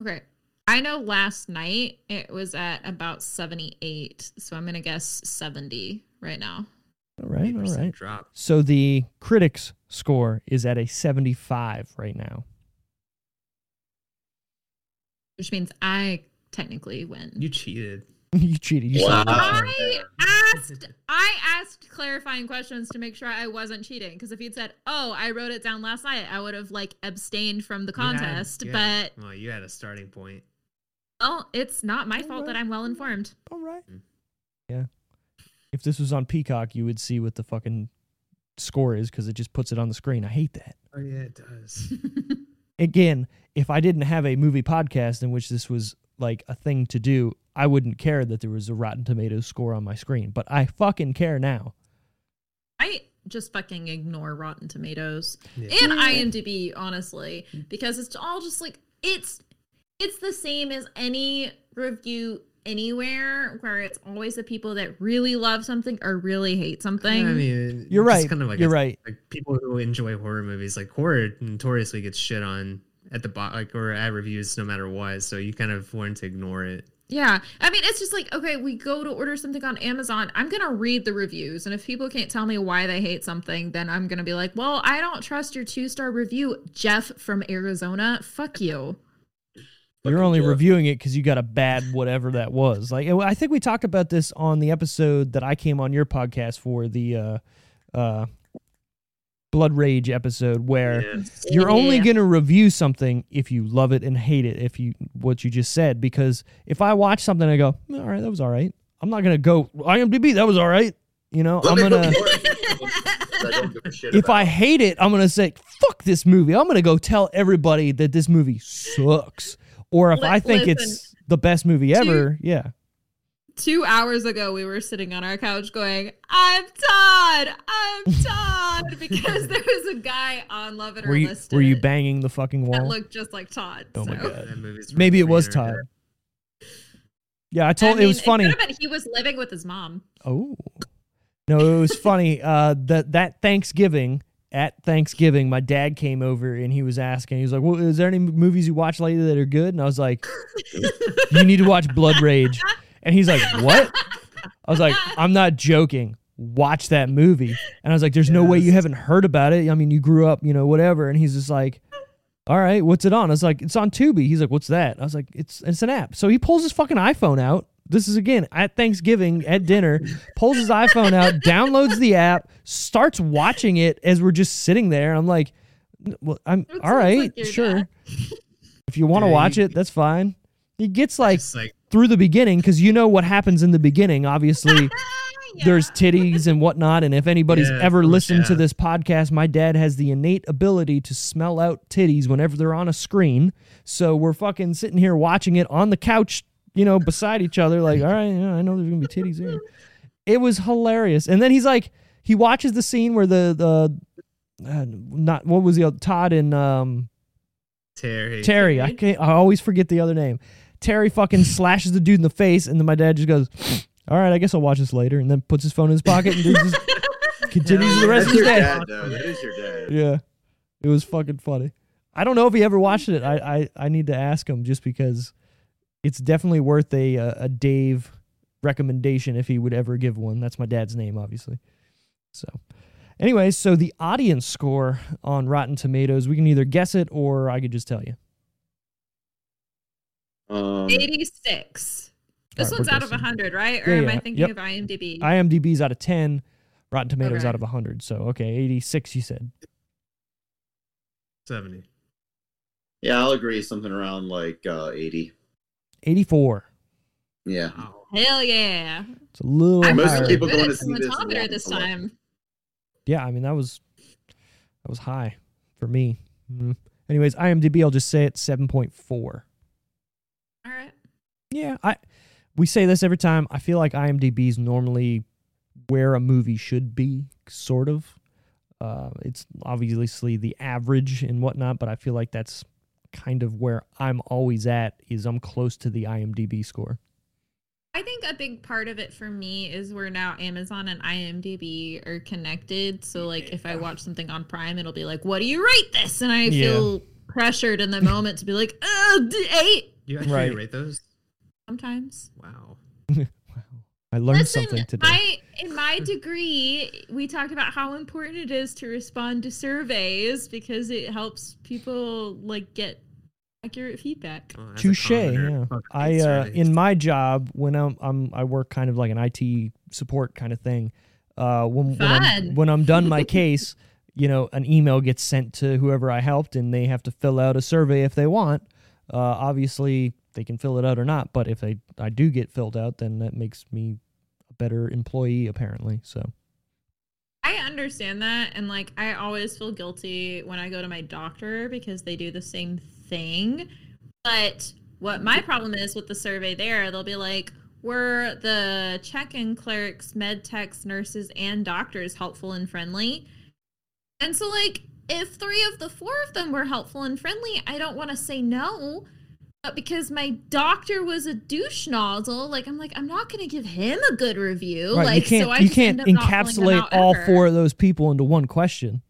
Okay. I know last night it was at about 78. So I'm going to guess 70 right now. All right. All 8% right. Drop. So the critics score is at a 75 right now. Which means I technically win. You cheated. (laughs) you cheated. You Wow. I asked I asked clarifying questions to make sure I wasn't cheating because if you'd said, "Oh, I wrote it down last night," I would have like abstained from the You had- contest, you had- but well, you had a starting point. well, it's not my fault that I'm well informed. All right. Mm. Yeah. If this was on Peacock, you would see what the fucking score is because it just puts it on the screen. I hate that. Oh yeah, it does. (laughs) Again, if I didn't have a movie podcast in which this was like a thing to do, I wouldn't care that there was a Rotten Tomatoes score on my screen. But I fucking care now. I just fucking ignore Rotten Tomatoes Yeah. and IMDb honestly because it's all just like it's it's the same as any review anywhere where it's always the people that really love something or really hate something. I mean, You're it's right. Kind of like You're a- right. Like people who enjoy horror movies, like horror notoriously gets shit on at the bot, like or at reviews, no matter what. So you kind of learn to ignore it. Yeah. I mean, it's just like, okay, we go to order something on Amazon. I'm going to read the reviews. And if people can't tell me why they hate something, then I'm going to be like, well, I don't trust your two star review. Jeff from Arizona. Fuck you. You're only Jeff. reviewing it because you got a bad whatever that was. Like I think we talked about this on the episode that I came on your podcast for the uh, uh, Blood Rage episode, where you're only going to review something if you love it and hate it. If you what you just said, because if I watch something, I go, all right, that was all right. I'm not going to go IMDb. That was all right. You know, I'm gonna. go (laughs) for it. I don't give a shit if. I hate it, I'm gonna say fuck this movie. I'm gonna go tell everybody that this movie sucks. Or if Li- I think it's the best movie ever, yeah. Two hours ago, we were sitting on our couch going, I'm Todd. I'm (laughs) Todd. because there was a guy on Love It or Were you List were you banging the fucking that wall? looked just like Todd. Oh my so. God. Maybe it was Todd. Yeah, I told I it was funny. could've he was living with his mom. Oh. No, it was funny. Uh that that Thanksgiving at Thanksgiving, my dad came over and he was asking, he was like, Well, is there any movies you watch lately that are good? And I was like, (laughs) You need to watch Blood Rage. And he's like, What? I was like, I'm not joking. Watch that movie. And I was like, There's no way you haven't heard about it. I mean, you grew up, you know, whatever. And he's just like, All right, what's it on? I was like, It's on Tubi. He's like, What's that? I was like, It's it's an app. So he pulls his fucking iPhone out. This is again at Thanksgiving at dinner, pulls his iPhone out, downloads the app, starts watching it as we're just sitting there. I'm like, well, I'm It all sounds right, like sure. dad. (laughs) If you want to Yeah, watch you- it, that's fine. He gets like like through the beginning because you know what happens in the beginning. Obviously, (laughs) Yeah. there's titties and whatnot. And if anybody's Yeah, ever course, listened to this podcast, my dad has the innate ability to smell out titties whenever they're on a screen. So we're fucking sitting here watching it on the couch, you know, beside each other, like, (laughs) all right, yeah, I know there's gonna be titties here. It was hilarious. And then he's like, he watches the scene where the the uh, not what was the other, Todd and um Terry. Terry. I can't. I always forget the other name. Terry fucking (laughs) slashes the dude in the face, and then my dad just goes, "All right, I guess I'll watch this later," and then puts his phone in his pocket and just (laughs) continues the rest That's of his day. dad, though. That is your dad. Yeah, it was fucking funny. I don't know if he ever watched it. I I, I need to ask him just because it's definitely worth a uh, a Dave recommendation if he would ever give one. That's my dad's name, obviously. So, anyway, so the audience score on Rotten Tomatoes, we can either guess it or I could just tell you. Um, 86. This Alright, one's we're out of guessing. 100, right? Or Yeah, am yeah, I thinking yep. of IMDb? IMDb's out of 10, Rotten Tomatoes Okay. out of 100. So, okay, 86 you said. Seventy. yeah, I'll agree. Something around like uh, 80. 84. Yeah. Hell yeah. It's a little I'm Most higher. really people going to see this thermometer want this time. Yeah, I mean that was that was high for me. Mm. Anyways, IMDb, I'll just say it 7.4. All right. Yeah, I we say this every time. I feel like IMDb is normally where a movie should be, sort of. Uh, it's obviously the average and whatnot, but I feel like that's kind of where I'm always at. Is I'm close to the IMDb score. I think a big part of it for me is where now Amazon and IMDb are connected. So like if I watch something on Prime, it'll be like, "What do you rate this?" And I Yeah. feel pressured in the moment to be like, "Uh, d- eight." You actually Right. rate those? Sometimes. Wow. (laughs) wow. I learned Listen, something today. my in my degree, we talked about how important it is to respond to surveys because it helps people like get accurate feedback. Oh, Touche. Yeah. I uh, in my job when I'm, I'm I work kind of like an IT support kind of thing. Uh, when when I'm, when I'm done my (laughs) case, you know, an email gets sent to whoever I helped, and they have to fill out a survey if they want. Uh, obviously, they can fill it out or not, but if they I do get filled out, then that makes me a better employee apparently. So I understand that. And like, I always feel guilty when I go to my doctor because they do the same thing. But what my problem is with the survey there, they'll be like, were the check in clerks, med techs, nurses, and doctors helpful and friendly? And so, like, if three of the four of them were helpful and friendly, I don't want to say no. But because my doctor was a douche nozzle, like I'm like I'm not gonna give him a good review. right, like you can't so I you just can't end up not filling them encapsulate all ever. four of those people into one question.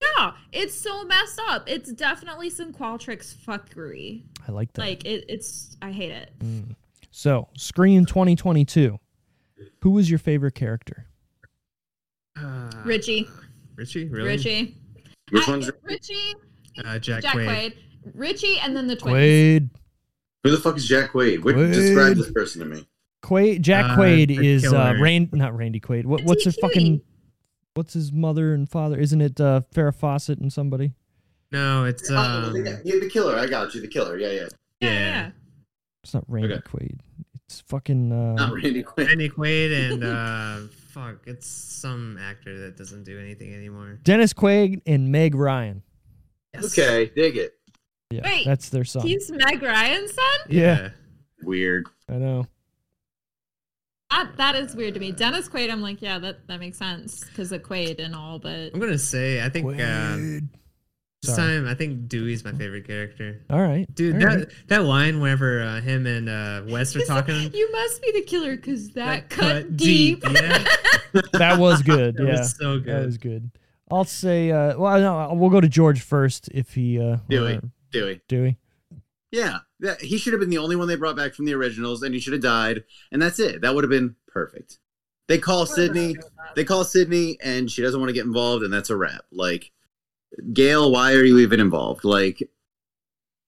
Yeah, it's so messed up. It's definitely some Qualtrics fuckery. I like that. Like it, it's I hate it. Mm. So, Scream 2022. Who was your favorite character? Uh, Richie. Richie, really? Richie. Which I- one's Richie? Uh, Jack, Jack Quaid. Quaid. Richie and then the twins. Quaid. who the fuck is Jack Quaid? What, Quaid. Describe this person to me. Quaid. Jack Uh, Quaid the is uh, killer. Rand, not Randy Quaid. What, what's his fucking? What's his mother and father? Isn't it uh, Farrah Fawcett and somebody? No, it's uh, um, yeah, the killer. I got you. The killer. Yeah, yeah. Yeah, yeah. yeah. It's not Randy Okay. Quaid. It's fucking. Uh, Not Randy Quaid. Randy Quaid and uh, (laughs) fuck, it's some actor that doesn't do anything anymore. Dennis Quaid and Meg Ryan. Okay, dig it. Yeah, Wait, that's their son. He's Meg Ryan's son? Yeah. Weird. I know. That that is weird to me. Dennis Quaid, I'm like, yeah, that, that makes sense because of Quaid and all, but I'm gonna say I think uh, Quaid. this Sorry. time I think Dewey's my favorite character. All right, Dude, all that right. that line whenever uh, him and uh, Wes are talking. you must be the killer because that, That cut, cut deep. deep, yeah. (laughs) that was good. (laughs) That yeah, was so that good. was good. I'll say. Uh, well, no, we'll go to George first if he. Uh, Dewey. or- Dewey. Dewey. Yeah, that, he should have been the only one they brought back from the originals, and he should have died, and that's it. That would have been perfect. They call Sidney. They call Sidney, and she doesn't want to get involved, and that's a wrap. Like, Gale, why are you even involved? Like,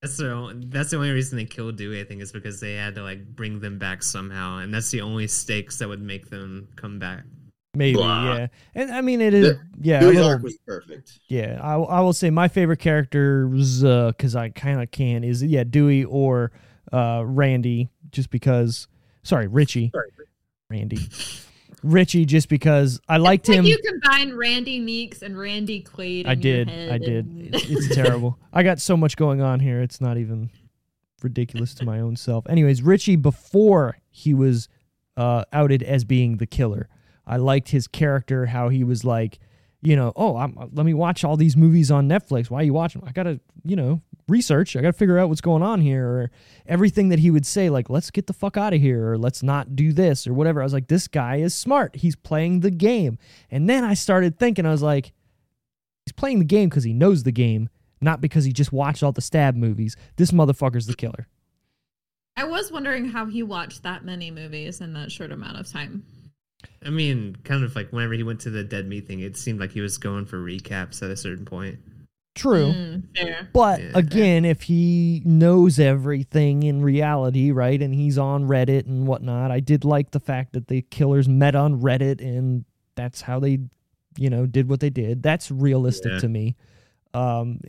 That's the only, that's the only reason they killed Dewey. I think is because they had to like bring them back somehow, and that's the only stakes that would make them come back. Maybe, Blah. yeah. And I mean, it is, The- yeah. Dewey's little- arc was perfect. Yeah, I, I will say my favorite characters because I kind of can is yeah Dewey or uh, Randy just because sorry Richie Sorry. Randy Richie just because I liked Like him. you combine Randy Meeks and Randy Quaid. I in your did, head I did. and- It's, it's terrible. I got so much going on here. It's not even ridiculous to my own self. Anyways, Richie before he was uh, outed as being the killer, I liked his character. How he was like, you know, oh, I'm, let me watch all these movies on Netflix. Why are you watching? I gotta, you know, research. I gotta figure out what's going on here. Or everything that he would say, like, let's get the fuck out of here, or let's not do this, or whatever. I was like, this guy is smart. He's playing the game. And then I started thinking, I was like, he's playing the game because he knows the game, not because he just watched all the stab movies. This motherfucker's the killer. I was wondering how he watched that many movies in that short amount of time. I mean, kind of like whenever he went to the dead meat thing, it seemed like he was going for recaps at a certain point. True. Mm, fair. But Yeah. again, if he knows everything in reality, right, and he's on Reddit and whatnot, I did like the fact that the killers met on Reddit and that's how they, you know, did what they did. That's realistic Yeah. to me. Um,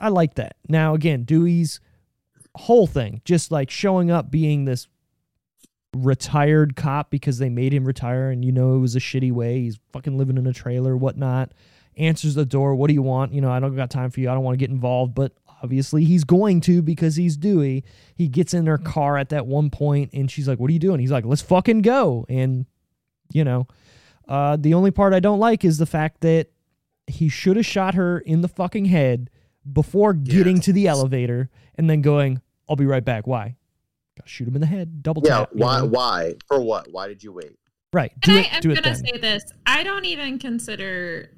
I like that. Now, again, Dewey's whole thing, just like showing up being this retired cop because they made him retire and you know it was a shitty way. He's fucking living in a trailer, whatnot. answers the door. What do you want? You know, I don't got time for you. I don't want to get involved, but obviously he's going to because he's Dewey. He gets in her car at that one point and she's like, "What are you doing?" He's like, "Let's fucking go." And you know, uh, the only part I don't like is the fact that he should have shot her in the fucking head before getting to the elevator and then going, "I'll be right back." Why? Gotta shoot him in the head. Double Yeah, tap. you why? know? Why? For what? Why did you wait? Right. Do And it. I am do gonna then. say this: I don't even consider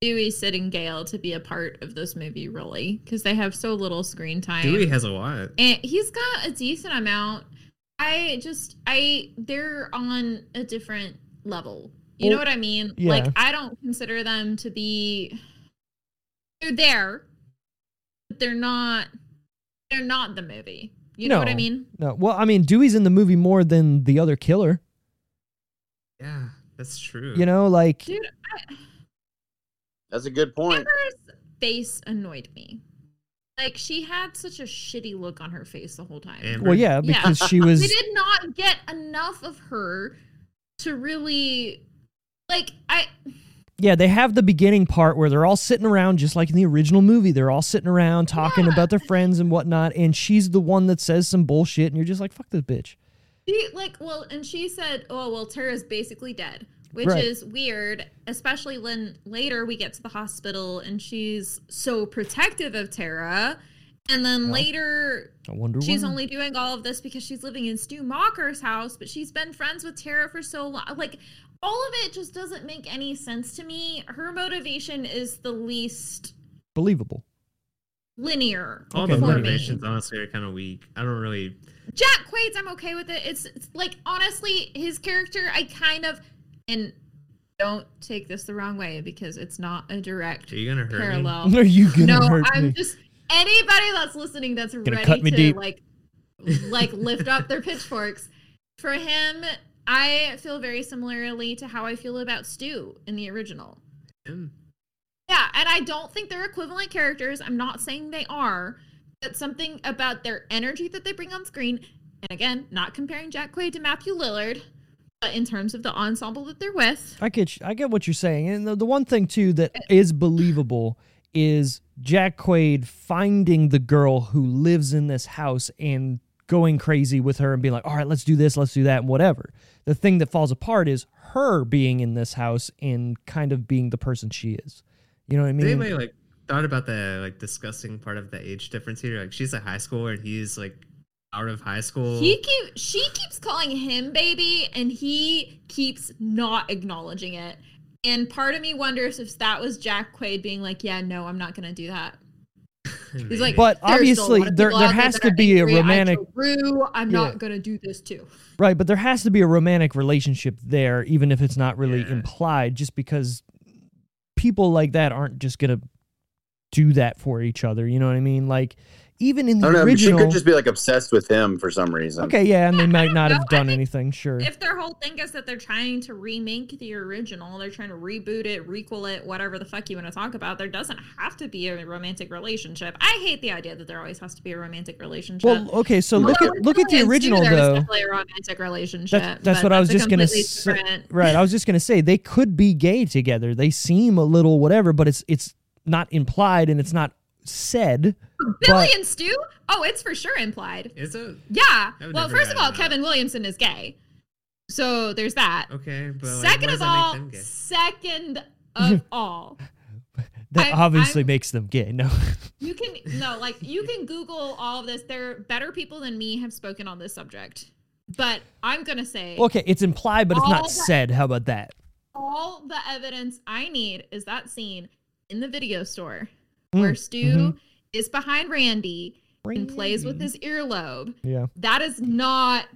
Dewey, Sid, and Gale to be a part of this movie, really, because they have so little screen time. Dewey has a lot. and he's got a decent amount. I just, I, they're on a different level. You know what I mean? yeah. Like, I don't consider them to be. They're there, but they're not. They're not the movie. You know what I mean? No. Well, I mean, Dewey's in the movie more than the other killer. Yeah, that's true. You know, like Dude, I, That's a good point. Amber's face annoyed me. Like she had such a shitty look on her face the whole time. Amber? well, yeah, Yeah. because she (laughs) was We did not get enough of her to really like I Yeah, they have the beginning part where they're all sitting around, just like in the original movie. They're all sitting around talking Yeah. about their friends and whatnot, and she's the one that says some bullshit, and you're just like, "Fuck this bitch." she like well and she said, Oh well Tara's basically dead. Which Right. is weird, especially when later we get to the hospital and she's so protective of Tara. And then Yeah. later I wonder She's why. only doing all of this because she's living in Stu Macher's house, but she's been friends with Tara for so long. Like, all of it just doesn't make any sense to me. Her motivation is the least believable. linear. All Okay. the for me. motivations honestly are kind of weak. I don't really. Jack Quaid's, I'm okay with it. It's, it's like, honestly, his character, I kind of, and don't take this the wrong way because it's not a direct Are you gonna hurt me? parallel. Are you gonna no, hurt I'm me? just anybody that's listening that's ready cut me to deep. like like lift up their (laughs) pitchforks. For him, I feel very similarly to how I feel about Stu in the original. Him? Yeah, and I don't think they're equivalent characters. I'm not saying they are, but something about their energy that they bring on screen, and again, not comparing Jack Quaid to Matthew Lillard, but in terms of the ensemble that they're with. I get you- I get what you're saying, and the, the one thing too that is believable is Jack Quaid finding the girl who lives in this house and going crazy with her and being like, "All right, let's do this, let's do that, and whatever." The thing that falls apart is her being in this house and kind of being the person she is. You know what I Has mean? anybody like thought about the like disgusting part of the age difference here? Like she's a high schooler and he's like out of high school. He keep she keeps calling him baby, and he keeps not acknowledging it. And part of me wonders if that was Jack Quaid being like, "Yeah, no, I'm not gonna do that." He's like, But "There's still a obviously there- there has that to be a angry. I romantic- Drew, I'm Yeah. not gonna do this too. Right, but there has to be a romantic relationship there, even if it's not really Yeah. implied, just because people like that aren't just gonna do that for each other. You know what I mean? Like even in I the don't know. original. She could just be like obsessed with him for some reason. okay, yeah, and they I might don't know. have done think anything. Sure. If their whole thing is that they're trying to remake the original, they're trying to reboot it, requel it, whatever the fuck you want to talk about, there doesn't have to be a romantic relationship. I hate the idea that there always has to be a romantic relationship. Well, okay, so look Although at look at the original there was though. definitely a romantic relationship. That's, that's but what I was just gonna completely say. Right, I was just gonna say they could be gay together. They seem a little whatever, but it's it's not implied and it's not said. Oh, Billy but- and Stu? Oh, it's for sure implied. Is it Yeah. Well, first of all, that. Kevin Williamson is gay. So there's that. okay? But like, second why of all, second (laughs) of all, That I- obviously I'm- makes them gay. No. (laughs) you can no, like you can Google all of this. There better people than me have spoken on this subject. But I'm gonna say okay, it's implied, but it's not that- said. How about that? all the evidence I need is that scene in the video store where Stu mhm. is behind Randy and plays with his earlobe. Yeah, That is not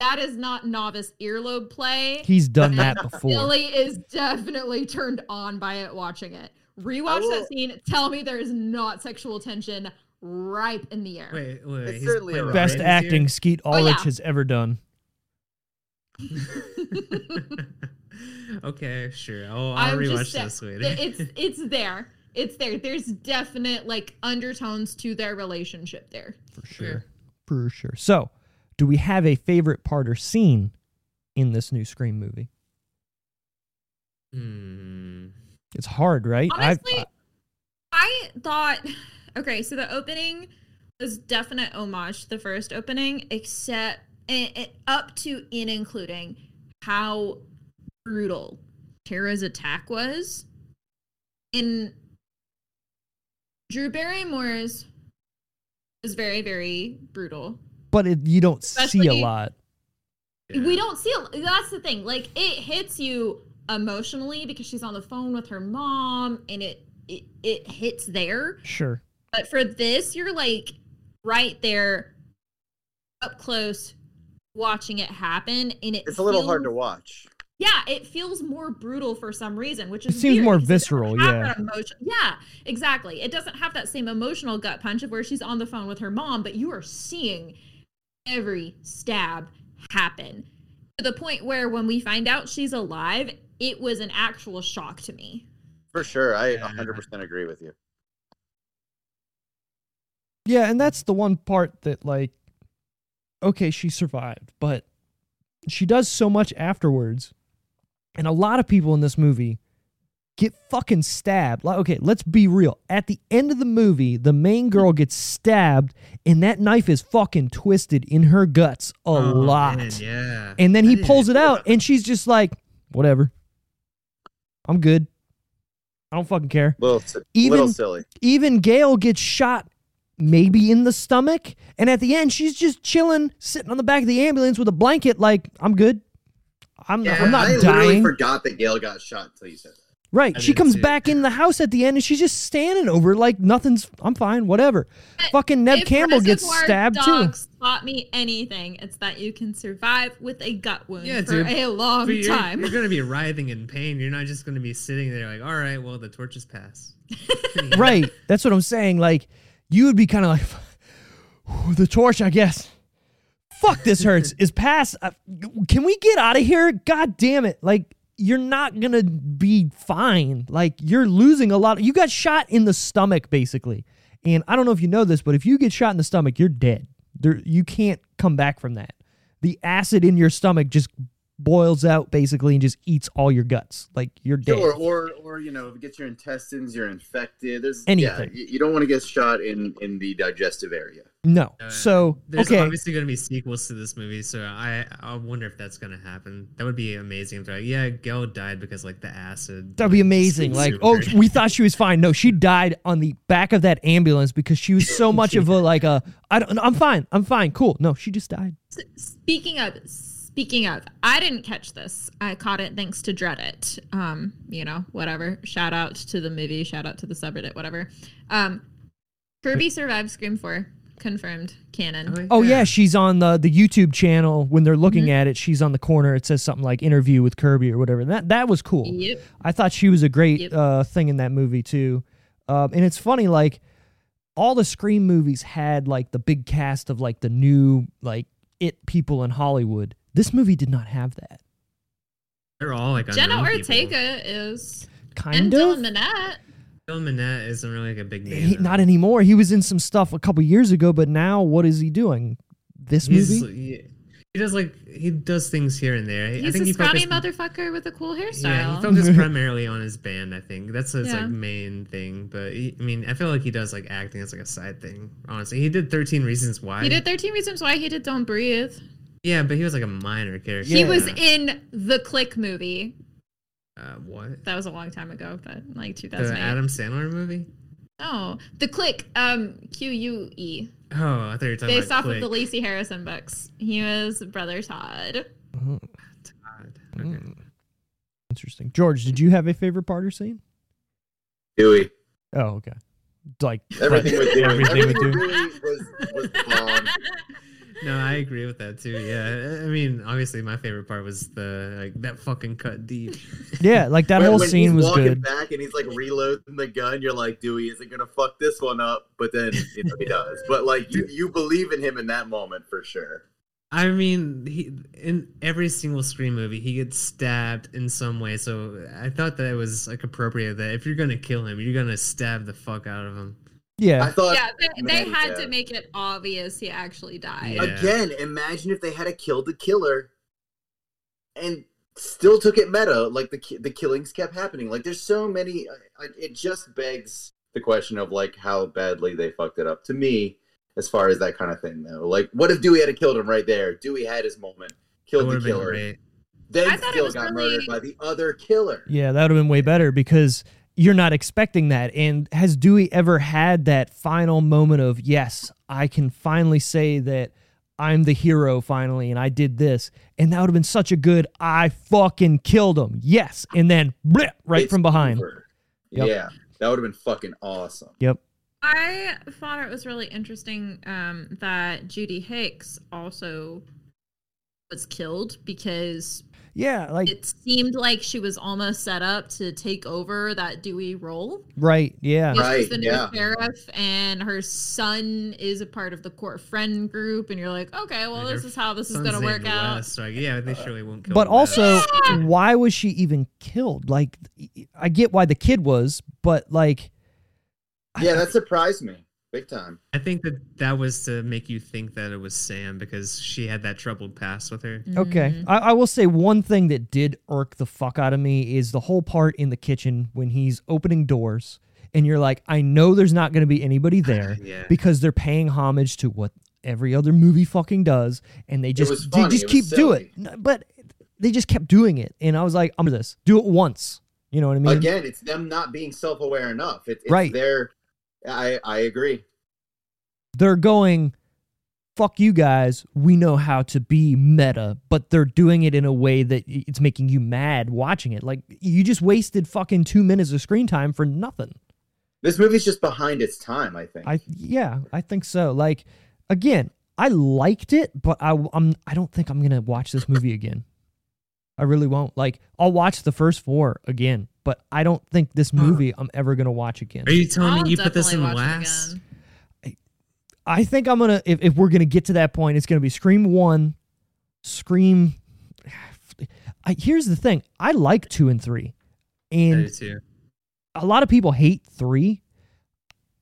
that is not novice earlobe play. he's done that before. Billy is definitely turned on by it watching it. Rewatch will- that scene. Tell me there is not sexual tension ripe in the air. Wait, wait. It's he's certainly playing a Best Randy's acting here? Skeet Oh, Ulrich yeah. has ever done. (laughs) (laughs) okay, sure. I'll, I'll rewatch just this later. it's it's there. (laughs) It's there. There's definite like undertones to their relationship there. For sure. For sure. So, do we have a favorite part or scene in this new Scream movie? Hmm. It's hard, right? I've- Honestly, I thought (sighs) okay, so the opening was definite homage to the first opening, except and, and up to and including how brutal Tara's attack was. In Drew Barrymore's is very, very brutal. but it, you don't see a lot. We don't see a, that's the thing. Like it hits you emotionally because she's on the phone with her mom and it it, it hits there. Sure. But for this, you're like right there up close watching it happen and it It's a little hard to watch. Yeah, it feels more brutal for some reason, which is It seems weird more because it doesn't visceral, yeah. emotion- Yeah, exactly. It doesn't have that same emotional gut punch of where she's on the phone with her mom, but you are seeing every stab happen to the point where when we find out she's alive, it was an actual shock to me. For sure. I Yeah. 100% agree with you. Yeah, and that's the one part that like okay, she survived, but she does so much afterwards. And a lot of people in this movie get fucking stabbed. Like okay, let's be real. At the end of the movie, the main girl gets stabbed and that knife is fucking twisted in her guts a Oh, lot. man, yeah. And then he didn't pulls it out and she's just like, "Whatever. I'm good. I don't fucking care." Little, si- Even- little silly. even Gale gets shot maybe in the stomach and at the end she's just chilling sitting on the back of the ambulance with a blanket like i'm good i'm, Yeah, I'm not I literally dying forgot that Gale got shot until you said that. right I she comes too. back in the house at the end and she's just standing over like nothing's i'm fine whatever fucking Neve Campbell gets Reservoir stabbed too Dogs taught me anything. It's that you can survive with a gut wound Yeah, for dude. a long But you're, time. you're gonna be (laughs) writhing in pain. You're not just gonna be sitting there like, all right, well, the torches pass. (laughs) right that's what i'm saying like you would be kind of like the torch i guess fuck this hurts. Is past uh, can we get out of here? God damn it. Like you're not gonna be fine. Like you're losing a lot. You got shot in the stomach basically. And i don't know if you know this but if you get shot in the stomach you're dead. There you can't come back from that. The acid in your stomach just boils out basically and just eats all your guts like you're dead Sure, or or you know, if it gets your intestines, you're infected. There's Anything. Yeah, you, you don't want to get shot in in the digestive area. no Uh, so There's okay obviously going to be sequels to this movie, so I I wonder if that's going to happen. That would be amazing. If they're like, yeah, Gale died because like the acid. That'd be amazing. Like, oh, great. we thought she was fine. No, she died on the back of that ambulance because she was so (laughs) much of a like a. I don't. I'm fine. I'm fine. Cool. No, she just died. Speaking of, speaking of, I didn't catch this. I caught it thanks to Dreadit. Um, you know, whatever. Shout out to the movie. Shout out to the subreddit. Whatever. Um, Kirby survived Scream Four. Confirmed. Canon. Oh yeah, she's on the the YouTube channel. When they're looking at it, she's on the corner. It says something like "interview with Kirby" or whatever. That that was cool. Yep. I thought she was a great Yep. uh, thing in that movie too. Um, and it's funny, like all the Scream movies had like the big cast of like the new like it people in Hollywood. This movie did not have that. They're all like Jenna unknown people. Ortega is. Kind and of. Dylan Minnette. Dylan Minnette isn't really like a big name. He, not anymore. He was in some stuff a couple years ago, but now what is he doing? This He's, movie? he, he does like he does things here and there. I He's think a he scrawny focused, motherfucker with a cool Yeah, hairstyle. he focused (laughs) primarily on his band. I think that's his Yeah. like main thing. But he, I mean, I feel like he does like acting as like a side thing. Honestly, he did Thirteen Reasons Why. he did 13 Reasons Why he did Don't Breathe. Yeah, but he was like a minor character. He was in the Click movie. uh, what That was a long time ago, but like the Adam Sandler movie. Oh, the Click. Um, Q U E. Oh, I thought you were talking about it. Based about off of the Lisi Harrison books. He was Brother Todd. Mhm. God, okay. Mm. Interesting. George, did you have a favorite part or scene? Dewey. Oh, okay. Like Everything with Dewey. Everything with Everything with Dewey was was bomb. No, I agree with that too. Yeah, I I mean, obviously, my favorite part was the like that fucking cut deep. (laughs) Yeah, like that When- whole when scene he's was walking good. back and he's like reloading the gun, you're like, Dewey isn't gonna fuck this one up, but then you know, he does. But like you, you believe in him in that moment for sure. I mean, he in every single Scream movie, he gets stabbed in some way. So I thought that it was like appropriate that if you're gonna kill him, you're gonna stab the fuck out of him. I Yeah. thought yeah, they, they man, had yeah. to make it obvious he actually died. Yeah. again, imagine if they had a killed the killer, and still took it meta. Like the the killings kept happening. Like there's so many. I, I, it just begs the question of like how badly they fucked it up. To me, as far as that kind of thing though, like what if Dewey had killed him right there? Dewey had his moment, killed the killer, great. then I still got really- murdered by the other killer. Yeah, that would have been way better because you're not expecting that. And has Dewey ever had that final moment of, yes, I can finally say that I'm the hero finally and I did this? And that would have been such a good, I fucking killed him. Yes. And then bleh, right It's from behind. Yep. Yeah, that would have been fucking awesome. Yep. I thought it was really interesting um, that Judy Hicks also was killed because Yeah. Like, it seemed like she was almost set up to take over that Dewey role. right. Yeah. Because Right, she's the new yeah. sheriff, and her son is a part of the court friend group, and you're like, okay, well, Like, this is how this is gonna work out. Wes, so, like, yeah, they surely won't kill But him, Wes. also, why was she even killed? Like, I get why the kid was, but like, Yeah, that surprised me big time. I think that that was to make you think that it was Sam because she had that troubled past with her. Okay. Mhm. I, I will say one thing that did irk the fuck out of me is the whole part in the kitchen when he's opening doors and you're like, I know there's not going to be anybody (laughs) there Yeah. because they're paying homage to what every other movie fucking does and they just they funny, just it keep was do it. silly. N- But they just kept doing it and I was like, I'm this. Do it once. You know what I mean? Again, it's them not being self-aware enough. It, it's Right. Their, I I agree. they're going fuck you guys we know how to be meta but they're doing it in a way that it's making you mad watching it like you just wasted fucking two minutes of screen time for nothing This movie's just behind its time. I think. i yeah i think so like again i liked it but i i'm i don't think i'm gonna watch this movie again i really won't like i'll watch the first four again but i don't think this movie i'm ever gonna watch again Are you telling I'll me you put this in definitely watch last? again. I think I'm gonna if, if we're gonna get to that point, it's gonna be Scream one, Scream. (sighs) I, here's the thing: I like two and three, I do and too. a lot of people hate three.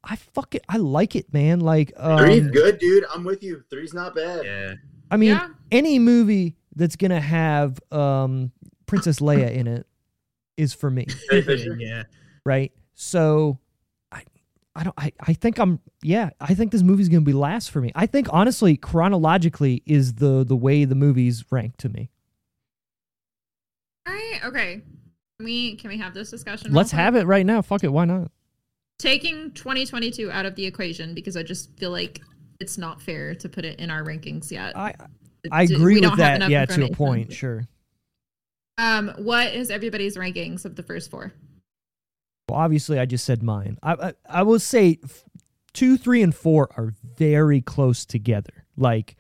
I fuck it. I like it, man. Like, Three's um, good, dude. I'm with you. Three's not bad. Yeah. I mean, Yeah. any movie that's gonna have um, Princess Leia in it is for me, (laughs) yeah. right? So, I, I don't. I, I think I'm. Yeah, I think this movie's gonna be last for me. I think honestly, chronologically, is the the way the movies rank to me. All right, okay. Can we can we have this discussion? Let's have it right now. Fuck it. Why not? Taking 2022 out of the equation because I just feel like it's not fair to put it in our rankings yet. I I agree with that. Yeah, to a point. Sure. Um, what is everybody's rankings of the first four? Well, obviously, I just said mine. I I, I will say f- two, three, and four are very close together. Like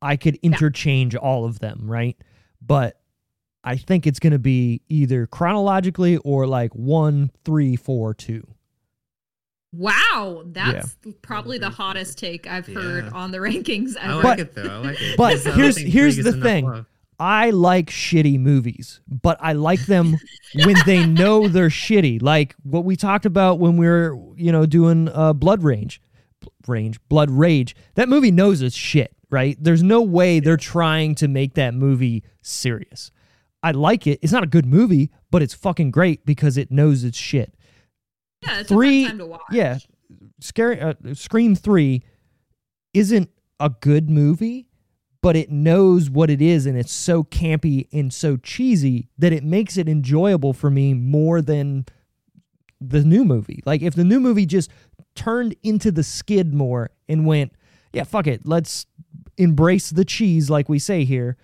I could interchange all of them, right? But I think it's going to be either chronologically or like one, three, four, two. Wow, that's probably the hottest take I've heard Yeah. on the rankings I like But- it though. I like it. but Because I don't here's- here's the thing. love. I like shitty movies, but I like them when they (laughs) know they're shitty. Like what we talked about when we were, you know, doing uh, Blood Range, Range, Blood Rage. That movie knows it's shit, right? There's no way they're trying to make that movie serious. I like it. It's not a good movie, but it's fucking great because it knows it's shit. yeah, it's three- a fun time to watch. Yeah, Scary uh, Scream Three isn't a good movie, but it knows what it is, and it's so campy and so cheesy that it makes it enjoyable for me more than the new movie. Like if the new movie just turned into the skid more and went, yeah, fuck it, let's embrace the cheese, like we say here.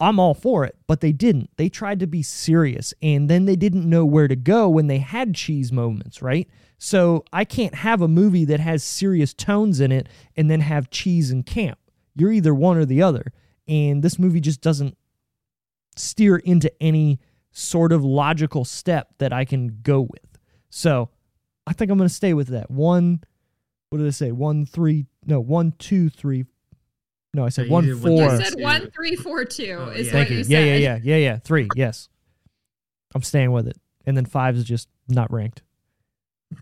I'm all for it, but they didn't. They tried to be serious, and then they didn't know where to go when they had cheese moments, right? So I can't have a movie that has serious tones in it and then have cheese and camp. You're either one or the other. And this movie just doesn't steer into any sort of logical step that I can go with. So I think I'm going to stay with that. One, what did I say? One, three, no, one, two, three. No, I said you one, did one, You four. two, said Two. one, three, four, two. Oh, is yeah. Thank what you. you Yeah, said. yeah, yeah, yeah, yeah. Three, yes. I'm staying with it. And then five is just not ranked.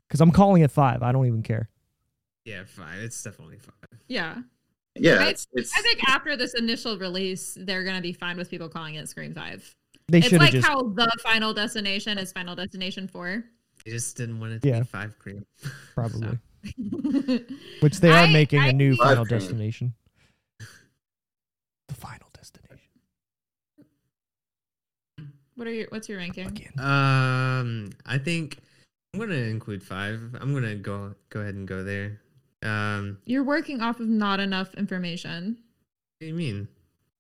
Because I'm calling it five. I don't even care. Yeah, five. It's definitely five. Yeah. Yeah, I- it's, it's I think after this initial release, they're gonna be fine with people calling it Scream Five. They it's should have like just how the Final Destination is Final Destination Four. They just didn't want it to Yeah. be five cream. (laughs) probably, (laughs) which they are I- making a I new think- Final cream. Destination. The Final Destination what are your What's your ranking? again. Um, I think I'm gonna include five. I'm gonna go go ahead and go there. Um, You're working off of not enough information. what do you mean?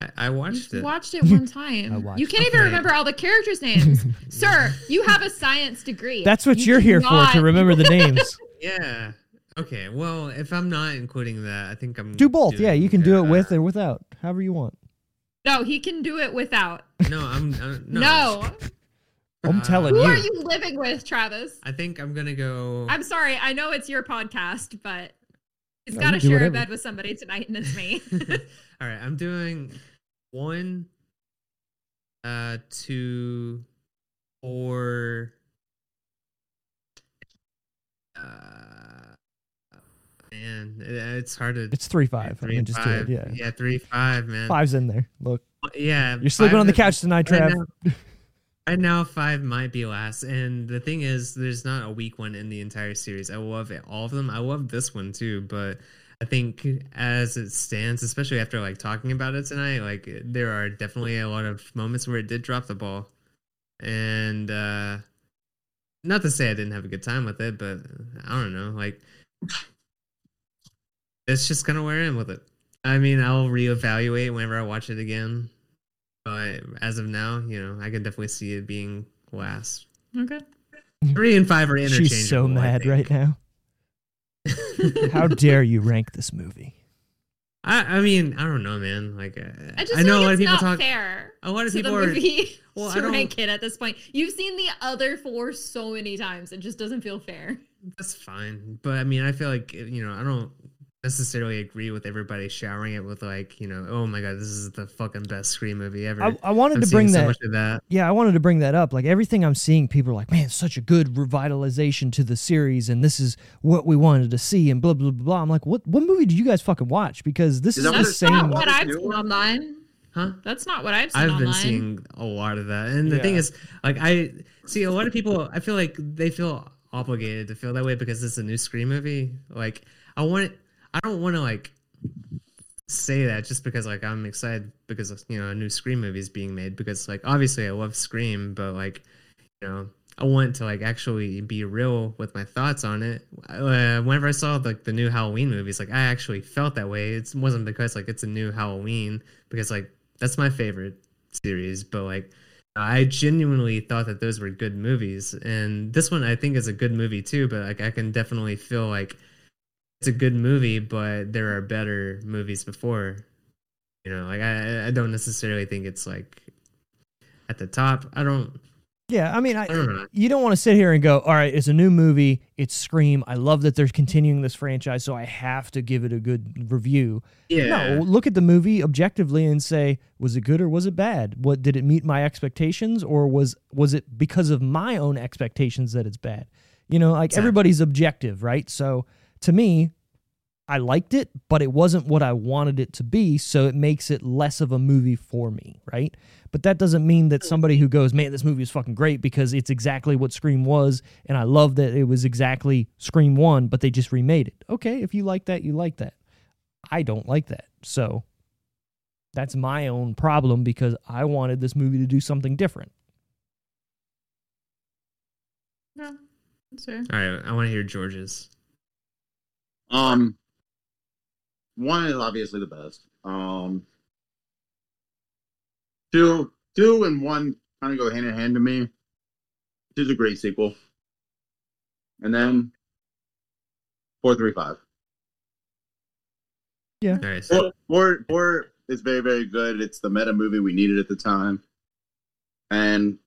I, I watched You've it. watched it (laughs) one time. You can't even Okay. remember all the characters' names, (laughs) sir. You have a science degree. That's what You you're here for to remember the names. (laughs) Yeah. Okay. Well, if I'm not including that, I think I'm do both. Yeah, you can do it with uh, or without, however you want. No, he can do it without. No, I'm uh, no. No. I'm Uh, you. Who are you living with, Travis? I think I'm gonna go. I'm sorry. I know it's your podcast, but he's No, got to you do share a bed with somebody tonight, and it's me. (laughs) (laughs) All right, I'm doing one, uh, two, four. Uh, man, it, it's hard to. It's three five. I three mean, just five. do it. Yeah, yeah, three five, man. five's in there. Look, Yeah, you're sleeping on the couch tonight, right Trav. (laughs) now- Right now, five might be last, and the thing is, there's not a weak one in the entire series. I love it, all of them. I love this one too, but I think as it stands, especially after like talking about it tonight, like there are definitely a lot of moments where it did drop the ball, and uh not to say I didn't have a good time with it, but I don't know, like it's just kind of where I am with it. I mean, I'll reevaluate whenever I watch it again. But as of now, you know, I can definitely see it being last. okay. Three and five are interchangeable. She's so mad right now. (laughs) How dare you rank this movie? I, I mean, I don't know, man. Like, uh, I just I know feel a lot of people talk. fair. A lot of people the are. movie (laughs) (laughs) Well, I to don't- rank it at this point. You've seen the other four so many times; it just doesn't feel fair. That's fine, but I mean, I feel like you know, I don't necessarily agree with everybody showering it with like, you know, oh my god, this is the fucking best Scream movie ever. I, I wanted I'm to bring so that. much of that. Yeah, I wanted to bring that up. Like everything I'm seeing, people are like, "Man, such a good revitalization to the series, and this is what we wanted to see." And blah blah blah. blah. I'm like, "What? What movie did you guys fucking watch?" Because this Is is, the That's same. not What what is I've new? seen online. Huh? That's not what I've seen I've online. been seeing a lot of that. And the thing is, like, I see a lot of people, I feel like they feel obligated to feel that way because it's a new Scream movie. Like, I want, I don't want to, like, say that just because, like, I'm excited because, you know, a new Scream movie is being made because, like, obviously I love Scream, but, like, you know, I want to like actually be real with my thoughts on it. Uh, whenever I saw like the new Halloween movies, like I actually felt that way. It wasn't because like it's a new Halloween, because like that's my favorite series, but like I genuinely thought that those were good movies, and this one I think is a good movie too. But like I can definitely feel like it's a good movie, but there are better movies before. You know, like I I don't necessarily think it's like at the top. I don't. Yeah, I mean, I, I don't you don't want to sit here and go, "All right, it's a new movie. It's Scream. I love that they're continuing this franchise, so I have to give it a good review." Yeah. No, look at the movie objectively and say, was it good or was it bad? What did it meet my expectations or was was it because of my own expectations that it's bad? You know, like Exactly. everybody's objective, right? So to me, I liked it, but it wasn't what I wanted it to be, so it makes it less of a movie for me, right? But that doesn't mean that somebody who goes, "Man, this movie is fucking great because it's exactly what Scream was and I love that it was exactly Scream 1, but they just remade it." Okay, if you like that, you like that. I don't like that. So that's my own problem because I wanted this movie to do something different. No, that's fair. All right, I want to hear George's. Um, one is obviously the best. Um, two, two, and one kind of go hand in hand to me. This is a great sequel. And then four, three, five. All right, so Four, four, four is very, very good. It's the meta movie we needed at the time. And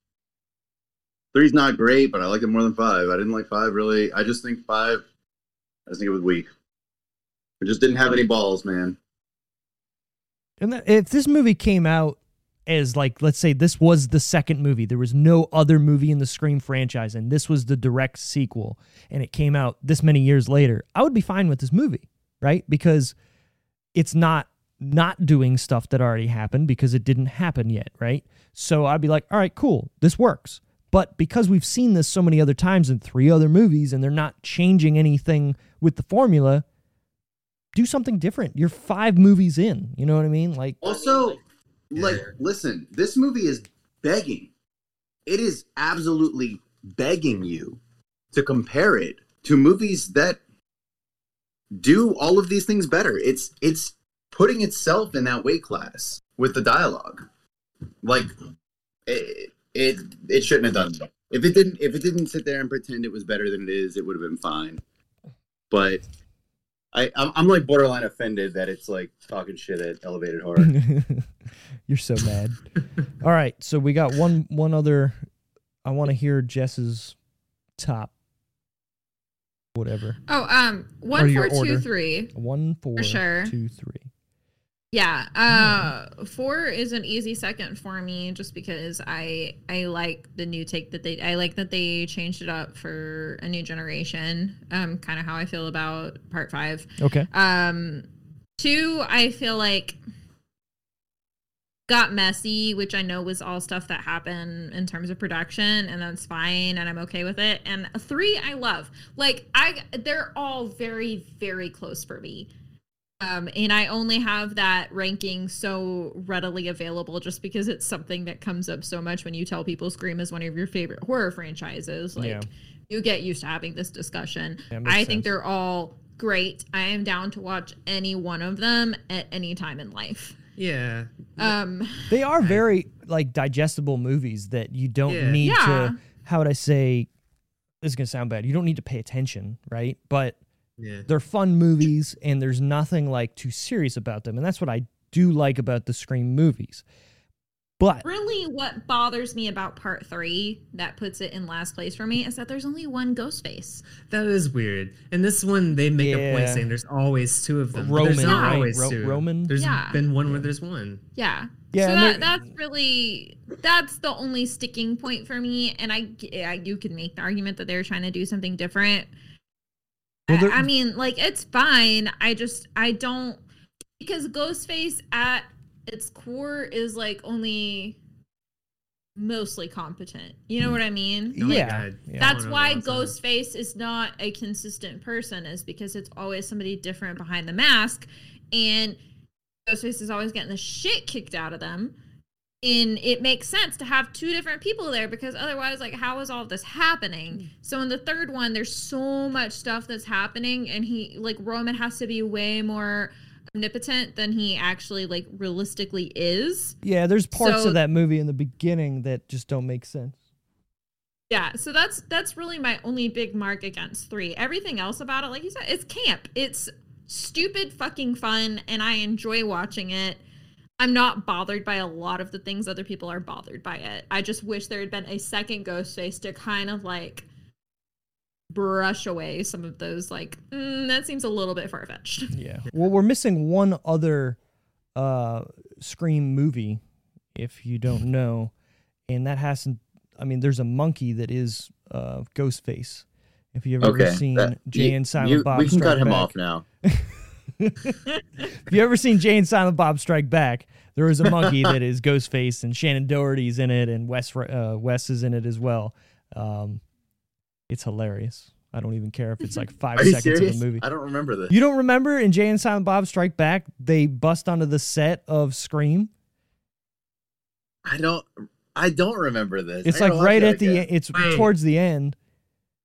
three's not great, but I like it more than five. I didn't like five really. I just think five. I think it was weak. It just didn't have any balls, man. And if this movie came out as like let's say this was the second movie, there was no other movie in the Scream franchise and this was the direct sequel and it came out this many years later, I would be fine with this movie, right? Because it's not not doing stuff that already happened because it didn't happen yet, right? So I'd be like, all right, cool, this works. But because we've seen this so many other times in three other movies and they're not changing anything with the formula, do something different. You're five movies in. You know what I mean? Like, Also, like, Yeah. listen, this movie is begging. It is absolutely begging you to compare it to movies that do all of these things better. It's it's putting itself in that weight class with the dialogue. Like it it, it shouldn't have done so. If it didn't if it didn't sit there and pretend it was better than it is, it would have been fine. But I I'm, I'm like borderline offended that it's like talking shit at elevated horror. (laughs) you're so mad. all right, so we got one one other. I want to hear Jess's top. Whatever. Oh, um, Or one, four, two, One, four, sure. two, three. Yeah. Uh four is an easy second for me just because I I like the new take that they I like that they changed it up for a new generation. Um kind of how I feel about part 5. Okay. Um two I feel like got messy, which I know was all stuff that happened in terms of production and that's fine and I'm okay with it. And three I love. Like I they're all very very close for me. Um, and I only have that ranking so readily available just because it's something that comes up so much when you tell people Scream is one of your favorite horror franchises. Like Yeah. you get used to having this discussion. Yeah, makes I think sense. they're all great. I am down to watch any one of them at any time in life. Yeah. Um, They are very like digestible movies that you don't Yeah. need Yeah. to. How would I say? This is gonna sound bad. You don't need to pay attention, right? But Yeah. they're fun movies, and there's nothing like too serious about them, and that's what I do like about the Scream movies. But really, what bothers me about part three that puts it in last place for me is that there's only one ghost face. That is weird. And this one, they make a point saying there's always two of them. but Roman, there's not right? always Ro- two. Roman? There's Yeah. been one where there's one. Yeah. Yeah, So that, that's really that's the only sticking point for me, and I, I you can make the argument that they're trying to do something different. Well, I, there- I mean, like it's fine. I just I don't because Ghostface at its core is like only mostly competent. You know hmm. what I mean? My yeah, God. yeah. That's Going why over outside. Ghostface is not a consistent person, is because it's always somebody different behind the mask. And Ghostface is always getting the shit kicked out of them. And it makes sense to have two different people there because otherwise, like, how is all this happening? Mm-hmm. So in the third one, there's so much stuff that's happening, and he like Roman has to be way more omnipotent than he actually like realistically is. yeah. There's parts So- of that movie in the beginning that just don't make sense. Yeah, so that's that's really my only big mark against three. Everything else about it, like you said, it's camp. It's stupid fucking fun, and I enjoy watching it. I'm not bothered by a lot of the things other people are bothered by it. I just wish there had been a second Ghostface to kind of like brush away some of those like mm, that seems a little bit far fetched. (laughs) Yeah. Well, we're missing one other uh Scream movie, if you don't (laughs) know, and that hasn't. I mean, there's a monkey that is uh Ghostface. If you've ever Okay, seen that- Jay you- and Silent you- Bob, we can Strike cut him Back- off now. (laughs) If you ever seen Jay and Silent Bob Strike Back, there is a monkey that is Ghostface, and Shannen Doherty's in it, and Wes uh, Wes is in it as well. Um, it's hilarious. I don't even care if it's like five (laughs) seconds serious? of the movie. I don't remember this. You don't remember in Jay and Silent Bob Strike Back, they bust onto the set of Scream. I don't. I don't remember this. It's like right at the It's Wait. towards the end.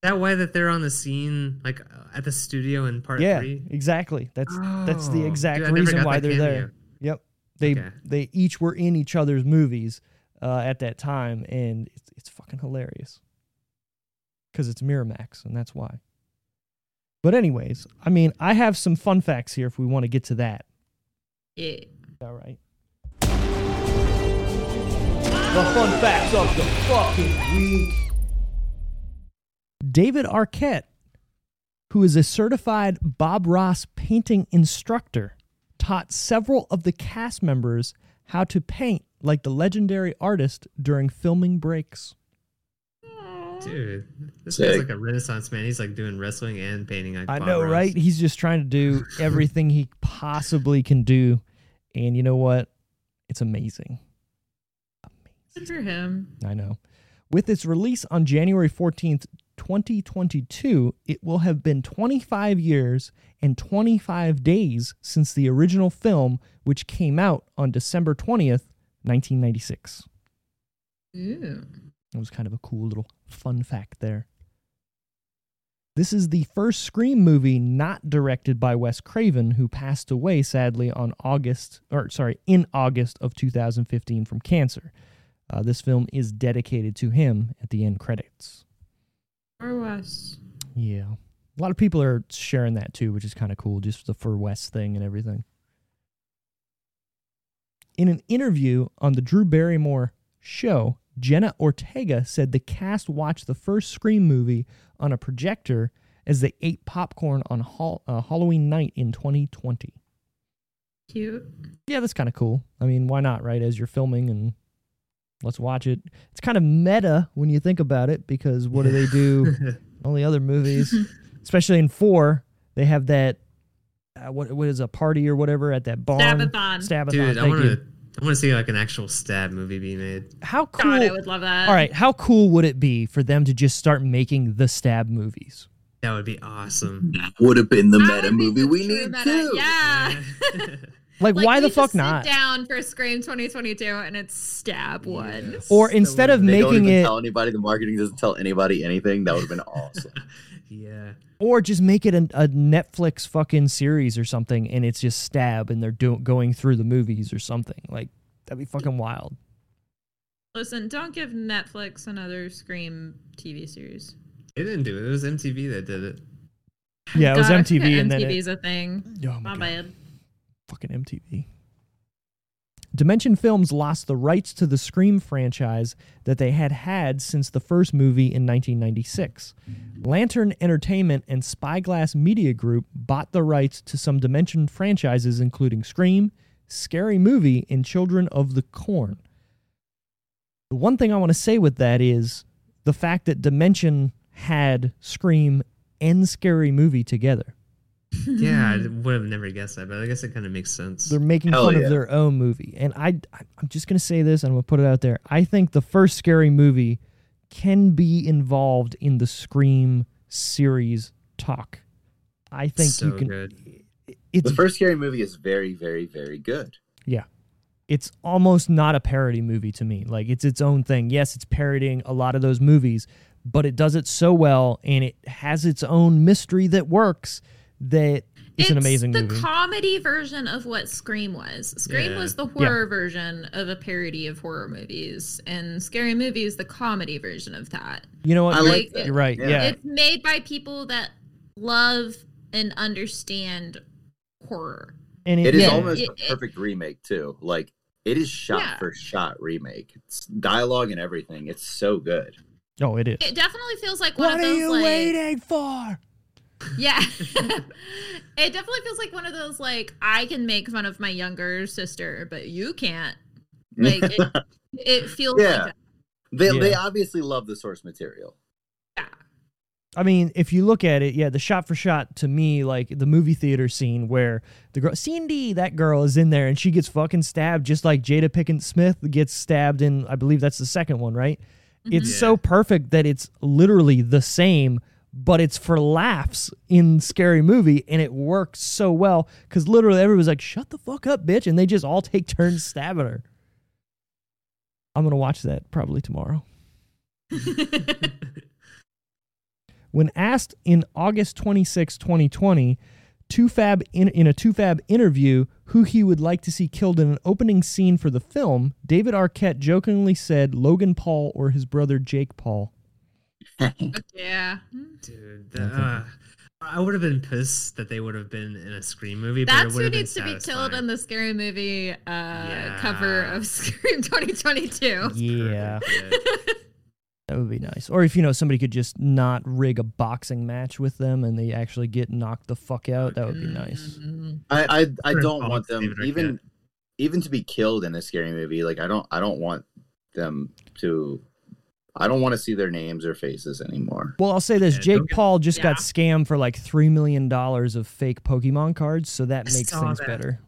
That why that they're on the scene, like uh, at the studio in part Yeah, three. exactly. That's that's the Oh, exact dude, reason why they're there. cameo. Yep. They Okay. they each were in each other's movies uh, at that time, and it's, it's fucking hilarious. Because it's Miramax, and that's why. But anyways, I mean, I have some fun facts here if we want to get to that. Yeah. All right. The fun facts of the fucking week. David Arquette, who is a certified Bob Ross painting instructor, taught several of the cast members how to paint like the legendary artist during filming breaks. Dude, this Sick. guy's like a renaissance man. He's like doing wrestling and painting. Like I Bob know, Ross. right? He's just trying to do (laughs) everything he possibly can do And you know what? It's amazing. Good for him. I know. With its release on January 14th, 2022, it will have been 25 years and 25 days since the original film, which came out on December 20th, 1996. Ooh. It was kind of a cool little fun fact there. This is the first Scream movie not directed by Wes Craven, who passed away sadly on August, or sorry, in August of 2015 from cancer. Uh, this film is dedicated to him at the end credits. Or Wes. Yeah. A lot of people are sharing that too, which is kind of cool, just the for West thing and everything. In an interview on the Drew Barrymore show, Jenna Ortega said the cast watched the first Scream movie on a projector as they ate popcorn on hol- uh, Halloween night in 2020. Cute. Yeah, that's kind of cool. I mean, why not, right? As you're filming and let's watch it. It's kind of meta when you think about it because what do they do? (laughs) all the other movies, especially in four, they have that uh, what what is a party or whatever at that barn. Stabathon. Stabathon. Dude, I want to. I want to see like an actual stab movie be made. How cool? God, I would love that. all right, how cool would it be for them to just start making the stab movies? That would be awesome. That would have been the That meta movie the we need meta. too. Yeah. (laughs) (laughs) Like, Like, why the just fuck sit not? down for Scream 2022 and it's stab one. Or So instead of would- They don't making even it, tell anybody. The marketing doesn't tell anybody anything. That would have been awesome. (laughs) yeah. or just make it an, a Netflix fucking series or something, and it's just stab, and they're do- going through the movies or something. Like that'd be fucking wild. Listen, don't give Netflix another Scream TV series. They didn't do it. It was MTV that did it. Yeah, it was God, I MTV, forget and then it- MTV's a thing. Oh my My God. bad. Fucking MTV. Dimension Films lost the rights to the Scream franchise that they had had since the first movie in 1996. Lantern Entertainment and Spyglass Media Group bought the rights to some Dimension franchises, including Scream, Scary Movie, and Children of the Corn. The one thing I want to say with that is the fact that Dimension had Scream and Scary Movie together. Yeah, I (laughs) would have never guessed that, but I guess it kind of makes sense. They're making Hell fun yeah. of their own movie, and I, I I'm just gonna say this, and I'm gonna put it out there. I think the first scary movie can be involved in the Scream series talk. I think so you can. good. It's the first scary movie is very, very, very good. Yeah, it's almost not a parody movie to me. Like it's its own thing. Yes, it's parodying a lot of those movies, but it does it so well, and it has its own mystery that works. That it's, an amazing movie. the movie. comedy version of what Scream was. Scream Yeah. was the horror version of a parody of horror movies, and Scary Movie is the comedy version of that. you know what? I You're- like that. You're right. Yeah. yeah. It's made by people that love and understand horror. and It is yeah. almost It- a it- perfect remake too. Like it is shot Yeah. for shot remake. It's dialogue and everything. It's so good. Oh, it is. It definitely feels like one What of are you like waiting for? Yeah. (laughs) it definitely feels like one of those like I can make fun of my younger sister, but you can't. Like it, (laughs) it feels Yeah. like that. They they obviously love the source material. Yeah. I mean, if you look at it, yeah, the shot for shot to me, like the movie theater scene where the girl, Cindy, that girl is in there and she gets fucking stabbed just like Jada Pinkett Smith gets stabbed in, I believe that's the second one, right? It's Mhm. so perfect that it's literally the same, but it's for laughs in Scary Movie and it works so well because literally everybody's like, shut the fuck up, bitch. And they just all take turns stabbing her. I'm to watch that probably tomorrow. (laughs) When asked in August 26, 2020, TooFab in, in a TooFab interview who he would like to see killed in an opening scene for the film, David Arquette jokingly said Logan Paul or his brother Jake Paul. (laughs) (laughs) yeah. Dude, that, uh, I would have been pissed that they would have been in a Scream movie, but That's it who would have been needs to be killed satisfying. in the scary movie uh, cover of (laughs) Scream 2022. Yeah, that would be nice. Or if you know somebody could just not rig a boxing match with them and they actually get knocked the fuck out, that would be nice. Mm. I I, I don't want them David Arquette. even even to be killed in a scary movie. Like I don't I don't want them to. I don't want to see their names or faces anymore. Well, I'll say this: Yeah, Jake Paul just got scammed for like three million dollars of fake Pokemon cards, so that I makes things that. better.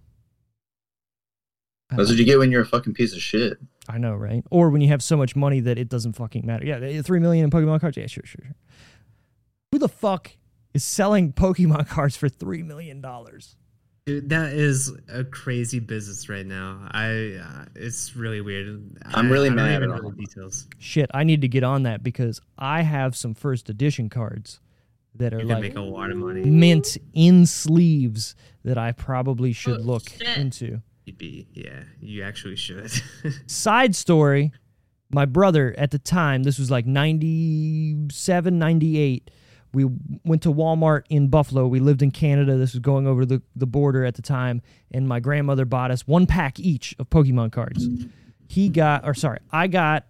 That's what you get when you're a fucking piece of shit. I know, right? Or when you have so much money that it doesn't fucking matter. Yeah, three million in Pokemon cards. Yeah, sure, sure, sure. Who the fuck is selling Pokemon (laughs) cards for three million dollars? Dude, that is a crazy business right now. I uh, it's really weird. I'm I- really I don't mad even at know all. the details. Shit, I need to get on that because I have some first edition cards that are You can like make a lot of money. mint in sleeves that I probably should Oh, look shit. into. You'd be, yeah, you actually should. (laughs) Side story my brother at the time, this was like 97, 98. We went to Walmart in Buffalo. We lived in Canada. This was going over the, the border at the time. And my grandmother bought us one pack each of Pokemon cards. He got, or sorry, I got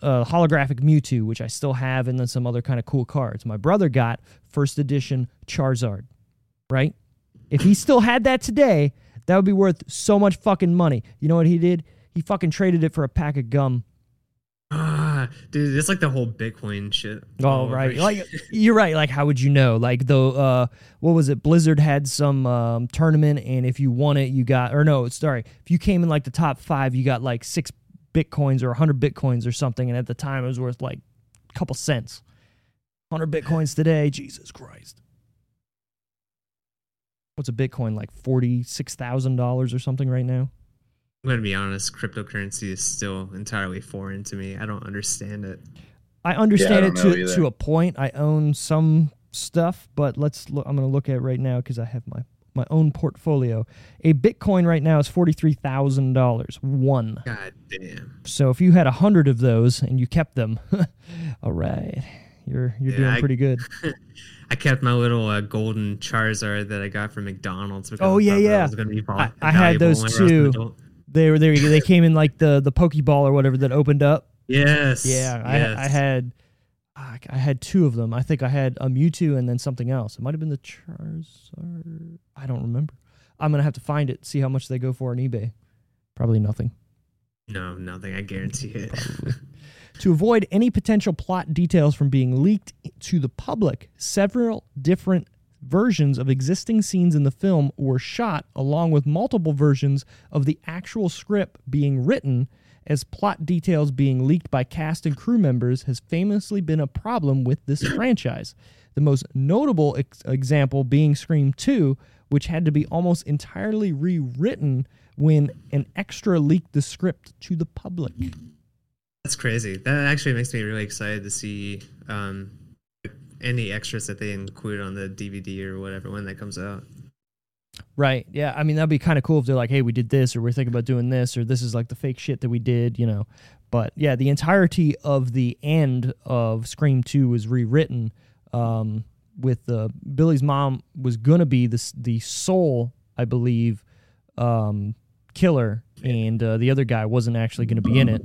a holographic Mewtwo, which I still have, and then some other kind of cool cards. My brother got first edition Charizard, right? If he still had that today, that would be worth so much fucking money. You know what he did? He fucking traded it for a pack of gum. Ah, (sighs) dude, it's like the whole Bitcoin shit. Oh right, like you're right. Like how would you know? Like the uh, what was it? Blizzard had some um, tournament, and if you won it, you got or no, sorry, if you came in like the top five, you got like six bitcoins or a hundred bitcoins or something, and at the time it was worth like a couple cents. Hundred bitcoins today, Jesus Christ. What's a bitcoin like? Forty six thousand dollars or something right now. I'm gonna be honest. Cryptocurrency is still entirely foreign to me. I don't understand it. I understand don't it to to a point. I own some stuff, but let's look. I'm going to look at it right now because I have my my own portfolio. A Bitcoin right now is forty three thousand dollars one. God damn. So if you had a hundred of those and you kept them, (laughs) all right, you're you're Yeah, doing I- pretty good. (laughs) I kept my little uh, golden Charizard that I got from McDonald's because Oh, yeah, thought that yeah. was gonna be I- I had those whenever I was an too. They were there. They came in like the the Pokeball or whatever that opened up. Yes. Yeah, yes. I I had. I I had two of them. I think I had a Mewtwo and then something else. It might have been the Charizard. I don't remember. I'm gonna have to find it. See how much they go for on eBay. Probably nothing. No, nothing. I guarantee it. To avoid any potential plot details from being leaked to the public, several different versions of existing scenes in the film were shot, along with multiple versions of the actual script being written, as plot details being leaked by cast and crew members has famously been a problem with this (coughs) franchise. The most notable ex- example being Scream 2, which had to be almost entirely rewritten when an extra leaked the script to the public. That's crazy. That actually makes me really excited to see um, any extras that they include on the DVD or whatever when that comes out. Right. Yeah. I mean, that'd be kind of cool if they're like, hey, we did this, or we're thinking about doing this, or this is like the fake shit that we did, you know. But yeah, the entirety of the end of Scream 2 was rewritten um, with uh, Billy's mom was to be the, the sole, I believe, um, killer, and uh, the other guy wasn't actually going to be in it.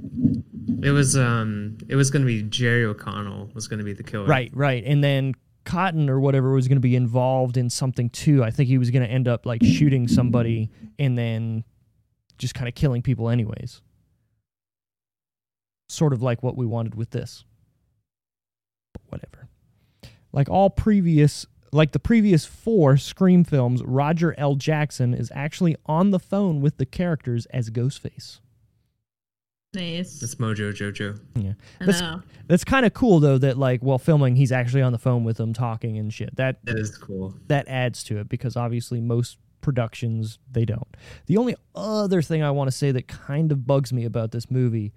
It was um, it was gonna be Jerry O'Connell was gonna be the killer. Right, right. And then Cotton or whatever was going to be involved in something too. I think he was going to end up like shooting somebody and then just kind of killing people anyways. Sort of like what we wanted with this. But whatever. Like all previous like the previous four Scream films, Roger L. Jackson is actually on the phone with the characters as Ghostface. Nice. It's Mojo Jojo. Yeah. That's that's kind of cool though that like while filming he's actually on the phone with them talking and shit. That That is cool. that adds to it because obviously most productions they don't. The only other thing I want to say that kind of bugs me about this movie,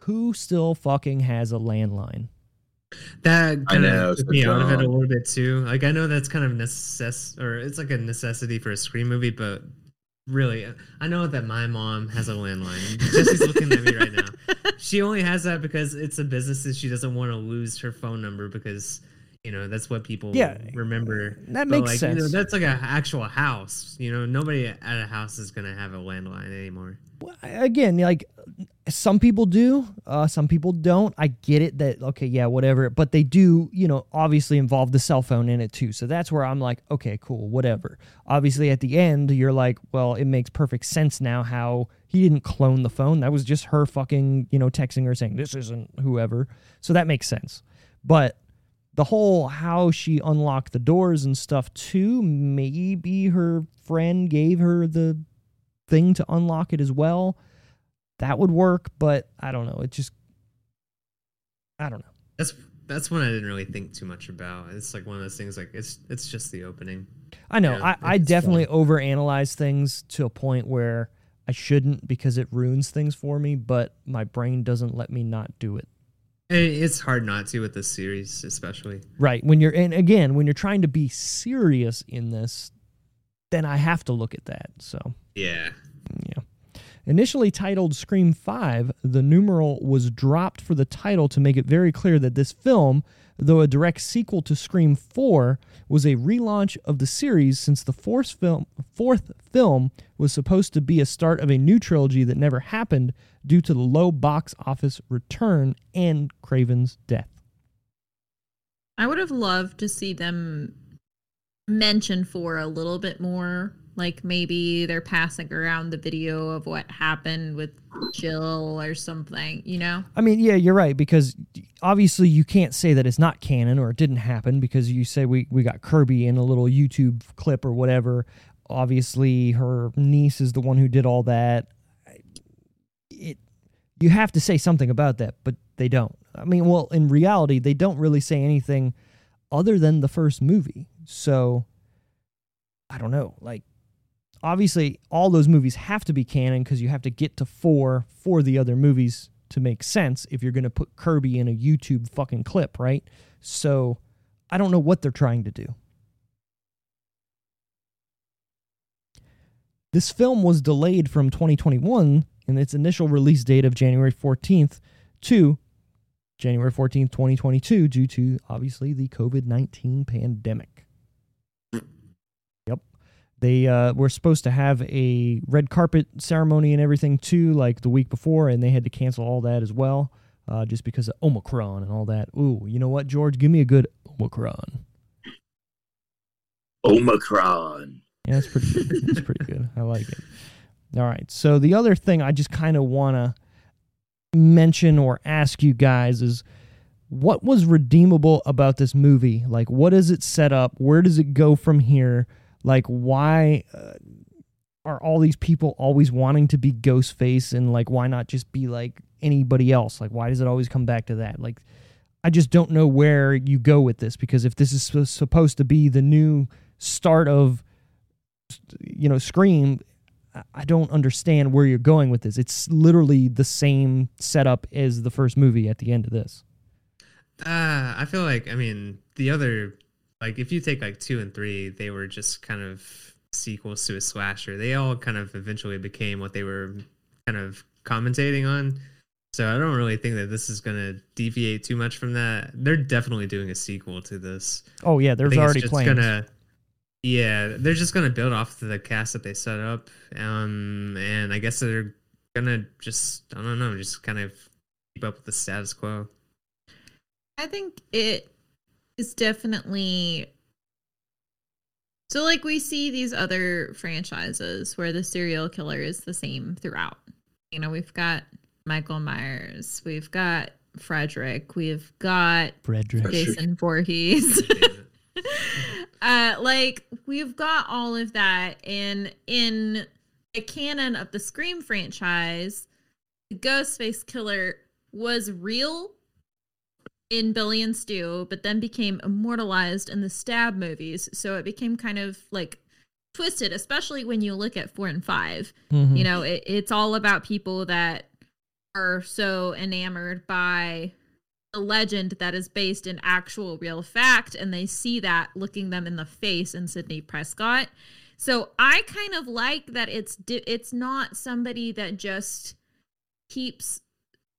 who still fucking has a landline? That kind know, of so took me out of it a little bit too. Like I know that's kind of necess or it's like a necessity for a screen movie, but really, I know that my mom has a landline. (laughs) Jesse's looking at me right now. She only has that because it's a business that she doesn't want to lose her phone number because you know that's what people Yeah, remember. that But, makes like, You know, sense. that's like an actual house. You know, nobody at a house is gonna have a landline anymore. Again, like some people do, uh, some people don't. I get it that okay, yeah, whatever, but they do, you know, obviously involve the cell phone in it too. So that's where I'm like, okay, cool, whatever. Obviously, at the end, you're like, well, it makes perfect sense now how he didn't clone the phone. That was just her fucking, you know, texting her saying this isn't whoever. So that makes sense. But the whole how she unlocked the doors and stuff too, maybe her friend gave her the thing to unlock it as well. that would work, but I don't know. It just I don't know. That's that's one I didn't really think too much about. It's like one of those things like it's it's just the opening. I know. Yeah, I, I definitely overanalyze things to a point where I shouldn't because it ruins things for me, but my brain doesn't let me not do it. And It's hard not to with this series, especially. Right. When you're and again, when you're trying to be serious in this, then I have to look at that. So Yeah. Yeah. Initially titled Scream 5, the numeral was dropped for the title to make it very clear that this film, though a direct sequel to Scream 4, was a relaunch of the series since the fourth film, fourth film was supposed to be a start of a new trilogy that never happened due to the low box office return and Craven's death. I would have loved to see them mention for a little bit more. Like maybe they're passing around the video of what happened with Jill or something, you know? I mean, yeah, you're right because obviously you can't say that it's not canon or it didn't happen because you say we we got Kirby in a little YouTube clip or whatever. Obviously, her niece is the one who did all that. It you have to say something about that, but they don't. I mean, well, in reality, they don't really say anything other than the first movie. So I don't know, like obviously all those movies have to be canon because you have to get to four for the other movies to make sense if you're going to put Kirby in a YouTube fucking clip, right? So I don't know what they're trying to do. This film was delayed from 2021 in its initial release date of January 14th to January 14th, 2022, due to obviously the COVID 19 pandemic. They uh, were supposed to have a red carpet ceremony and everything too, like the week before, and they had to cancel all that as well, uh, just because of Omicron and all that. Ooh, you know what, George? Give me a good Omicron. Omicron. Yeah, that's pretty good. That's pretty good. I like it. All right. So the other thing I just kind of want to mention or ask you guys is what was redeemable about this movie? Like, what is it set up? Where does it go from here? Like, why uh, are all these people always wanting to be Ghostface? And, like, why not just be like anybody else? Like, why does it always come back to that? Like, I just don't know where you go with this because if this is supposed to be the new start of, you know, Scream, I- don't understand where you're going with this. It's literally the same setup as the first movie at the end of this. Uh, I feel like I mean the other like if you take like two and three, they were just kind of sequels to a slasher. They all kind of eventually became what they were kind of commentating on. So I don't really think that this is gonna deviate too much from that. They're definitely doing a sequel to this. Oh yeah, I there's think it's already just plans. Gonna, yeah, they're just gonna build off the cast that they set up, um, and I guess they're gonna just I don't know, just kind of keep up with the status quo. I think it is definitely so like we see these other franchises where the serial killer is the same throughout. You know, we've got Michael Myers, we've got Frederick, we've got Frederick. Jason Voorhees. (laughs) (laughs) Uh like we've got all of that and in the canon of the Scream franchise, the Ghostface killer was real in Billy and Stu, but then became immortalized in the stab movies. So it became kind of like twisted, especially when you look at four and five. Mhm. You know, it, it's all about people that are so enamored by a legend that is based in actual real fact, and they see that looking them in the face in Sidney Prescott. So I kind of like that it's di- it's not somebody that just keeps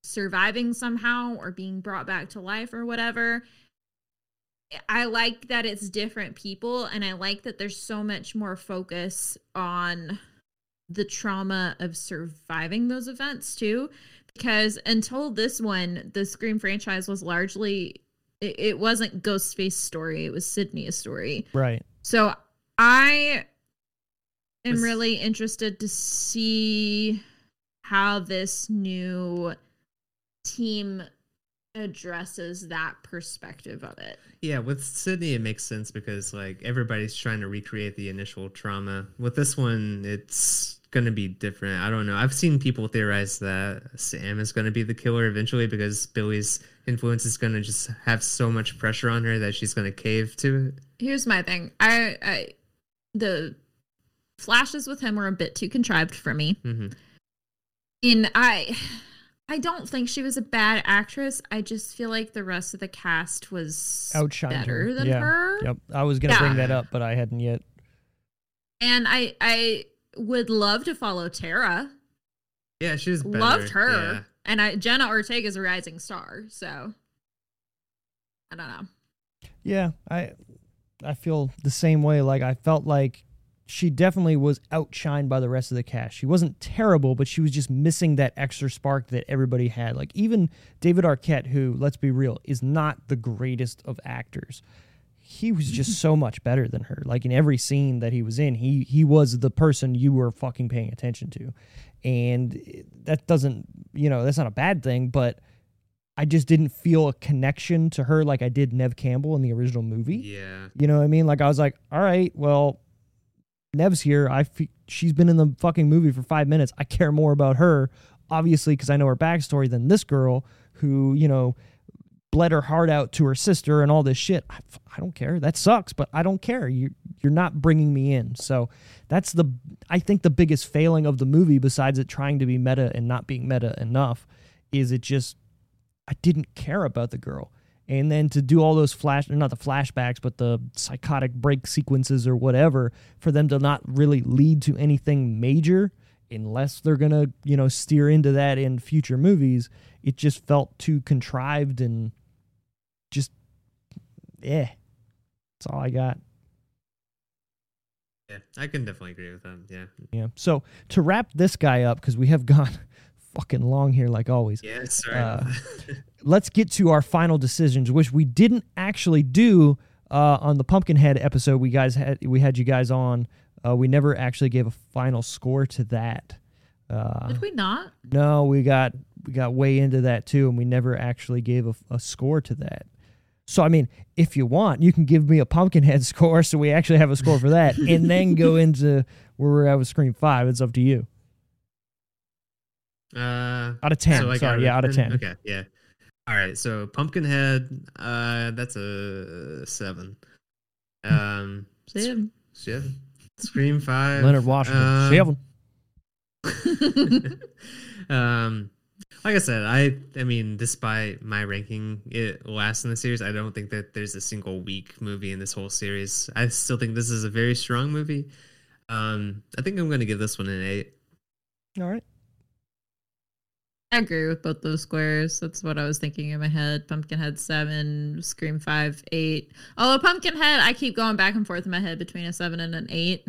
surviving somehow or being brought back to life or whatever. I like that it's different people and I like that there's so much more focus on the trauma of surviving those events too because until this one the Scream franchise was largely it, it wasn't Ghostface story, it was Sidney's story. Right. So I am really interested to see how this new team addresses that perspective of it. Yeah, with Sidney, it makes sense because like everybody's trying to recreate the initial trauma. With this one, it's gonna be different. I don't know. I've seen people theorize that Sam is gonna be the killer eventually because Billy's influence is gonna just have so much pressure on her that she's gonna cave to it. Here's my thing. I, I the flashes with him were a bit too contrived for me. hmm And I I don't think she was a bad actress. I just feel like the rest of the cast was Outshined better her. than Yeah. her. Yep. I was gonna Yeah. bring that up, but I hadn't yet. And I I would love to follow Tara. Yeah, she was better. Loved her. Yeah. And I Jenna Ortega is a rising star, so I don't know. Yeah, I I feel the same way. Like I felt like she definitely was outshined by the rest of the cast. She wasn't terrible, but she was just missing that extra spark that everybody had. Like even David Arquette, who, let's be real, is not the greatest of actors. He was just so (laughs) much better than her. Like in every scene that he was in, he he was the person you were fucking paying attention to. And that doesn't, you know, that's not a bad thing, but I just didn't feel a connection to her like I did Neve Campbell in the original movie. Yeah. You know what I mean? Like I was like, all right, well, Neve's here. I, she's been in the fucking movie for five minutes. I care more about her, obviously, because I know her backstory than this girl who, you know, bled her heart out to her sister and all this shit. I, I don't care. That sucks, but I don't care. You you're not bringing me in. So that's the I think the biggest failing of the movie, besides it trying to be meta and not being meta enough, is it just I didn't care about the girl. And then to do all those flash, not the flashbacks, but the psychotic break sequences or whatever, for them to not really lead to anything major, unless they're gonna, you know, steer into that in future movies, it just felt too contrived and just, yeah That's all I got. Yeah. I can definitely agree with that. Yeah. Yeah. So to wrap this guy up, because we have (laughs) gone fucking long here, like always. Yeah. Sorry. Uh, (laughs) let's get to our final decisions, which we didn't actually do uh, on the Pumpkinhead episode. We guys had we had you guys on. Uh, we never actually gave a final score to that. Uh, Did we not? no, we got we got way into that too, and we never actually gave a, a score to that. So I mean, if you want, you can give me a Pumpkinhead (laughs) score, so we actually have a score for that, and then go (laughs) into where we're at with Scream Five. It's up to you. Uh, Out of ten, so like sorry, yeah, out of ten. Okay. Yeah. All right. So Pumpkinhead, uh, that's a seven. Um, Sam. seven. Scream five. Leonard Washington, Um, seven. (laughs) (laughs) um, like I said, I I mean, despite my ranking it last in the series, I don't think that there's a single weak movie in this whole series. I still think this is a very strong movie. Um, I think I'm going to give this one an eight. All right. I agree with both those squares. That's what I was thinking in my head. Pumpkinhead seven, Scream five, eight. Although Pumpkinhead, I keep going back and forth in my head between a seven and an eight.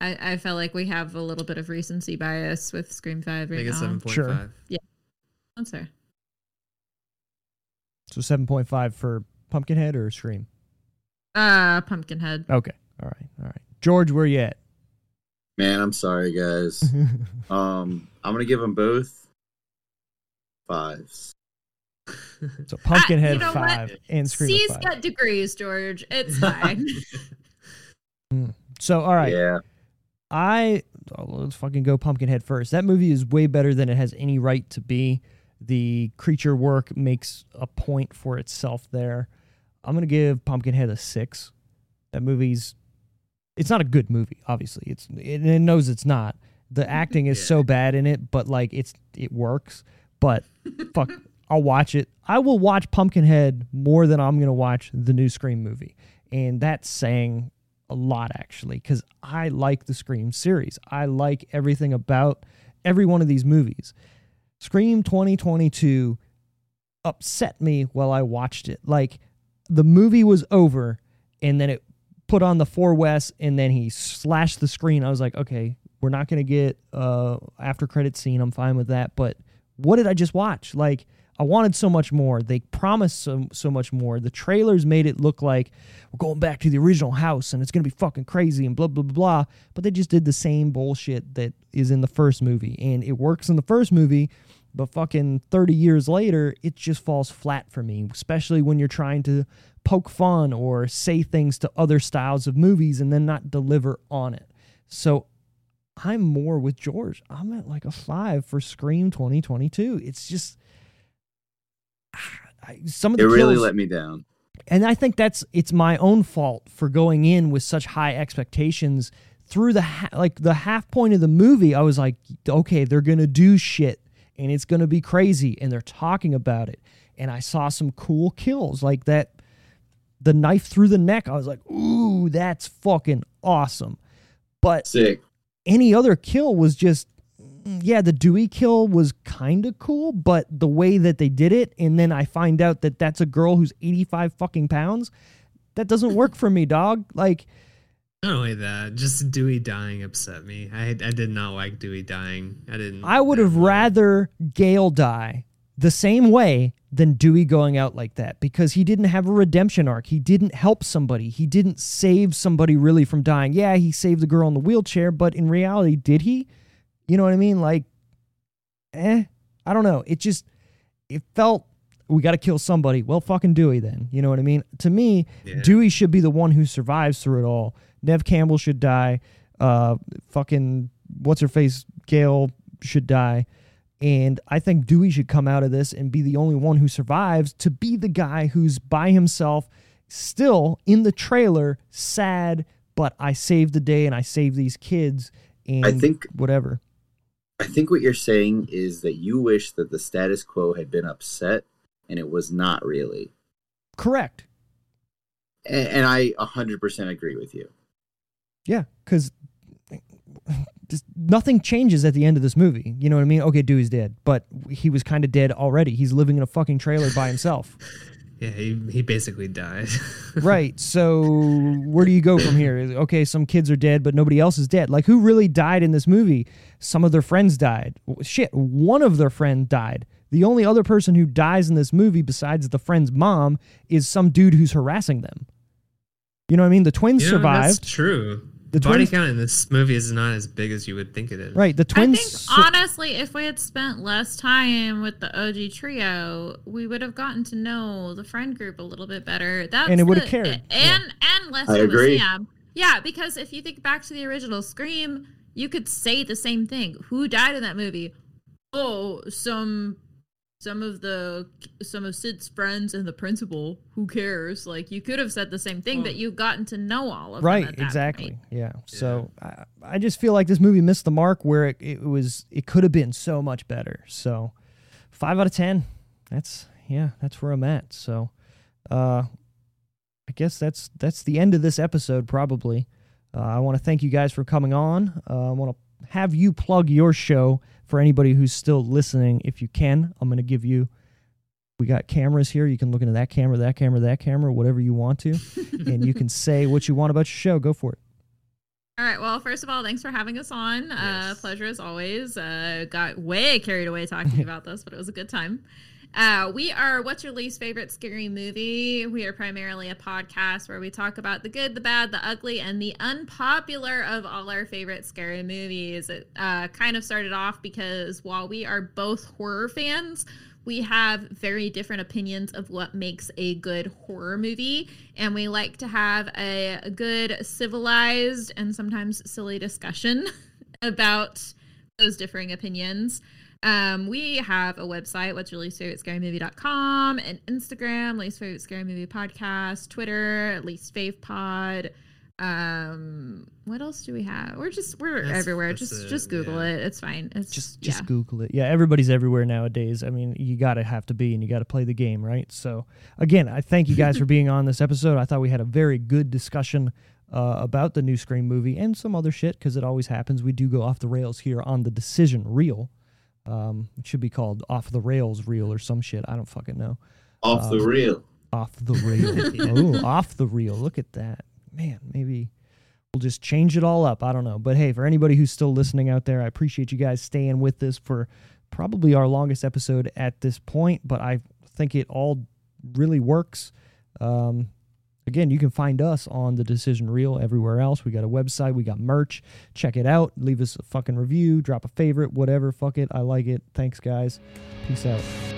I, I felt like we have a little bit of recency bias with Scream five I right think it's now. seven point Sure. five. That's fair. So seven point five for Pumpkinhead or Scream. Uh, Pumpkinhead. Okay. All right. All right. George, where you at? Man, I'm sorry, guys. (laughs) um, I'm gonna give them both fives. so Pumpkinhead you know what? five and Scream C's five. got degrees, George. It's (laughs) fine. Hmm. So all right, Yeah. I oh, let's fucking go Pumpkinhead first. That movie is way better than it has any right to be. The creature work makes a point for itself there. I'm gonna give Pumpkinhead a six. That movie's it's not a good movie, obviously. It's it, it knows it's not. The acting is Yeah. so bad in it, but like it's it works. But fuck, I'll watch it. I will watch Pumpkinhead more than I'm gonna watch the new Scream movie, and that's saying a lot actually because I like the Scream series. I like everything about every one of these movies. Scream 2022 upset me while I watched it. Like the movie was over and then it put on the four west and then he slashed the screen. I was like, okay, we're not gonna get uh after credit scene. I'm fine with that. But what did I just watch? Like I wanted so much more. They promised so so much more. The trailers made it look like we're going back to the original house and it's gonna be fucking crazy and blah blah blah blah. But they just did the same bullshit that is in the first movie, and it works in the first movie. But fucking 30 years later, it just falls flat for me, especially when you're trying to poke fun or say things to other styles of movies and then not deliver on it. So I'm more with George. I'm at like a five for Scream 2022. It's just ah, I- some of the It really kills, let me down. and I think that's it's my own fault for going in with such high expectations. Through the ha- like the half point of the movie, I was like, okay, they're gonna do shit, and it's gonna be crazy, and they're talking about it. And I saw some cool kills, like that, the knife through the neck. I was like, ooh, that's fucking awesome. But Sick. Any other kill was just mm, yeah the dewey kill was kind of cool but the way that they did it and then i find out that that's a girl who's 85 fucking pounds that doesn't work for me dog like Not only that, just Dewey dying upset me. I I did not like Dewey dying. I didn't. i would have rather Gale die the same way than dewey going out like that because he didn't have a redemption arc. He didn't help somebody. He didn't save somebody really from dying. Yeah he saved the girl in the wheelchair but in reality did he? You know what i mean? Like eh i don't know. It just it felt we got to kill somebody. Well fucking dewey then. You know what i mean? To me Yeah. dewey should be the one who survives through it all. Neve Campbell should die. Uh fucking what's her face? Gale should die and I think Dewey should come out of this and be the only one who survives to be the guy who's by himself, still in the trailer, sad, but I saved the day and I saved these kids and I think- whatever. I think what you're saying is that you wish that the status quo had been upset, and it was not really. Correct. And, and I 100% agree with you. Yeah, because nothing changes at the end of this movie. You know what I mean? Okay, Dewey's dead, but he was kind of dead already. He's living in a fucking trailer by himself. (laughs) Yeah, he he basically died. (laughs) right. So where do you go from here? Okay, some kids are dead, but nobody else is dead. Like who really died in this movie? Some of their friends died. Shit, one of their friend died. The only other person who dies in this movie besides the friend's mom is some dude who's harassing them. You know what I mean? The twins You know, That's survived. true. The The body twins- count in this movie is not as big as you would think it is. Right, the twins. I twins think sur- honestly, if we had spent less time with the OG trio, we would have gotten to know the friend group a little bit better. That's And it would have the- cared, And yeah. and less I with agree. Sam. Yeah, because if you think back to the original Scream, you could say the same thing. Who died in that movie? Oh, some some of the some of Sid's friends and the principal. Who cares? Like you could have said the same thing, Well- but you've gotten to know all of them right exactly. point. yeah. So I, I just feel like this movie missed the mark where it, it was it could have been so much better. So five out of ten. That's yeah that's where i'm at. So uh i guess that's that's the end of this episode probably. Uh, i want to thank you guys for coming on. Uh, i want to have you plug your show for anybody who's still listening if you can i'm going to give you we got cameras here you can look into that camera that camera that camera whatever you want to (laughs) and you can say what you want about your show. Go for it. All right. Well, first of all, thanks for having us on. Uh, pleasure as always. Uh, got way carried away talking (laughs) about this, but it was a good time. Uh, we are What's Your Least Favorite Scary Movie? We are primarily a podcast where we talk about the good, the bad, the ugly, and the unpopular of all our favorite scary movies. It uh, kind of started off because while we are both horror fans, we have very different opinions of what makes a good horror movie and we like to have a, good civilized and sometimes silly discussion (laughs) about those differing opinions um, we have a website what's your least favorite scary movie.com and instagram least favorite scary movie podcast twitter least fave pod um what else do we have we're just we're That's- everywhere that's just it, just google yeah. it it's fine it's Just yeah just Google it. Yeah, everybody's everywhere nowadays. I mean, you got to have to be and you got to play the game, right? So, again, I thank you guys for (laughs) being on this episode. I thought we had a very good discussion uh, about the new Scream movie and some other shit because it always happens. We do go off the rails here on the Decision Reel. Um, it should be called Off the Rails Reel or some shit. I don't fucking know. Off the reel. Off the reel. (laughs) oh, off the reel. Look at that. Man, maybe we'll just change it all up. I don't know. But hey, for anybody who's still listening out there, I appreciate you guys staying with this for probably our longest episode at this point, but I think it all really works. Um, again, you can find us on the Decision Reel everywhere else. We got a website, we got merch. Check it out. Leave us a fucking review, drop a favorite, whatever. Fuck it. I like it. Thanks, guys. Peace out.